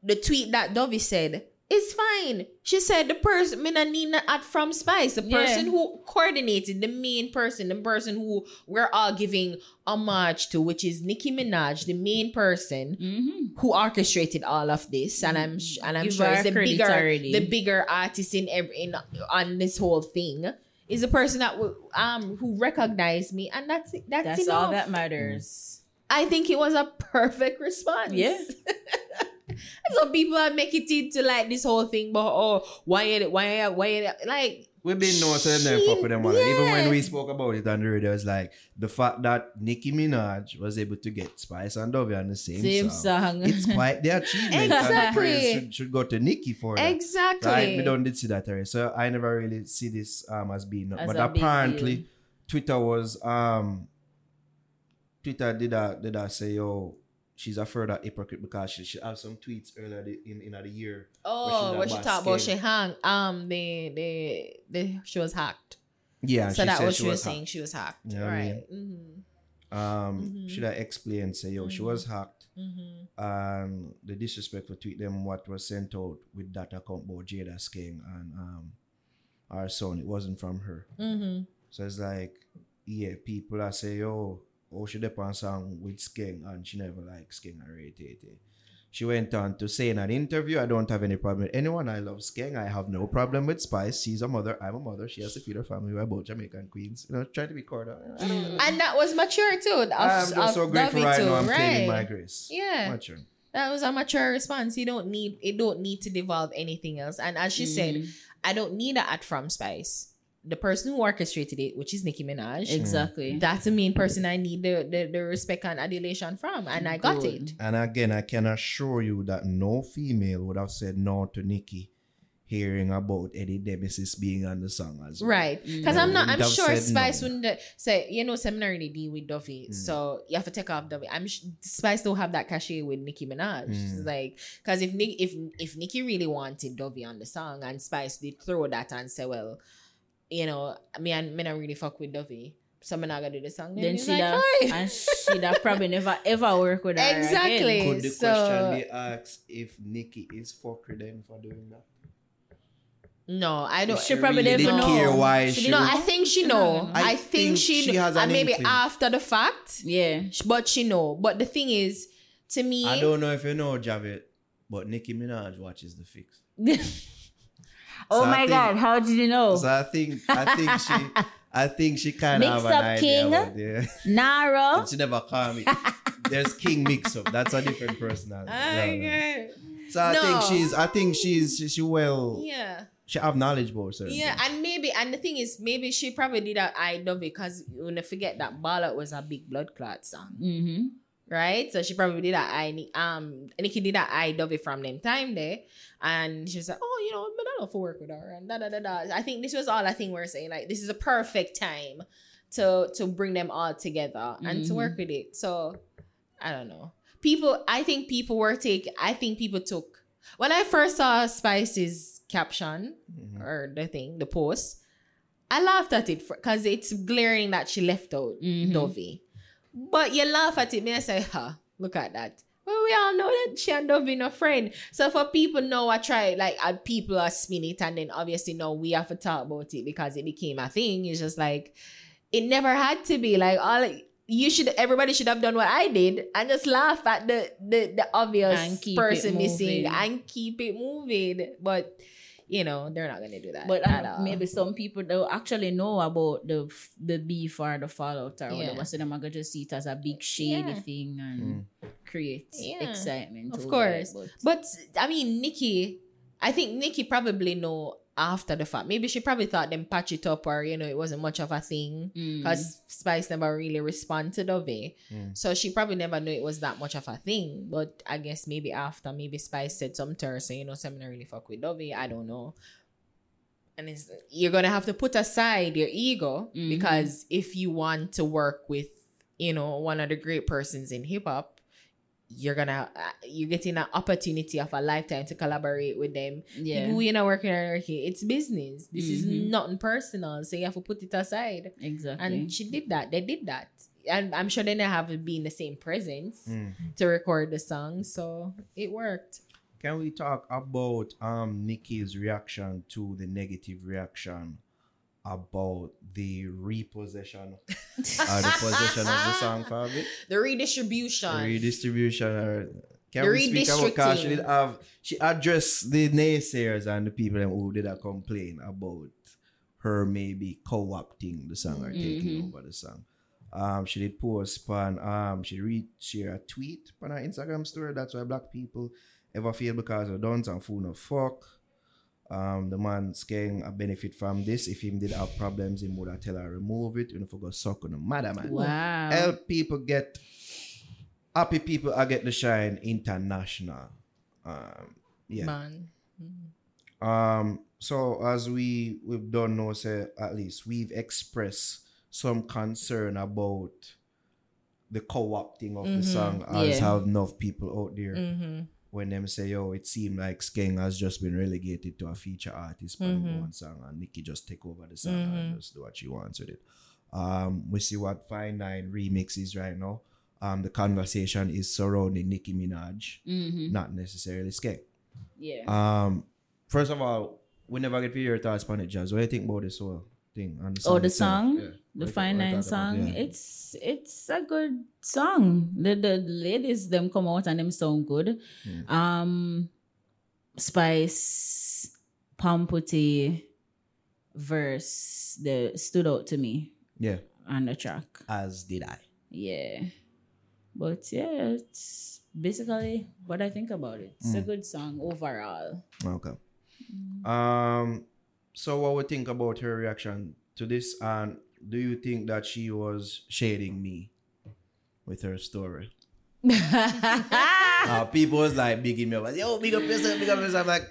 The tweet that Dovey said is fine. She said the person, not need at from Spice, the Yeah. person who coordinated, the main person, the person who we're all giving homage to, which is Nicki Minaj, the main person Mhm. who orchestrated all of this, and I'm sh- and I'm Give sure the bigger already. the bigger artist in every in on this whole thing. Is the person that w- um who recognized me, and that's. That's, That's enough. all that matters. I think it was a perfect response. Yeah. so people are make it into like this whole thing, but oh, why it, why why like We've been known to them fuck with them one. Even when we spoke about it on the radio, it's like the fact that Nicki Minaj was able to get Spice and Dovey on the same, Same song. song. It's quite the achievement. And the Exactly. praise should, should go to Nicki for that. exactly. Right? We don't did see that already. So I never really see this um as being As but apparently. Twitter was um Twitter did that did that say yo she's a further hypocrite because she, she have some tweets earlier the- in in the year. oh, Where what she she that talked about? She hung. Um, the the the she was hacked. Yeah, so she that was she she was was saying. She was hacked. You know what I right. Mm-hmm. Um Mhm. should I explain say yo she was hacked Mm-hmm. and the disrespectful tweet them what was sent out with that account about Jada King and um our son it wasn't from her. Mm-hmm. So it's like, yeah, people are say, yo, oh, she did on song with Skeng and she never like Skeng or rate it. She went on to say in an interview, I don't have any problem with anyone. I love Skeng. I have no problem with Spice. She's a mother. I'm a mother. She has to feed her family. We're both Jamaican queens. You know, try to be cordial. I. And that was mature too. Of, I'm just so grateful Dovey right too, now. I'm right? claiming my grace. Yeah. Mature. That was a mature response. You don't need it. Don't need to devolve anything else. And as she said, Mhm. I don't need a ad from Spice. The person who orchestrated it, which is Nicki Minaj, exactly. that's the main person I need the, the, the respect and adulation from, and I got Good. it. And again, I can assure you that no female would have said no to Nikki hearing about Eddie Demesis being on the song as well. Right. Because Mm. I'm not, I'm sure Spice no. wouldn't uh, say, you know, seminary deal with Duffy. Mm. So you have to take off Duffy. I'm sh- Spice don't have that cachet with Nicki Minaj. Mm. Like, because if Nick, if if Nicki really wanted Duffy on the song and Spice did throw that and say, well, you know, me and me not really fuck with Duffy. So I'm not gonna do the song. Then it's she like, da, and she da probably never ever work with her Exactly. Again. Could the So- question be asked if Nikki is fucker then for doing that? No, I don't. She probably really never know. care why She she, no, would- I think she know. I, I think, think she, she know. has an and maybe inkling. after the fact, Yeah. but she know. But the thing is, to me, I don't know if you know Javet, but Nicki Minaj watches the fix. oh So my think- God! How did you know? So I think I think she I think she kind of Mix have an up King. about it. Naro. She never call me. There's King mix up. That's a different personality. I No, no. So I No. think she's I think she's she, she well yeah, she have knowledge about certain yeah, things. and maybe, and the thing is, maybe she probably did that. I know because you know, forget that Ballad was a big blood clot song, Mm-hmm. right? So she probably did that. I um, Nikki did that. I dove it from them time there, and she was like, oh, you know, but I don't for work with her, and da da da da. I think this was all I think we are saying. Like, this is a perfect time to to bring them all together and to work with it. So I don't know. People, I think people were take. I think people took when I first saw Spice's caption Mhm. or the thing, the post. I laughed at it because it's glaring that she left out Mhm. Dovey. But you laugh at it, me I say, huh, look at that. Well, we all know that she and Dovey a friend. So for people know I try like uh, people are spin it and then obviously now we have to talk about it because it became a thing. It's just like it never had to be like all you should everybody should have done what I did and just laugh at the the, the obvious And person missing and keep it moving. But you know, they're not gonna do that. But at um, all. maybe some people don't actually know about the f- the beef or the fallout or Yeah. whatever. So them are gonna just see it as a big shady Yeah. thing and create Yeah. excitement. Of course. it, But I mean, Nikki, I think Nikki probably know after the fact. Maybe she probably thought them patch it up or you know it wasn't much of a thing Mm. because Spice never really responded of it. Mm. So she probably never knew it was that much of a thing. But I guess maybe after, maybe Spice said something to her, so you know, something really fuck with Dovey. I don't know. And it's you're gonna have to put aside your ego Mhm. because if you want to work with, you know, one of the great persons in hip hop, you're gonna uh, you're getting an opportunity of a lifetime to collaborate with them. yeah, People you're not working on it's business. This is Mhm. nothing personal. So you have to put it aside. exactly. And she did that. They did that. And I'm sure they didn't have to be in the same presence Mm. to record the song. So it worked. Can we talk about um Nikki's reaction to the negative reaction about the repossession or the possession of the song for a bit? The redistribution. redistribution or can The we speak about cause she did have she addressed the naysayers and the people who did a complain about her maybe co-opting the song or taking Mhm. over the song. Um, she did post on um she read share a tweet on her Instagram story. That's why black people ever feel because of dance and fool no fuck. Um, the man getting a benefit from this. If him did have problems, he would have tell her remove it. You know, for go suck on the matter, man wow. help people get happy people I get the shine international. Um yeah. Man. Um so as we we've done know say at least we've expressed some concern about the co-opting of the Mhm. song as Yeah. have enough people out there Mm-hmm. When them say, yo, it seemed like Skeng has just been relegated to a feature artist for Mhm. one song and Nikki just take over the song Mhm. and just do what she wants with it. Um, we see what Fine Nine remix is right now. Um, the conversation is surrounding Nicki Minaj, hmm not necessarily Skeng. Yeah. Um, first of all, we never get to hear your thoughts on it, Jazz. What do you think about this whole thing? On the Oh, the itself? song, Yeah. The do you- Fine what do you Nine song. it? Yeah. It's it's a good song. The the ladies them come out and them sound good. Mm. Um, Spice, Pamputtae verse the stood out to me yeah, on the track. as did I. Yeah, but yeah, it's basically what I think about it. It's a Mm. good song overall. Okay. Um. So, what would think about her reaction to this? And do you think that she was shading me with her story? Uh, people was like bigging me up, like, yo, big up yourself, big up yourself. I'm like,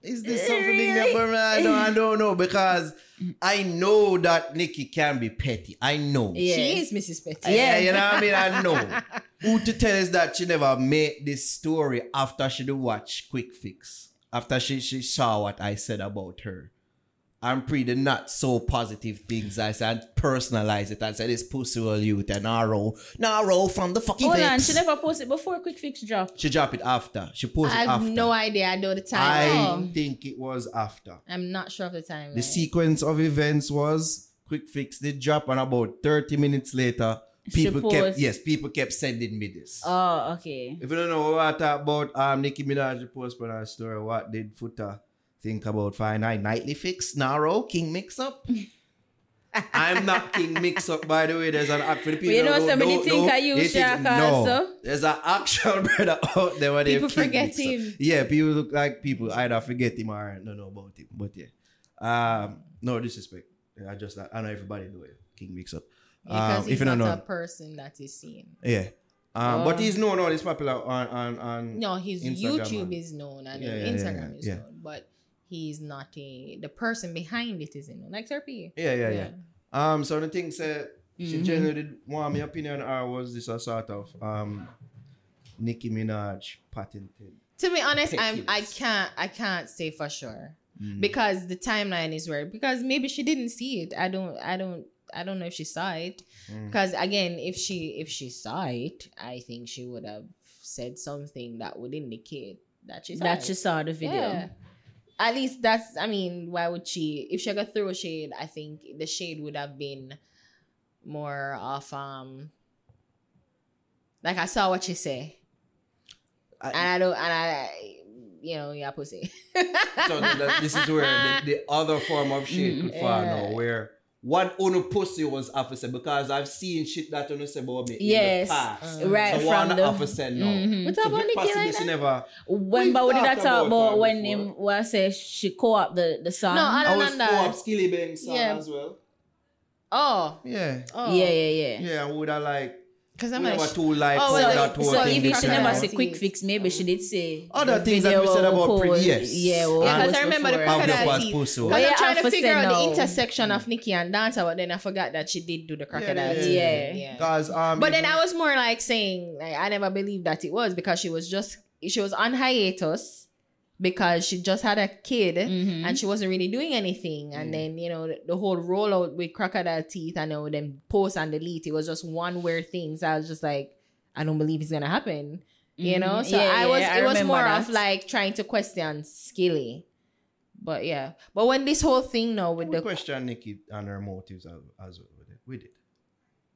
is this something big me up? But I don't, I don't know because I know that Nikki can be petty. I know. Yeah. She is Mrs. Petty. Yeah, you know what I mean? I know. Who to tell us that she never made this story after she did watch Quick Fix? After she, she saw what I said about her. And pre the not so positive things I said, personalize it and said this pussy will youth and Naro, Naro from the fucking Hold on, she never posted before Quick Fix drop. She dropped it after. She post I have after. no idea. I know the time. I Oh. think it was after. I'm not sure of the time. The sequence of events was Quick Fix did drop and about 30 minutes later, People kept yes, people kept sending me this. Oh, okay. If you don't know what I talk about um Nicki Minaj post on her story, what did Futa think about Fine Nine Nightly Fix, Naro, King Mix Up? I'm not King Mix Up, by the way. There's an app for the people. you know somebody don't think. I use Shaka No, also? there's an actual brother out there where they People forget him. Yeah, people look like people either forget him or don't know about him. But yeah, um, no disrespect. I just I know everybody do it. King Mix Up. Because Um, he's if you don't not know, a person that is seen. yeah. Um, Oh. but he's known all. He's popular on on on. No, his Instagram YouTube and- is known and Yeah, Instagram yeah, is known, but he's not a the person behind it isn't known. Like Terpy. Yeah, yeah, yeah. Um, so the thing said she Mhm. generally did want my opinion or was this a sort of um Nicki Minaj patented? To be honest, I'm I can't I can't say for sure Mm. because the timeline is weird. Because maybe she didn't see it. I don't I don't I don't know if she saw it. Mm. Because again, if she if she saw it, I think she would have said something that would indicate that she saw That it. you saw the video. Yeah. At least that's I mean, why would she if she got through a shade, I think the shade would have been more of um like I saw what she say. I- and I don't and I you know, your pussy. So the, this is where the, the other form of shit could fall Yeah. now, where what unu pussy was officer because I've seen shit that unu say about me Yes. in the past. Right, so one from the- officer now. Mhm. What's So up on Nicki possibly like never. When but what did I talked talk about about when him what I say she co-op the, the song? No, I- I was Ananda. co-op Skilly Bang song Yeah. as well. oh, Yeah. oh, yeah, yeah, yeah. Yeah, would I like Because I'm never like, too like Oh, how well, that whole So thing if you should never up. say quick fix, maybe she did say Other things that we said about will pre- yes. Yeah, well, Yeah, 'cause post I remember the before. Have crocodile your teeth. pussy. Because But I'm trying to figure out the intersection of Nicki and Dancer, but then I forgot that she did do the crocodile. yeah, teeth. yeah. yeah. Cause um But then I was more like saying, like, I never believed that it was because she was just she was on hiatus because she just had a kid Mhm. and she wasn't really doing anything. And Mm. then you know the, the whole rollout with crocodile teeth and you know, them post and delete. It was just one weird thing. So I was just like, I don't believe it's gonna happen. You know. So Yeah, I yeah, was I it was more that. of like trying to question Skilly. But yeah, but when this whole thing now with we the question Nikki and her motives as, as well with it. We did.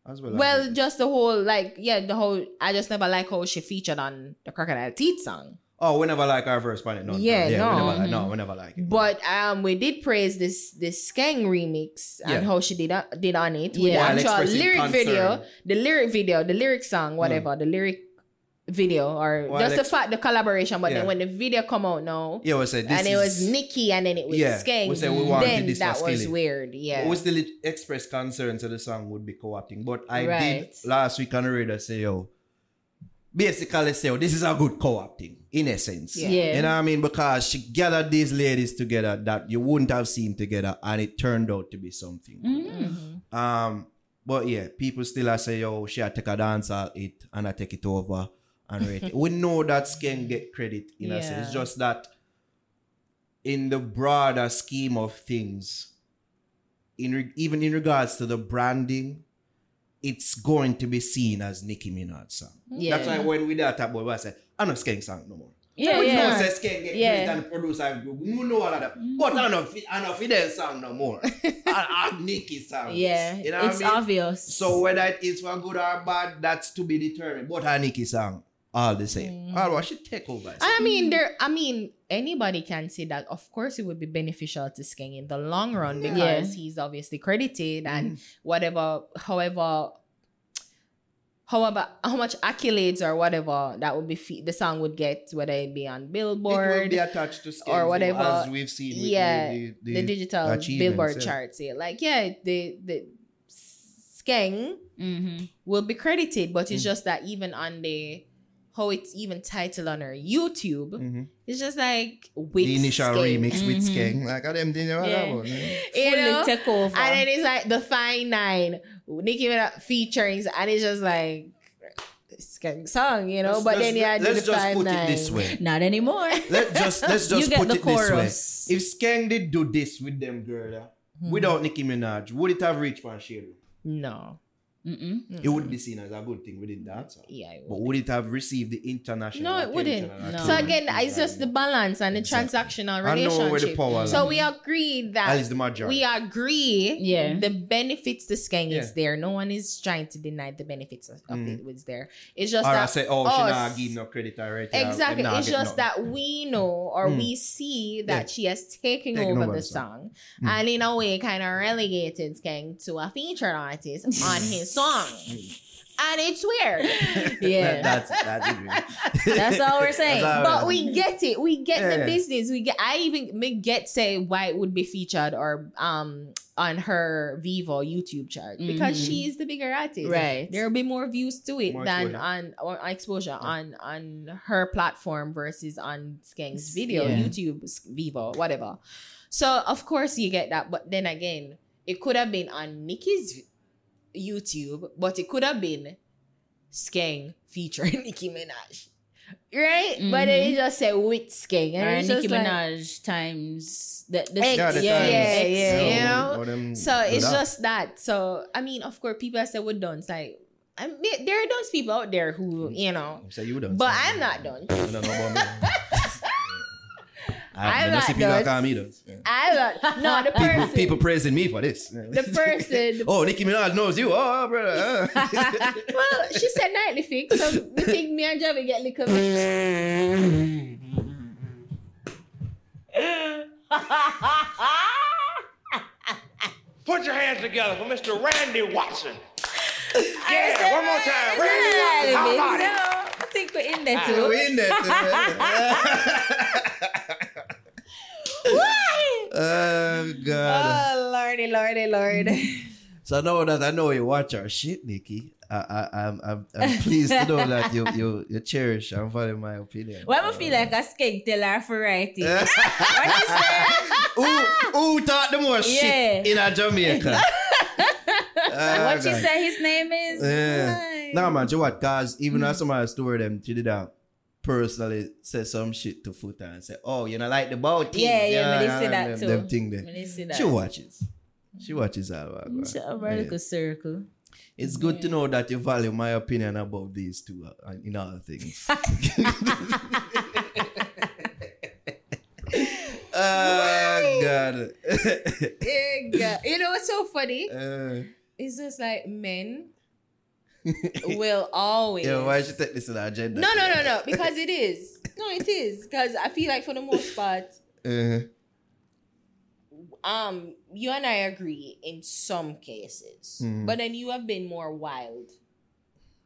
As well. well, we did. just the whole like yeah, the whole I just never like how she featured on the crocodile teeth song. Oh, we never like our verse on it. No, Yeah, yeah, no. We never like, no, we never like it. But um, we did praise this this Skeng remix and Yeah. how she did uh, did on it with Yeah. the While actual lyric concern. video, the lyric video, the lyric song, whatever, the lyric video or just the fact the collaboration. But Yeah. then when the video come out now, yeah, we said and it was Nikki and then it was Yeah, Skeng, we said we wanted then this that was weird. Yeah, We still express concern to the song would be co-opting. But I Right. did last week on the radio say, yo, basically say, yo, this is a good co-opting, in essence. Yeah. Yeah. You know what I mean? Because she gathered these ladies together that you wouldn't have seen together and it turned out to be something. Mhm. Um, but yeah, people still are say, yo, she a take a dance at it and I take it over and rate it. We know that Skeng get credit in a sense. It's just that in the broader scheme of things, in re- even in regards to the branding, it's going to be seen as Nicki Minaj song. Yeah. That's why when we did that about it, I said, I'm not Skeng song no more. Yeah, we know yeah. say Skeng get Yeah. credit and the producer, we know all of that. Mm-hmm. But I know, I know Fidel song no more. I, I Nicki song. Yeah, You know what it's I mean? obvious. So whether it is for good or bad, that's to be determined. But her Nicki song, all the same. Mm. All what she take over. And I mean, there. I mean, anybody can say that. Of course, it would be beneficial to Skeng in the long run because Yeah. he's obviously credited and Mm-hmm. whatever. However, however, how much accolades or whatever that would be fe- the song would get, whether it be on billboard it will be attached to Skeng, or whatever. as we've seen. With yeah, the, the, the, digital Billboard yeah. charts. Yeah, like yeah, the the Skeng hmm will be credited, but Mm. it's just that even on the how it's even titled on her YouTube, Mhm. it's just like with The initial Skeng. remix with Mhm. Skeng. Like, I them didn't know what Yeah. that was, man. You know? take over. And then it's like the Fine Nine, Nicki Minaj featuring, and it's just like Skeng song, you know. Let's- but let's- then yeah, had let's the just Fine put Nine. it this way. Not anymore. Let just let's just You get put the it chorus. this way. If Skeng did do this with them girl, uh, Hmm. without Nicki Minaj, would it have reached Panshiro? No, Mm-mm. It would be seen as a good thing within that song. yeah. it But would. would it have received the international No, it wouldn't. No. So again, it's just the balance and the Exactly. transactional I know relationship. where the power so lies. we agree that At the majority. we agree Yeah. the benefits to Skeng Yeah. is there. No one is trying to deny the benefits of, of Mm. it was there. It's just or I that say, oh, she not give no credit already. Exactly. It's just that we know or Mm. we see that Yeah. she has taken Taken over over the the song Mm. and in a way kind of relegated Skeng to a featured artist on his song. And it's weird. Yeah. that's that's. That's all we're saying. That's all but we're- we get it. We get Yeah. the business. We get I even me get say why it would be featured or um on her Vevo YouTube chart because Mhm. she is the bigger artist. Right. There'll be more views to it More than exposure. on or exposure on on her platform versus on Skeng's video, Yeah. YouTube, Vevo, whatever. So of course you get that, but then again, it could have been on Nicki's YouTube, but it could have been Skeng featuring Nicki Minaj. Right? But then Mhm. it just said with Skeng. And Or it's Nicki just like, Minaj times the, the X, Yeah, the yeah, times. yeah, X, yeah, so- you know? Them So it's that. just that. So I mean, of course, people say we're done. It's like I mean, there are those people out there who, you know, Say you done. but say. I'm not done. You don't know about me. I'm I don't not see people done. call me those. Yeah. I don't. No, the person. people praising me for this. the person. Oh, Nicki Minaj knows you. Oh, brother. well, she said nightly fix, so we think me and Javi get little mix. Put your hands together for Mr. Randy Watson. Yeah, one more time. Randy Watson. How about it? I think we're in there too. we're in there. too. Why? oh God. Oh lordy, lordy, lord. So now that I know you watch our shit, Nikki, I, I, I'm, I'm, I'm pleased to know that you, you, you cherish and value my opinion. Why I feel like a skeg tell her for writing? who, who taught the most Yeah. shit in a Jamaica? Ah, what you say his name is? Yeah. Nah, man, you what? Cause even as some of the story them, she did that personally say some shit to Futa and say, "Oh, you know, like the boat things." Yeah, yeah, me know, they that them, too. Them thing there. Me they that. She watches. She watches all that. man. Shut up, our Yeah. circle. It's good to know that you value my opinion about these two uh, in all things. oh God. Yeah, You know what's so funny? uh, It's just like men will always. yeah, why should you take this in the agenda? No, no, no, no. Because it is. No, it is. Because I feel like for the most part, Uh, um, you and I agree in some cases, Mhm. but then you have been more wild,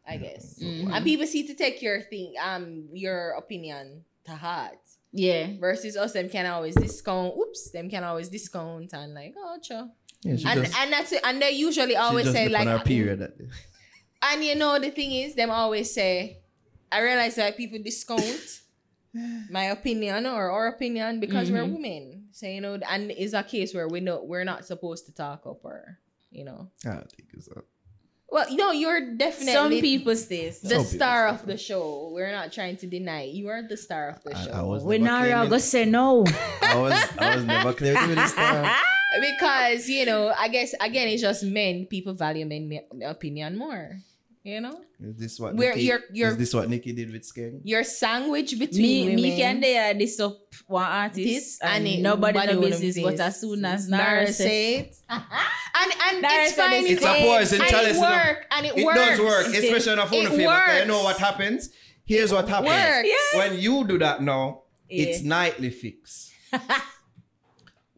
I guess. Mhm. And people see to take your thing, um, your opinion to heart. Yeah. Versus us, them can always discount. Oops, them can always discount and like, oh, sure. yeah, And just, and that's it. And they usually always say like, on her period. That day. and you know the thing is, them always say, I realize that people discount my opinion or our opinion because we're Mhm. women. So you know, and it's a case where we know we're not supposed to talk up or you know. I don't think it's that. Well, you know, you're definitely Some people stay. the Some star of the show. We're not trying to deny it. you are the star of the I, show. I was We never now claiming- go say no. I was, I was never claiming to be the star. because you know, I guess again, it's just men. People value men opinion more. You know, Is this what Where Nicki, you're- you're- is this what Nicki did with Skeng? your sandwich me, between women. me can they this up one artist This and, it- nobody no wouldn't business. But as soon as Naro Naro say says, it, and and Naro it's said fine. it's It's a poison and chalice, it you know. work, and it, works. It works. does work, especially on a phone It You know what happens? Here's what happens. Works. When you do that now, it's nightly fix.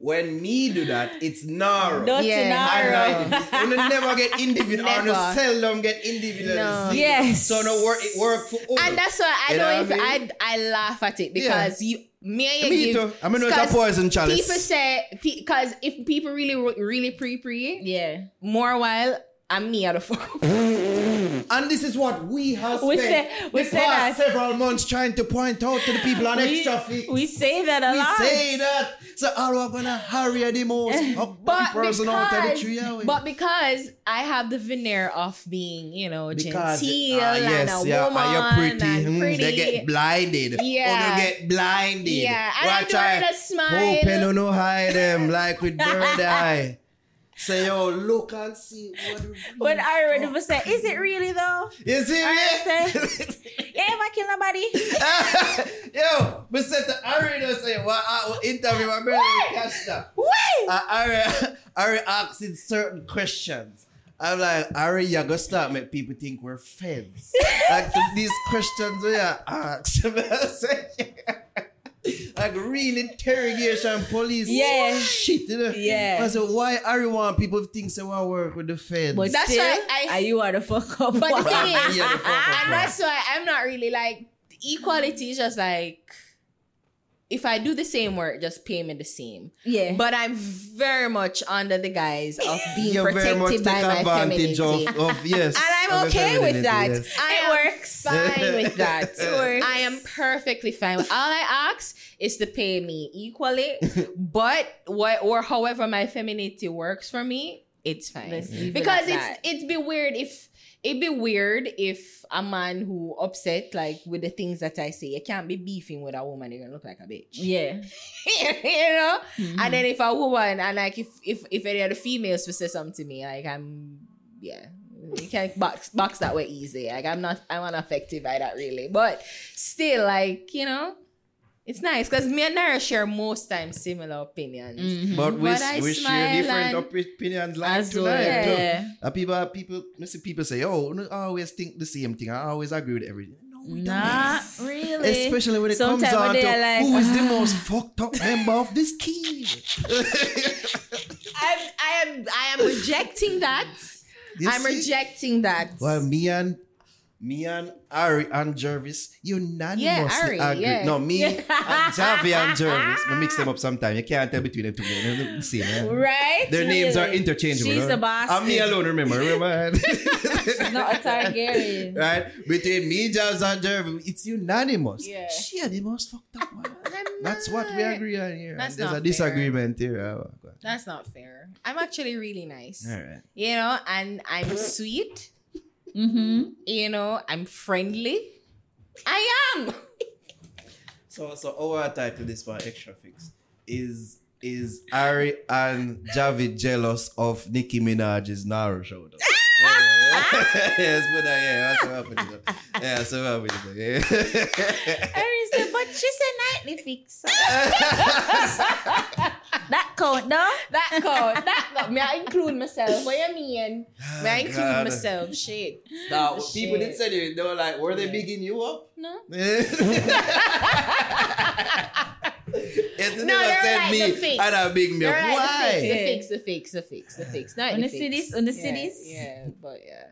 when me do that, it's Naro. Dirty Yeah. And Naro. like, you never get individual, or no Never. seldom get individual. No. Yes. So no work, it work for all. And that's why I You know don't what I even I, I laugh at it because you me and you me give, too. I mean, it's a 'cause poison chalice. People say because if people really really pre pre yeah. more while I'm me out of fuck. And this is what we have We spent say- we the say past that. several months trying to point out to the people on We, extra fix. we say that a We lot. say that. So are we gonna hurry the most But person out of the because, tree? but because I have the veneer of being, you know, Because, genteel ah, and yes, a yeah, woman and you're pretty. and mm, pretty. They get blinded. Yeah. Oh, you get blinded. Yeah, and I Watch do I it a smile. Open or no hide them like with bird eye. Say, yo, look and see what When I already was say, is it really though? You see I me? You ever kill nobody? Yo, but said the Ari does say, well, I will interview my brother catch that. Wait! Uh, Ari, Ari asking certain questions. I'm like, Ari, you're gonna start make people think we're feds. like these questions we are asked. like real interrogation police. Yeah. Shit, you know? Yeah. I said, why Ari want people to think say we work with the feds? But That's still, why I- are you are the fuck up. But the thing is, the fuck up, and that's why I'm not really like equality is just like if I do the same work, just pay me the same. yeah. But I'm very much under the guise of being you very much protected take by my advantage femininity. of, of yes. And I'm of okay with that. yes. I It works. fine with that. It works. I am perfectly fine. with- All I ask is to pay me equally, but what or however my femininity works for me, it's fine. Let's leave it because at it's that. it'd be weird if it'd be weird if a man who upset like with the things that I say, you can't be beefing with a woman, you're gonna look like a bitch. yeah. you know? Mm-hmm. And then if a woman and like if if if any of the females will say something to me, like I'm yeah. You can't box box that way easy. Like I'm not I'm unaffected by that really. But still, like, you know, it's nice because me and Naro share most times similar opinions. Mhm. But we, But we share different and- op- opinions like As well, tonight. yeah. Uh, people, people, I see people say, "Oh, I always think the same thing. I always agree with everything." No, we don't Not really. Especially when it Sometimes comes on to like, who is the "Ah." most fucked up member of this team. I'm, I am I am rejecting that. You I'm see? rejecting that. Well, me and me and Ari and Jervis unanimously Yeah, Ari, agree. yeah. No, me and Javi and Jervis. We mix them up sometimes. You can't tell between them two. They're the same. Right? Their names are interchangeable. She's the boss. And me alone, remember? Remember? Not a Targaryen. right? Between me, Jobs, and Jervis, it's unanimous. Yeah. She are the most fucked up one. That's what we agree on here. That's There's not a disagreement here. Oh, That's not fair. I'm actually really nice. All right. You know, and I'm sweet. Mm-hmm. You know, I'm friendly. I am. So, so our title this for Extra Fix, is is Ari and Javid jealous of Nicki Minaj's Naro show? Though? yes, but uh, yeah, that's what happened. Yeah, that's what happened. Yeah. Ari said, but she's a nightly fix. that count, no? That count. That count. May I include myself? What you mean? Oh May I include God. myself? Shit. Now, Shit. people did say it. They were like, were they bigging you up? No. It's No, never they're said like me the fix. and I big me up. They're like Why? the fix, the fix, the fix, the fix, the fix. Not On the the fix. cities, on the Yeah, cities. Yeah, but yeah.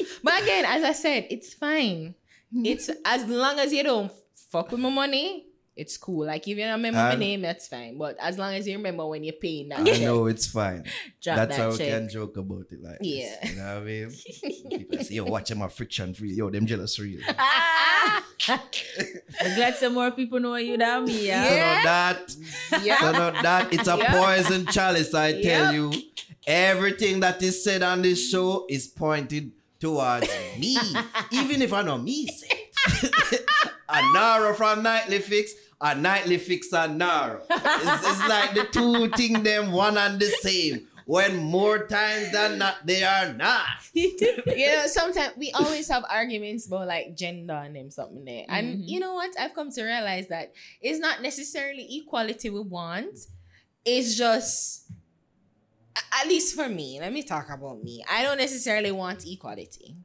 yeah. But again, as I said, it's fine. It's as long as you don't fuck with my money, it's cool. Like if you don't remember my name, that's fine. But as long as you remember when you're paying that I check. know it's fine. Drop That's that how we can joke about it like Yeah. this. You know what I mean? People say, yo, watch my friction free. Yo, them jealous real. I'm glad some more people know you than me, yeah? So now that, Yeah. so now that it's a Yeah. poison chalice, I tell Yep. you, everything that is said on this show is pointed towards me. Even if I know me say it. a Naro from Nightly Fix, a Nightly Fix and Naro. It's, it's like the two things them one and the same. When more times than not, they are not. you know, sometimes we always have arguments about like gender and them something there. And Mhm. you know what? I've come to realize that it's not necessarily equality we want. It's just at least for me, let me talk about me. I don't necessarily want equality.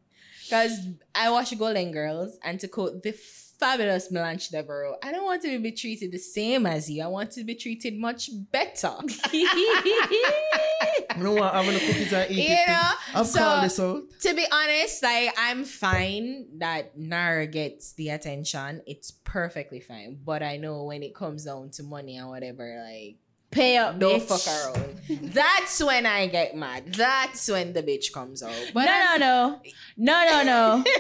Because I watch Golden Girls, and to quote the fabulous Blanche Devereaux, I don't want to be treated the same as you. I want to be treated much better. You know what? I'm gonna cookies and eat you it. too. know? I've So- called this out. to be honest, like I'm fine that Naro gets the attention. It's perfectly fine. But I know when it comes down to money and whatever, like Pay up, don't bitch. fuck around. That's when I get mad. That's when the bitch comes out. But no, no, no. No, no, no.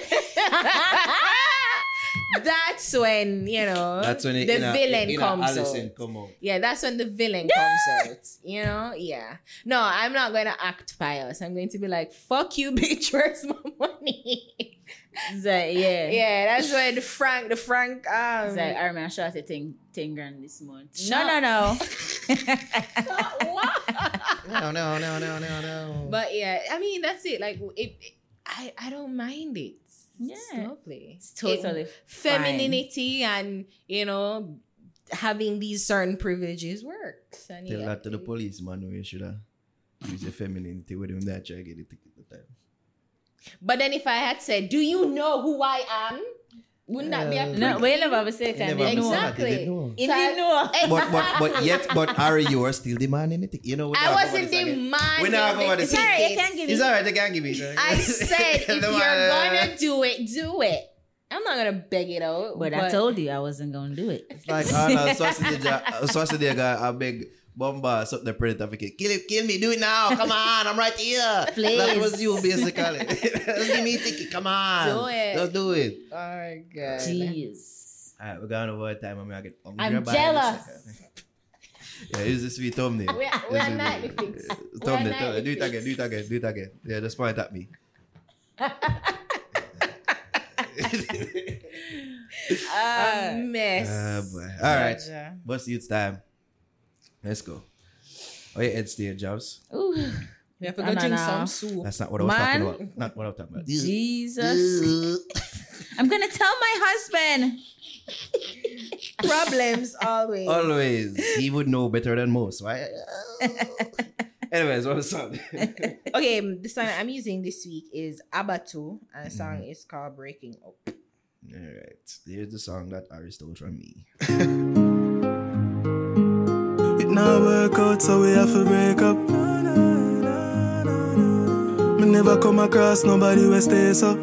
that's when you know That's when it, the in a- villain in a comes Alicent out. come out. Yeah, that's when the villain comes out. You know? Yeah. No, I'm not gonna act pious. I'm going to be like, fuck you, bitch, where's my money? It's like, yeah. yeah, that's when the Frank, the Frank, um, It's like, I remember I shot a 10, 10 grand this month. Shut- No, no, no. No, no, no, no, no, no. but yeah, I mean, that's it. Like, it, it- I, I don't mind it. It's Yeah. lovely. It's totally It- femininity and, you know, having these certain privileges works. And Tell that to the policeman where you should have use your femininity with him that try get the ticket the time. But then if I had said, do you know who I am? Wouldn't that be a Uh, No, we never have a say kind never of know. said Exactly. They didn't know. He So I- didn't know. But but but yet but Ari, you are still demanding the ticket. You know we I not wasn't cover this again. demanding. We not cover the this. Sorry, you tickets. can't give It's me. alright, they can't give it. I said, if Don't you're worry. gonna do it, do it. I'm not gonna beg it out. But I told you I wasn't going to do it. It's like Arnold Schwarzenegger, Schwarzenegger, I beg Bomba, so the predator for kill. Kill him, kill me, do it now. Come on, I'm right here. Please. That was you basically. Give me a ticket. Come on. Do it. Just do it. Oh my god. Jeez. Alright, we're going over time. I'm gonna get hungry. I'm by the jealous. second. Yeah, use the sweet thumbnail. We are- we Use are the- nightly fix. uh, We are Thumbnail, nightly thumbnail. Do it again, do it again, do it again. Yeah, just point at me. A mess. Ah, boy. All right. Georgia. What's youth time? Let's go. Oh, yeah, Ed Steer jobs. Ooh, We have to No, go drink some soup. That's not what I was Man. talking about. Not what I was talking about. Jesus. I'm going to tell my husband. Problems always. Always. He would know better than most, right? Anyways, what what's up? Okay, the song I'm using this week is Abatau, and the song Mm-hmm. is called Breaking Up. Alright. Here's the song that Ari stole from me. Not work out, so we have to break up. Me never come across nobody who stays up.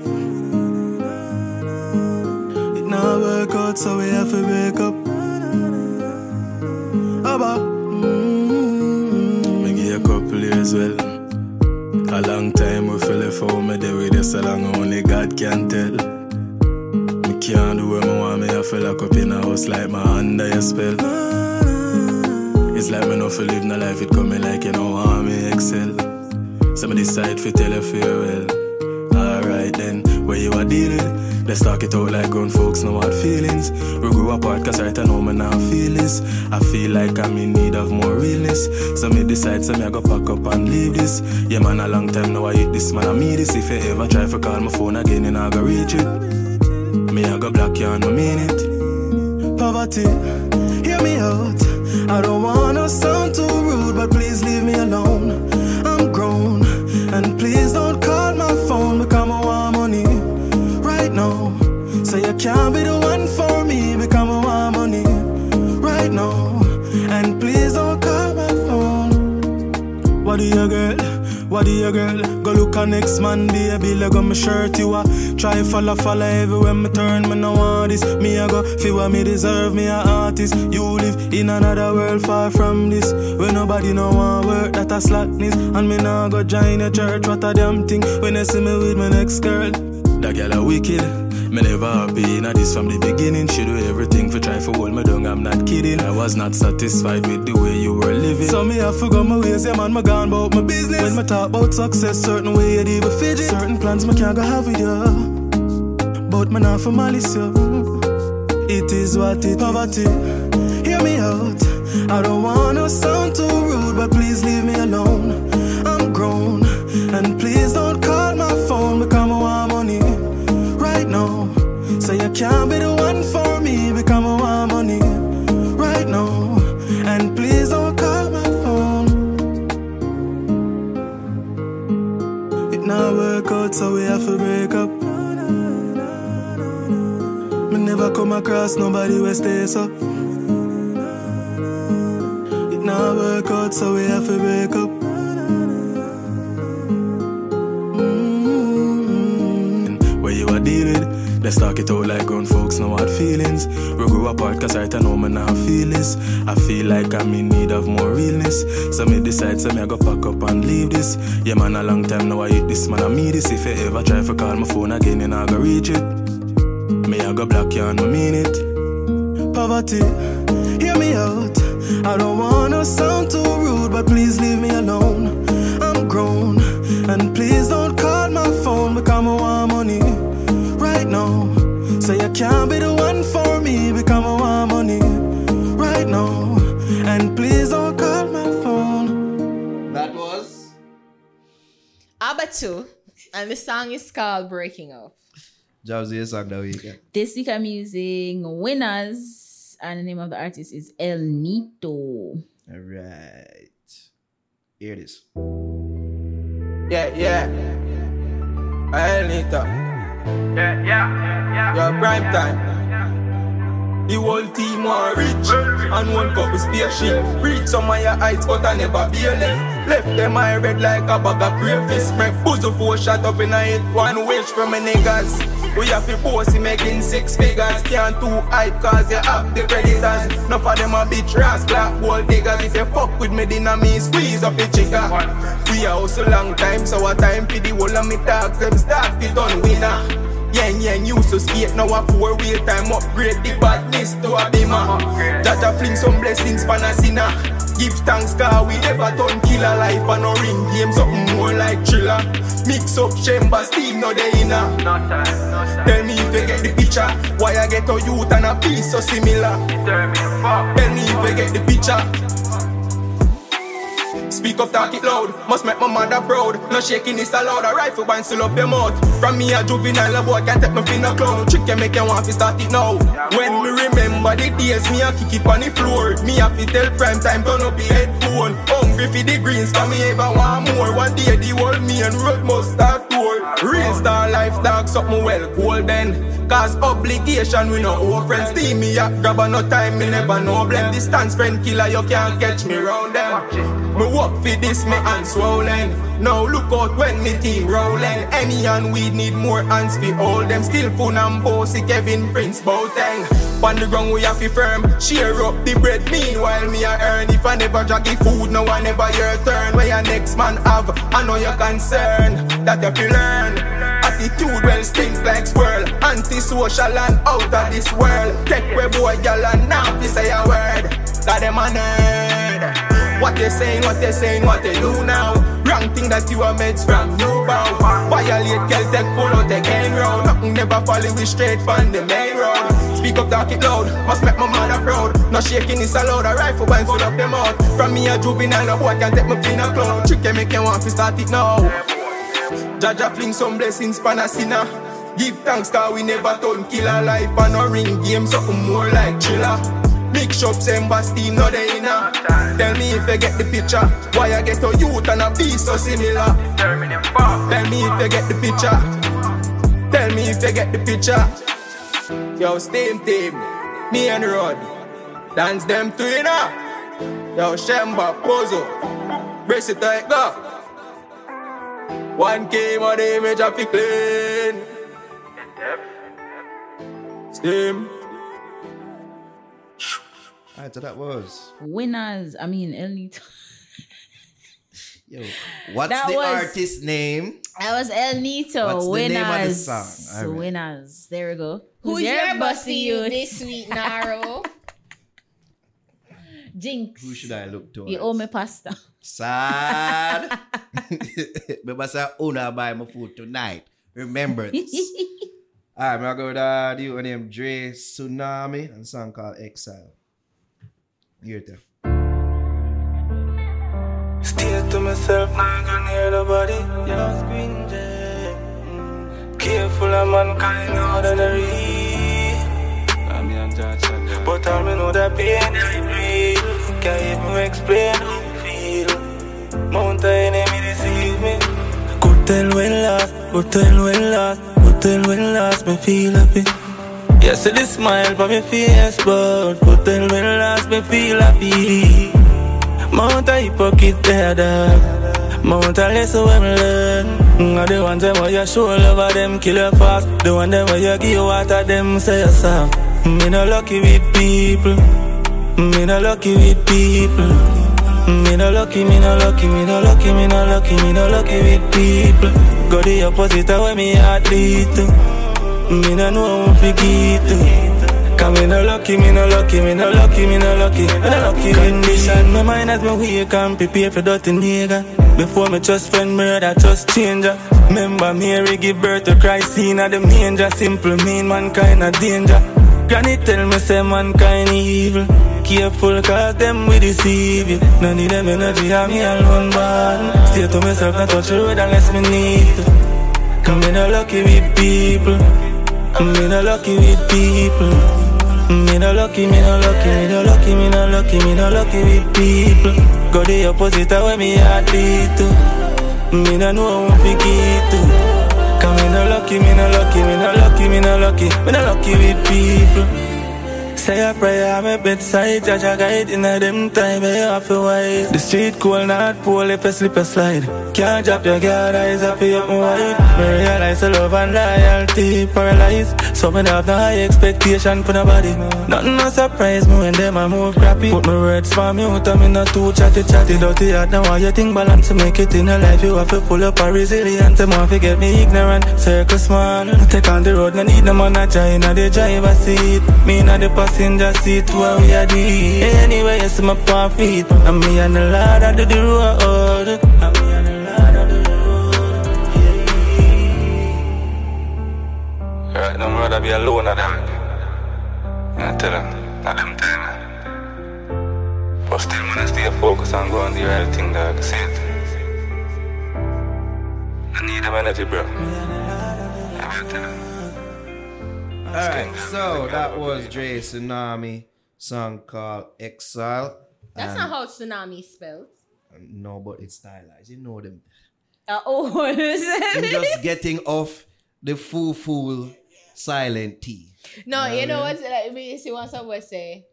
It not work out, so we have to break up. Abba, mm-hmm. me give a couple years well. A long time we feel it for me there with so long only God can tell. Me can't do what me want, me I feel like up in a house like my under your spell. It's like me no feel live no life, it coming like you know how me excel. So me decide fi tell you farewell. Alright then, where you are dealing? Let's talk it out like grown folks know what feelings. We grew apart cause right I know me now feel this. I feel like I'm in need of more realness. So me decide so me I go pack up and leave this. Yeah man, a long time now I hit this man I mean this. If you ever try to call my phone again, then I go reach it. Me I go block you and I mean it. Poverty, hear me out. I don't wanna sound too rude, but please leave me alone. I'm grown, and please don't call my phone because I want money right now. So you can't be the one for me because I want money right now. And please don't call my phone. What do you girl? What do you girl? Go look at next man, baby. Leg on my shirt, you a try follow, follow everywhere me turn. Me no want this. Me I go feel what me deserve. Me a artist. You live in another world far from this. Where nobody no want work, that a slackness. And me nah go join a church. What a damn thing when they see me with my next girl. That girl a wicked. Me never happy in this from the beginning. She do everything for try for hold me down. I'm not kidding. I was not satisfied with the way you were living. So me I forgot my ways, yeah man, me gone about my business. When me talk about success, certain way you'd even fidget. Certain plans me can't go have with you. But me not for malice, yo. It is what it poverty. Hear me out. I don't wanna sound too rude, but please leave me alone. Can't be the one for me because I want money right now. And please don't call my phone. It not work out, so we have to break up. Me never come across nobody who stays up. It not work out, so we have to break up. Let's talk it out like grown folks know what feelings. We grew apart cause I know me now feel this. I feel like I'm in need of more realness. So me decide so me I go pack up and leave this. Yeah man, a long time now I hit this man I mean this. If you ever try to call my phone again, then I go reach it. Me I go block you and I mean it. Poverty, hear me out. I don't wanna sound too rude, but please leave Abatau, and the song is called Breaking Up. Jobs your song that weekend. This week I'm using Winnaz, and the name of the artist is El Neato. Alright. Here it is. Yeah, yeah. I need to. Yeah, yeah, yeah. Your prime time. The whole team want rich and one cup of spaceship. Reach some your heights, but I never be left. Left them eye red like a bag of crayfish. Make puzzle four shot up in a hit. One wish from a niggas. We have to bossy making six figures. Can't too hype cause you have the predators. Enough of them a bitch rascal, gold diggers. If you fuck with me, then I mean squeeze up the chicker. We a hustle long time, so a time for the whole of me talk. Them start to done winner. Yang yang used to skate, now a four wheel time upgrade the badness to a beamer. Jaja fling some blessings pan a sinner. Give thanks car we never turn killer life and no ring game something more like thriller. Mix up chamber steam no they inner. No time, no time. Tell me if you get the picture. Why I get a youth and a piece so similar. Tell me if you get the picture. Speak up, talk it loud. Must make my mother proud. No shaking is allowed. A rifle band still up your mouth. From me a juvenile, a boy can't take me fin a clown. Trick can make you want to start it now. When me remember the days, me a kick it on the floor. Me a fi tell prime time turn up the headphone. Hungry for the greens, can me ever want more. One day the world me and road must start tour. Real star life dog, something well golden. Cause obligation, we no owe friends. See me up, grab a no time, me never know blame. Distance friend killer, you can't catch me round them. Me work for this, me hands swollen. Now look out when me team rolling. Any and we need more hands fi hold them. Still fun and bossy, Kevin Prince Boateng. On the ground we have to firm. Share up the bread, meanwhile me a earn. If I never drag the food, no I never your turn. Where your next man have, I know your concern. That you fi learn. Attitude well stink like swirl. Antisocial and out of this world. Take where boy gal and now fi say a word. That them a nerd. What they saying, what they saying, what they do now. Wrong thing that you are made from new bound. Violate, girl, take pull out the gang round. Nothing never follow we straight from the main road. Speak up, talk it loud. Must make my mother proud. No shaking is allowed. A rifle wine full up them out. From me a juvenile, no boy can take me fin a cloud. Trick can make you want to start it now. Jaja fling some blessings pan a sinner. Give thanks cause we never turn killer life and no ring game something more like thriller. Big shops embassy team no they inna. Tell me if you get the picture. Why I get a youth and a be so similar. Tell me if you get the picture. Tell me if you get the picture. Yo, steam team, me and Rod. Dance them two inna. Yo, Shemba, Pozo. Brace it tight, go. One game on the image of it clean. Steam. Alright, so that was. Winnaz. I mean, El Neato. Yo, what's That the was- artist name? That was El Neato. What's the winners. name of the song? Alright. Winnaz. There we go. Who's your bossy you this week, Naro? Jinx. Who should I look to? You owe me pasta. Sad. Remember, say, Una buy my food tonight. Remember this. Alright, I'm gonna go with uh, the one named Drae Sunami and a song called Exile. Hear it there. Stay to myself, not gonna hear nobody. Yo, screen jam. Careful of mankind, ordinary. I'm young George, but all me know that pain I breathe. Can't even explain feel. Mount deceive me. Last, could tell when last, could tell when last me feel happy. Yeah, see the smile on my face, but could tell when last me feel happy. Mount a hypocrite there, dog. Mount a lesson when learn. Mm, the ones them where you show love them kill you fast. The one them where you give water them say you soft. Me no lucky with people. Me no lucky with people. Me no lucky, me no lucky, me no lucky, me no lucky, me no lucky with people. Go the opposite of where me heart lead to. Me no know how to forget to. Cause me no lucky, me no lucky, me no lucky, me no lucky, me no lucky Condition my mind as me wake and prepare for dirty nigga Before me trust friend murder, trust changer Remember Mary give birth to Christ in a the manger Simple mean mankind a danger Granny tell me say mankind evil Careful cause them we deceive you None of them energy have me alone born Stay to myself not touch the road unless me need to Cause me no lucky with people me no lucky with people. Me no lucky, me no lucky, me no lucky, me no lucky, me no lucky with people. Go the opposite of where me heart lead to. Me no know how to forget to. No lucky, me no lucky, me no lucky, me no lucky, me no lucky with people. Say a prayer my bedside, judge a guide in a them time, eh, I have to wide. The street cool, not pool, if you slip a slide. Can't drop your guard, eyes up, you up my wide. Me realize the love and loyalty paralyzed. So me have no high expectation for nobody. Nothing no surprise me when them a move crappy. Put my words for me out, I'm not too chatty chatty. Dirty heart, now why you think balance to make it in a life? You have to pull up a resilience. Them want to get me ignorant, circle small. Take on the road, no need no man a join, the driver seat. Me not the passenger seat, where we are the Anyway, you see my feet. And me and the Lord under the road. And me and the Lord under the road. Yeah. Right, no rather be alone at them. I tell them, not them time. But still, man, I stay focused on going the right thing, dog. See it? I need them energy, bro. I tell them. Alright, so that was Drae Sunami song called Exile. That's not how tsunami spelled. No, but it's stylized. You know them. Uh, oh, I'm just getting off the full full silent T. No, You know you know what I what's like me see what someone say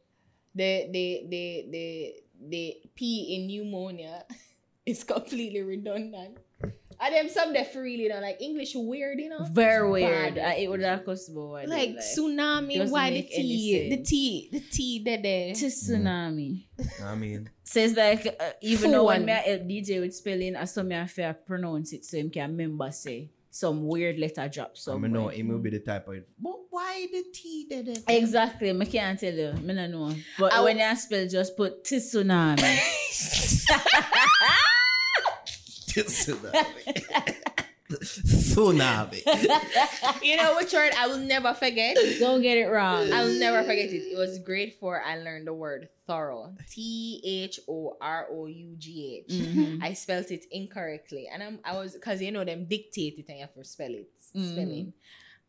the the the the the P in pneumonia is completely redundant. And them some that really you know like English weird, you know? Very weird. Bad. I, it would have cost more. like tsunami, Doesn't why the make any T? The sense. T the T there there. to tsunami. I mean, Says like uh, even though when Phone. me a help DJ with spelling, I saw me have to pronounce it so him can remember say some weird letter drop so I somewhere. mean, no, it will be the type of. But why the T there? there? Exactly, I can't tell you. I don't know. But I when you spell, just put tsunami. Tsunami. Tsunami. you know which word I will never forget? Don't get it wrong. I'll never forget it. It was grade four. I learned the word thorough. T H O R O U G H. Mhm. I spelt it incorrectly, and I'm I was because you know them dictate it and you have to spell it Mhm. spelling,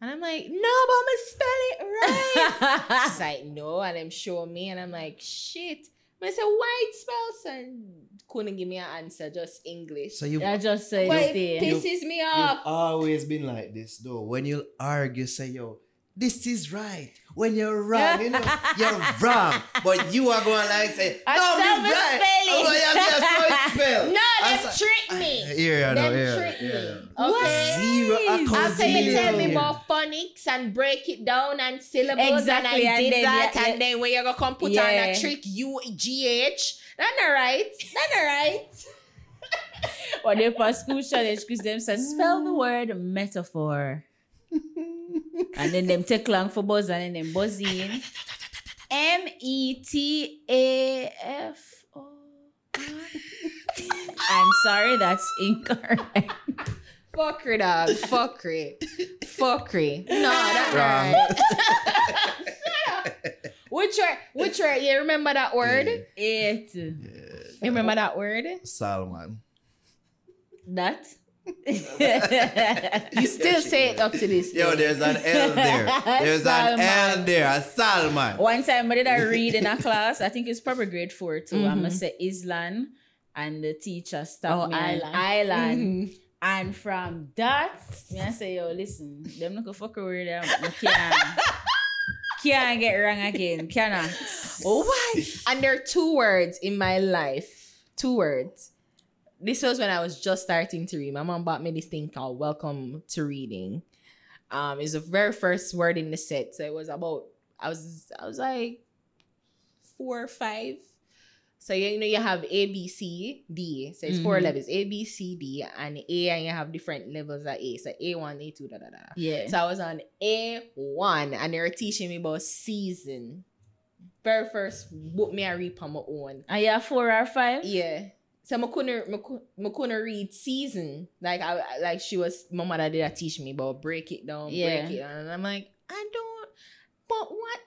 and I'm like no, but I'm gonna spell it right. She's like no, and them show me, and I'm like shit. But I said white spells and couldn't give me an answer, just English. So you've, I just say stay. it pisses me off. always been like this, though. When you argue, say, yo, this is right. When you're wrong, you know, you're wrong. But you are going like, say, I no, me right. like, oh, yeah, yeah, so. No, them say- trick me. Here, I know, Them here, trick here. me. Okay. Zero After you tell me accountability. about phonics and break it down and syllables Exactly, and I and did then, that yeah, and then when you're gonna come put on a trick U G H. That's all right. right. That's not right. Or they for school challenge because them say spell the word metaphor. and then them take long for buzz and then them buzz in. M E T A F O R. I'm sorry, that's incorrect. Fuckery dog. Fuckery. Fuckery. No, that's Wrong. right. which word? Which word? You remember that word? It. You remember that word? Salman. That. You still say it up to this Yo, day. there's an L there. There's an L there. A Salman. One time I did I read in a class, I think it's probably grade four too. I'm Mhm. gonna say Island and the teacher stopped Oh, me on island. island. Mhm. And from that, me I say, yo, listen, them not gonna fuck with them. I can't, can't get wrong again. Cannot. Oh, why? And there are two words in my life. Two words. This was when I was just starting to read. My mom bought me this thing called Welcome to Reading. Um, it's the very first word in the set. So it was about I was I was like four or five. So you know you have A B C D. So it's four Mhm. levels A B C D and A and you have different levels of A. So A one, A two, da da da. Yeah. So I was on A1 and they were teaching me about season. Very first book me I read on my own. Are you a four or five? Yeah. So I couldn't, I cou- I couldn't read season. Like I I- like she was my mother did teach me about break it down, Yeah. break it down. And I'm like, I don't but what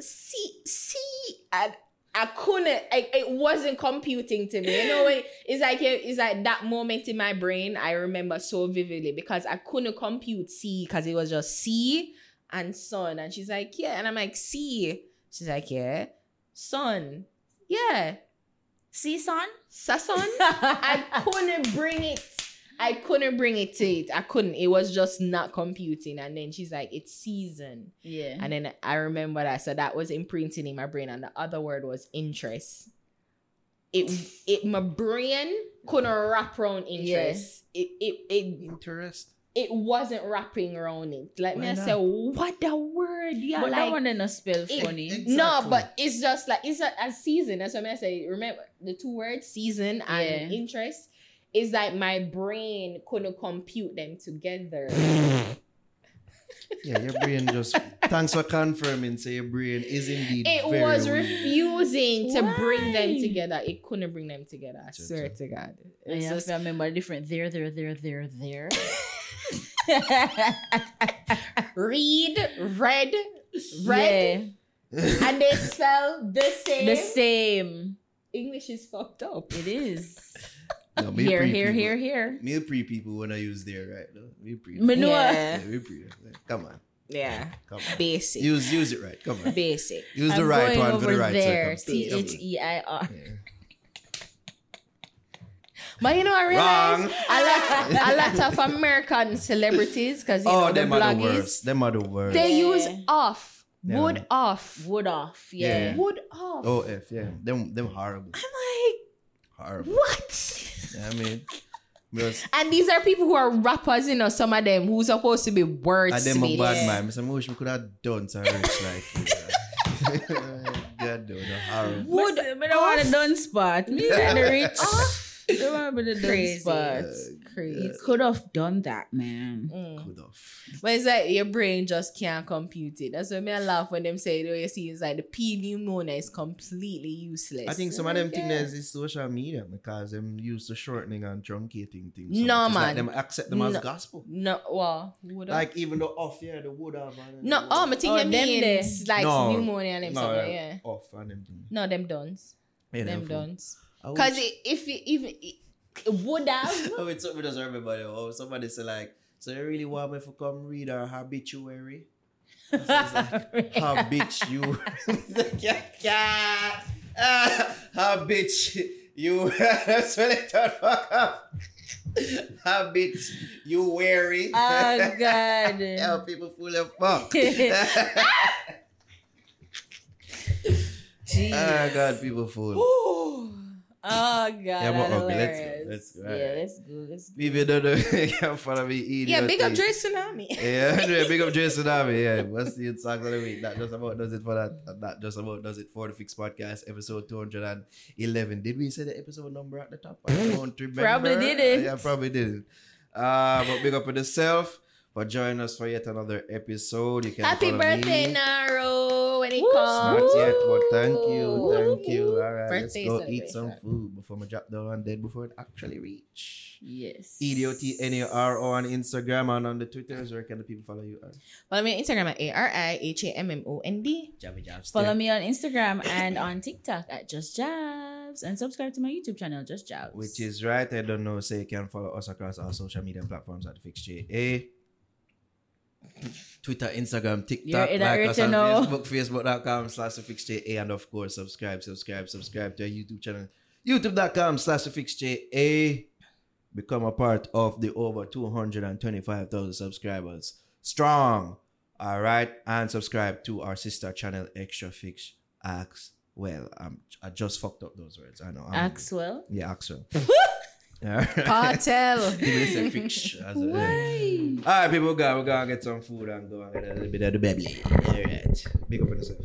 see see I I couldn't I, it wasn't computing to me. You know it, it's like it's like that moment in my brain I remember so vividly because I couldn't compute C because it was just C and sun. And she's like, Yeah. And I'm like, C. She's like, Yeah. Sun. Yeah. See, son? Sason. I couldn't bring it. I couldn't bring it to it. I couldn't. It was just not computing. And then she's like, it's season. Yeah. And then I remember that. So that was imprinting in my brain. And the other word was interest. It it my brain couldn't wrap around interest. It it it Interest. It wasn't wrapping around it. Like me, Why I not? say, what the word? Yeah, but like that one didn't spell it- funny. it- no, but it's just like it's a, a season. That's what I say. Remember the two words, season and Yeah. interest. Is like my brain couldn't compute them together. Yeah, your brain just. Thanks for confirming. So your brain is indeed. It very was weak. refusing to bring them together. It couldn't bring them together. I swear to God. And It's you have just to remember different there, there, there, there, there. read, red, red, and they spell the same. the same. English is fucked up. It is. No, me Here, here, people- here, here. Me pre people when I use there, right? No, me pre. Me. Yeah. Yeah, me pre. Come on, Yeah, come on. basic, Use use it right. Come on. basic. Use the I'm right one for the right there. circumstance. T H E I R. Yeah. But you know, I realize Wrong. a lot, a lot of American celebrities, because you Oh, know the them are the bloggies, worst. Them are the worst. they Yeah. use off, Yeah. wood off, Wood off. Yeah. Yeah. wood off. Oh, F, yeah. Them, them horrible. I'm like, Horrible. what? Yeah, I mean, because And these are people who are rappers, you know, some of them who's supposed to be wordsmiths. I them a bad man. Mr. Wish we could have done some rich like you. God, dude, no horrible. Wood. But I want a done spot. Me and the rich. Don't want to be the done Crazy. spot. Crazy. You could have done that, man. Mm. Good off. But it's like your brain just can't compute it. That's why me I laugh when them say, "Oh, you see, it's like the P pneumonia is completely useless." I think some of them Yeah. things is social media because them used to shortening and truncating things. No, It's man. Like them accept them as gospel. No, well, would I? Like even the off, yeah, the would have. no, the- oh, I think Oh, you them mean there. like No. pneumonia and them no, something, yeah, yeah. Off and them things. No, them dons. Yeah, them fool. dons. I Because if you even it would have. Oh, it's something doesn't everybody. Oh, somebody say like, so you really want me to come read our habituary? Habit you. yeah, yeah. Ah, habit you. Spell it out. Fuck up. Habit you weary. Oh, God. yeah, people full of fuck. Ah, God, people fool. Oh, God. Yeah, but that's okay, let's go, let's go, Yeah, let's go. Let's go. If you don't know, you can follow me. Yeah, big up. Drae Sunami. Yeah, yeah, big up Jason Tsunami. Yeah, what's the songs of the week? That just about does it for that. That just about does it for the Fix Podcast, episode 211. Did we say the episode number at the top? I don't remember. Probably didn't. Yeah, probably didn't. Uh, but big up with yourself for joining us for yet another episode. You can Happy follow birthday, me. Naro, when it Woo. comes. Not yet, but thank you, thank you. All right, Birthday let's go eat some food before I drop down and dead before it actually reach. Yes. E E-D-O-T-N-A-R-O on Instagram and on the Twitters. Where can the people follow you? Follow me on Instagram at A R I H A M M O N D. Jabby Jabs. Follow me on Instagram and on TikTok at Just Jabs and subscribe to my YouTube channel, Just Jabs. Which is right. I don't know. Say you can follow us across our social media platforms at Fix JA. Twitter, Instagram, TikTok, in like us on. Uh, Facebook, Facebook.com slash Fix JA, and of course, subscribe, subscribe, subscribe to our YouTube channel, YouTube.com slash Fix JA. Become a part of the over 225,000 subscribers. Strong. All right. And subscribe to our sister channel, Extra Fix. Well, I'm, I just fucked up those words. I know. I'm- Axwell. yeah, Axel. Alright. Cartel. Give me a fish. as a- Alright, people, go. We're gonna get some food and go and get a little bit of the baby. Alright. Big up on yourself.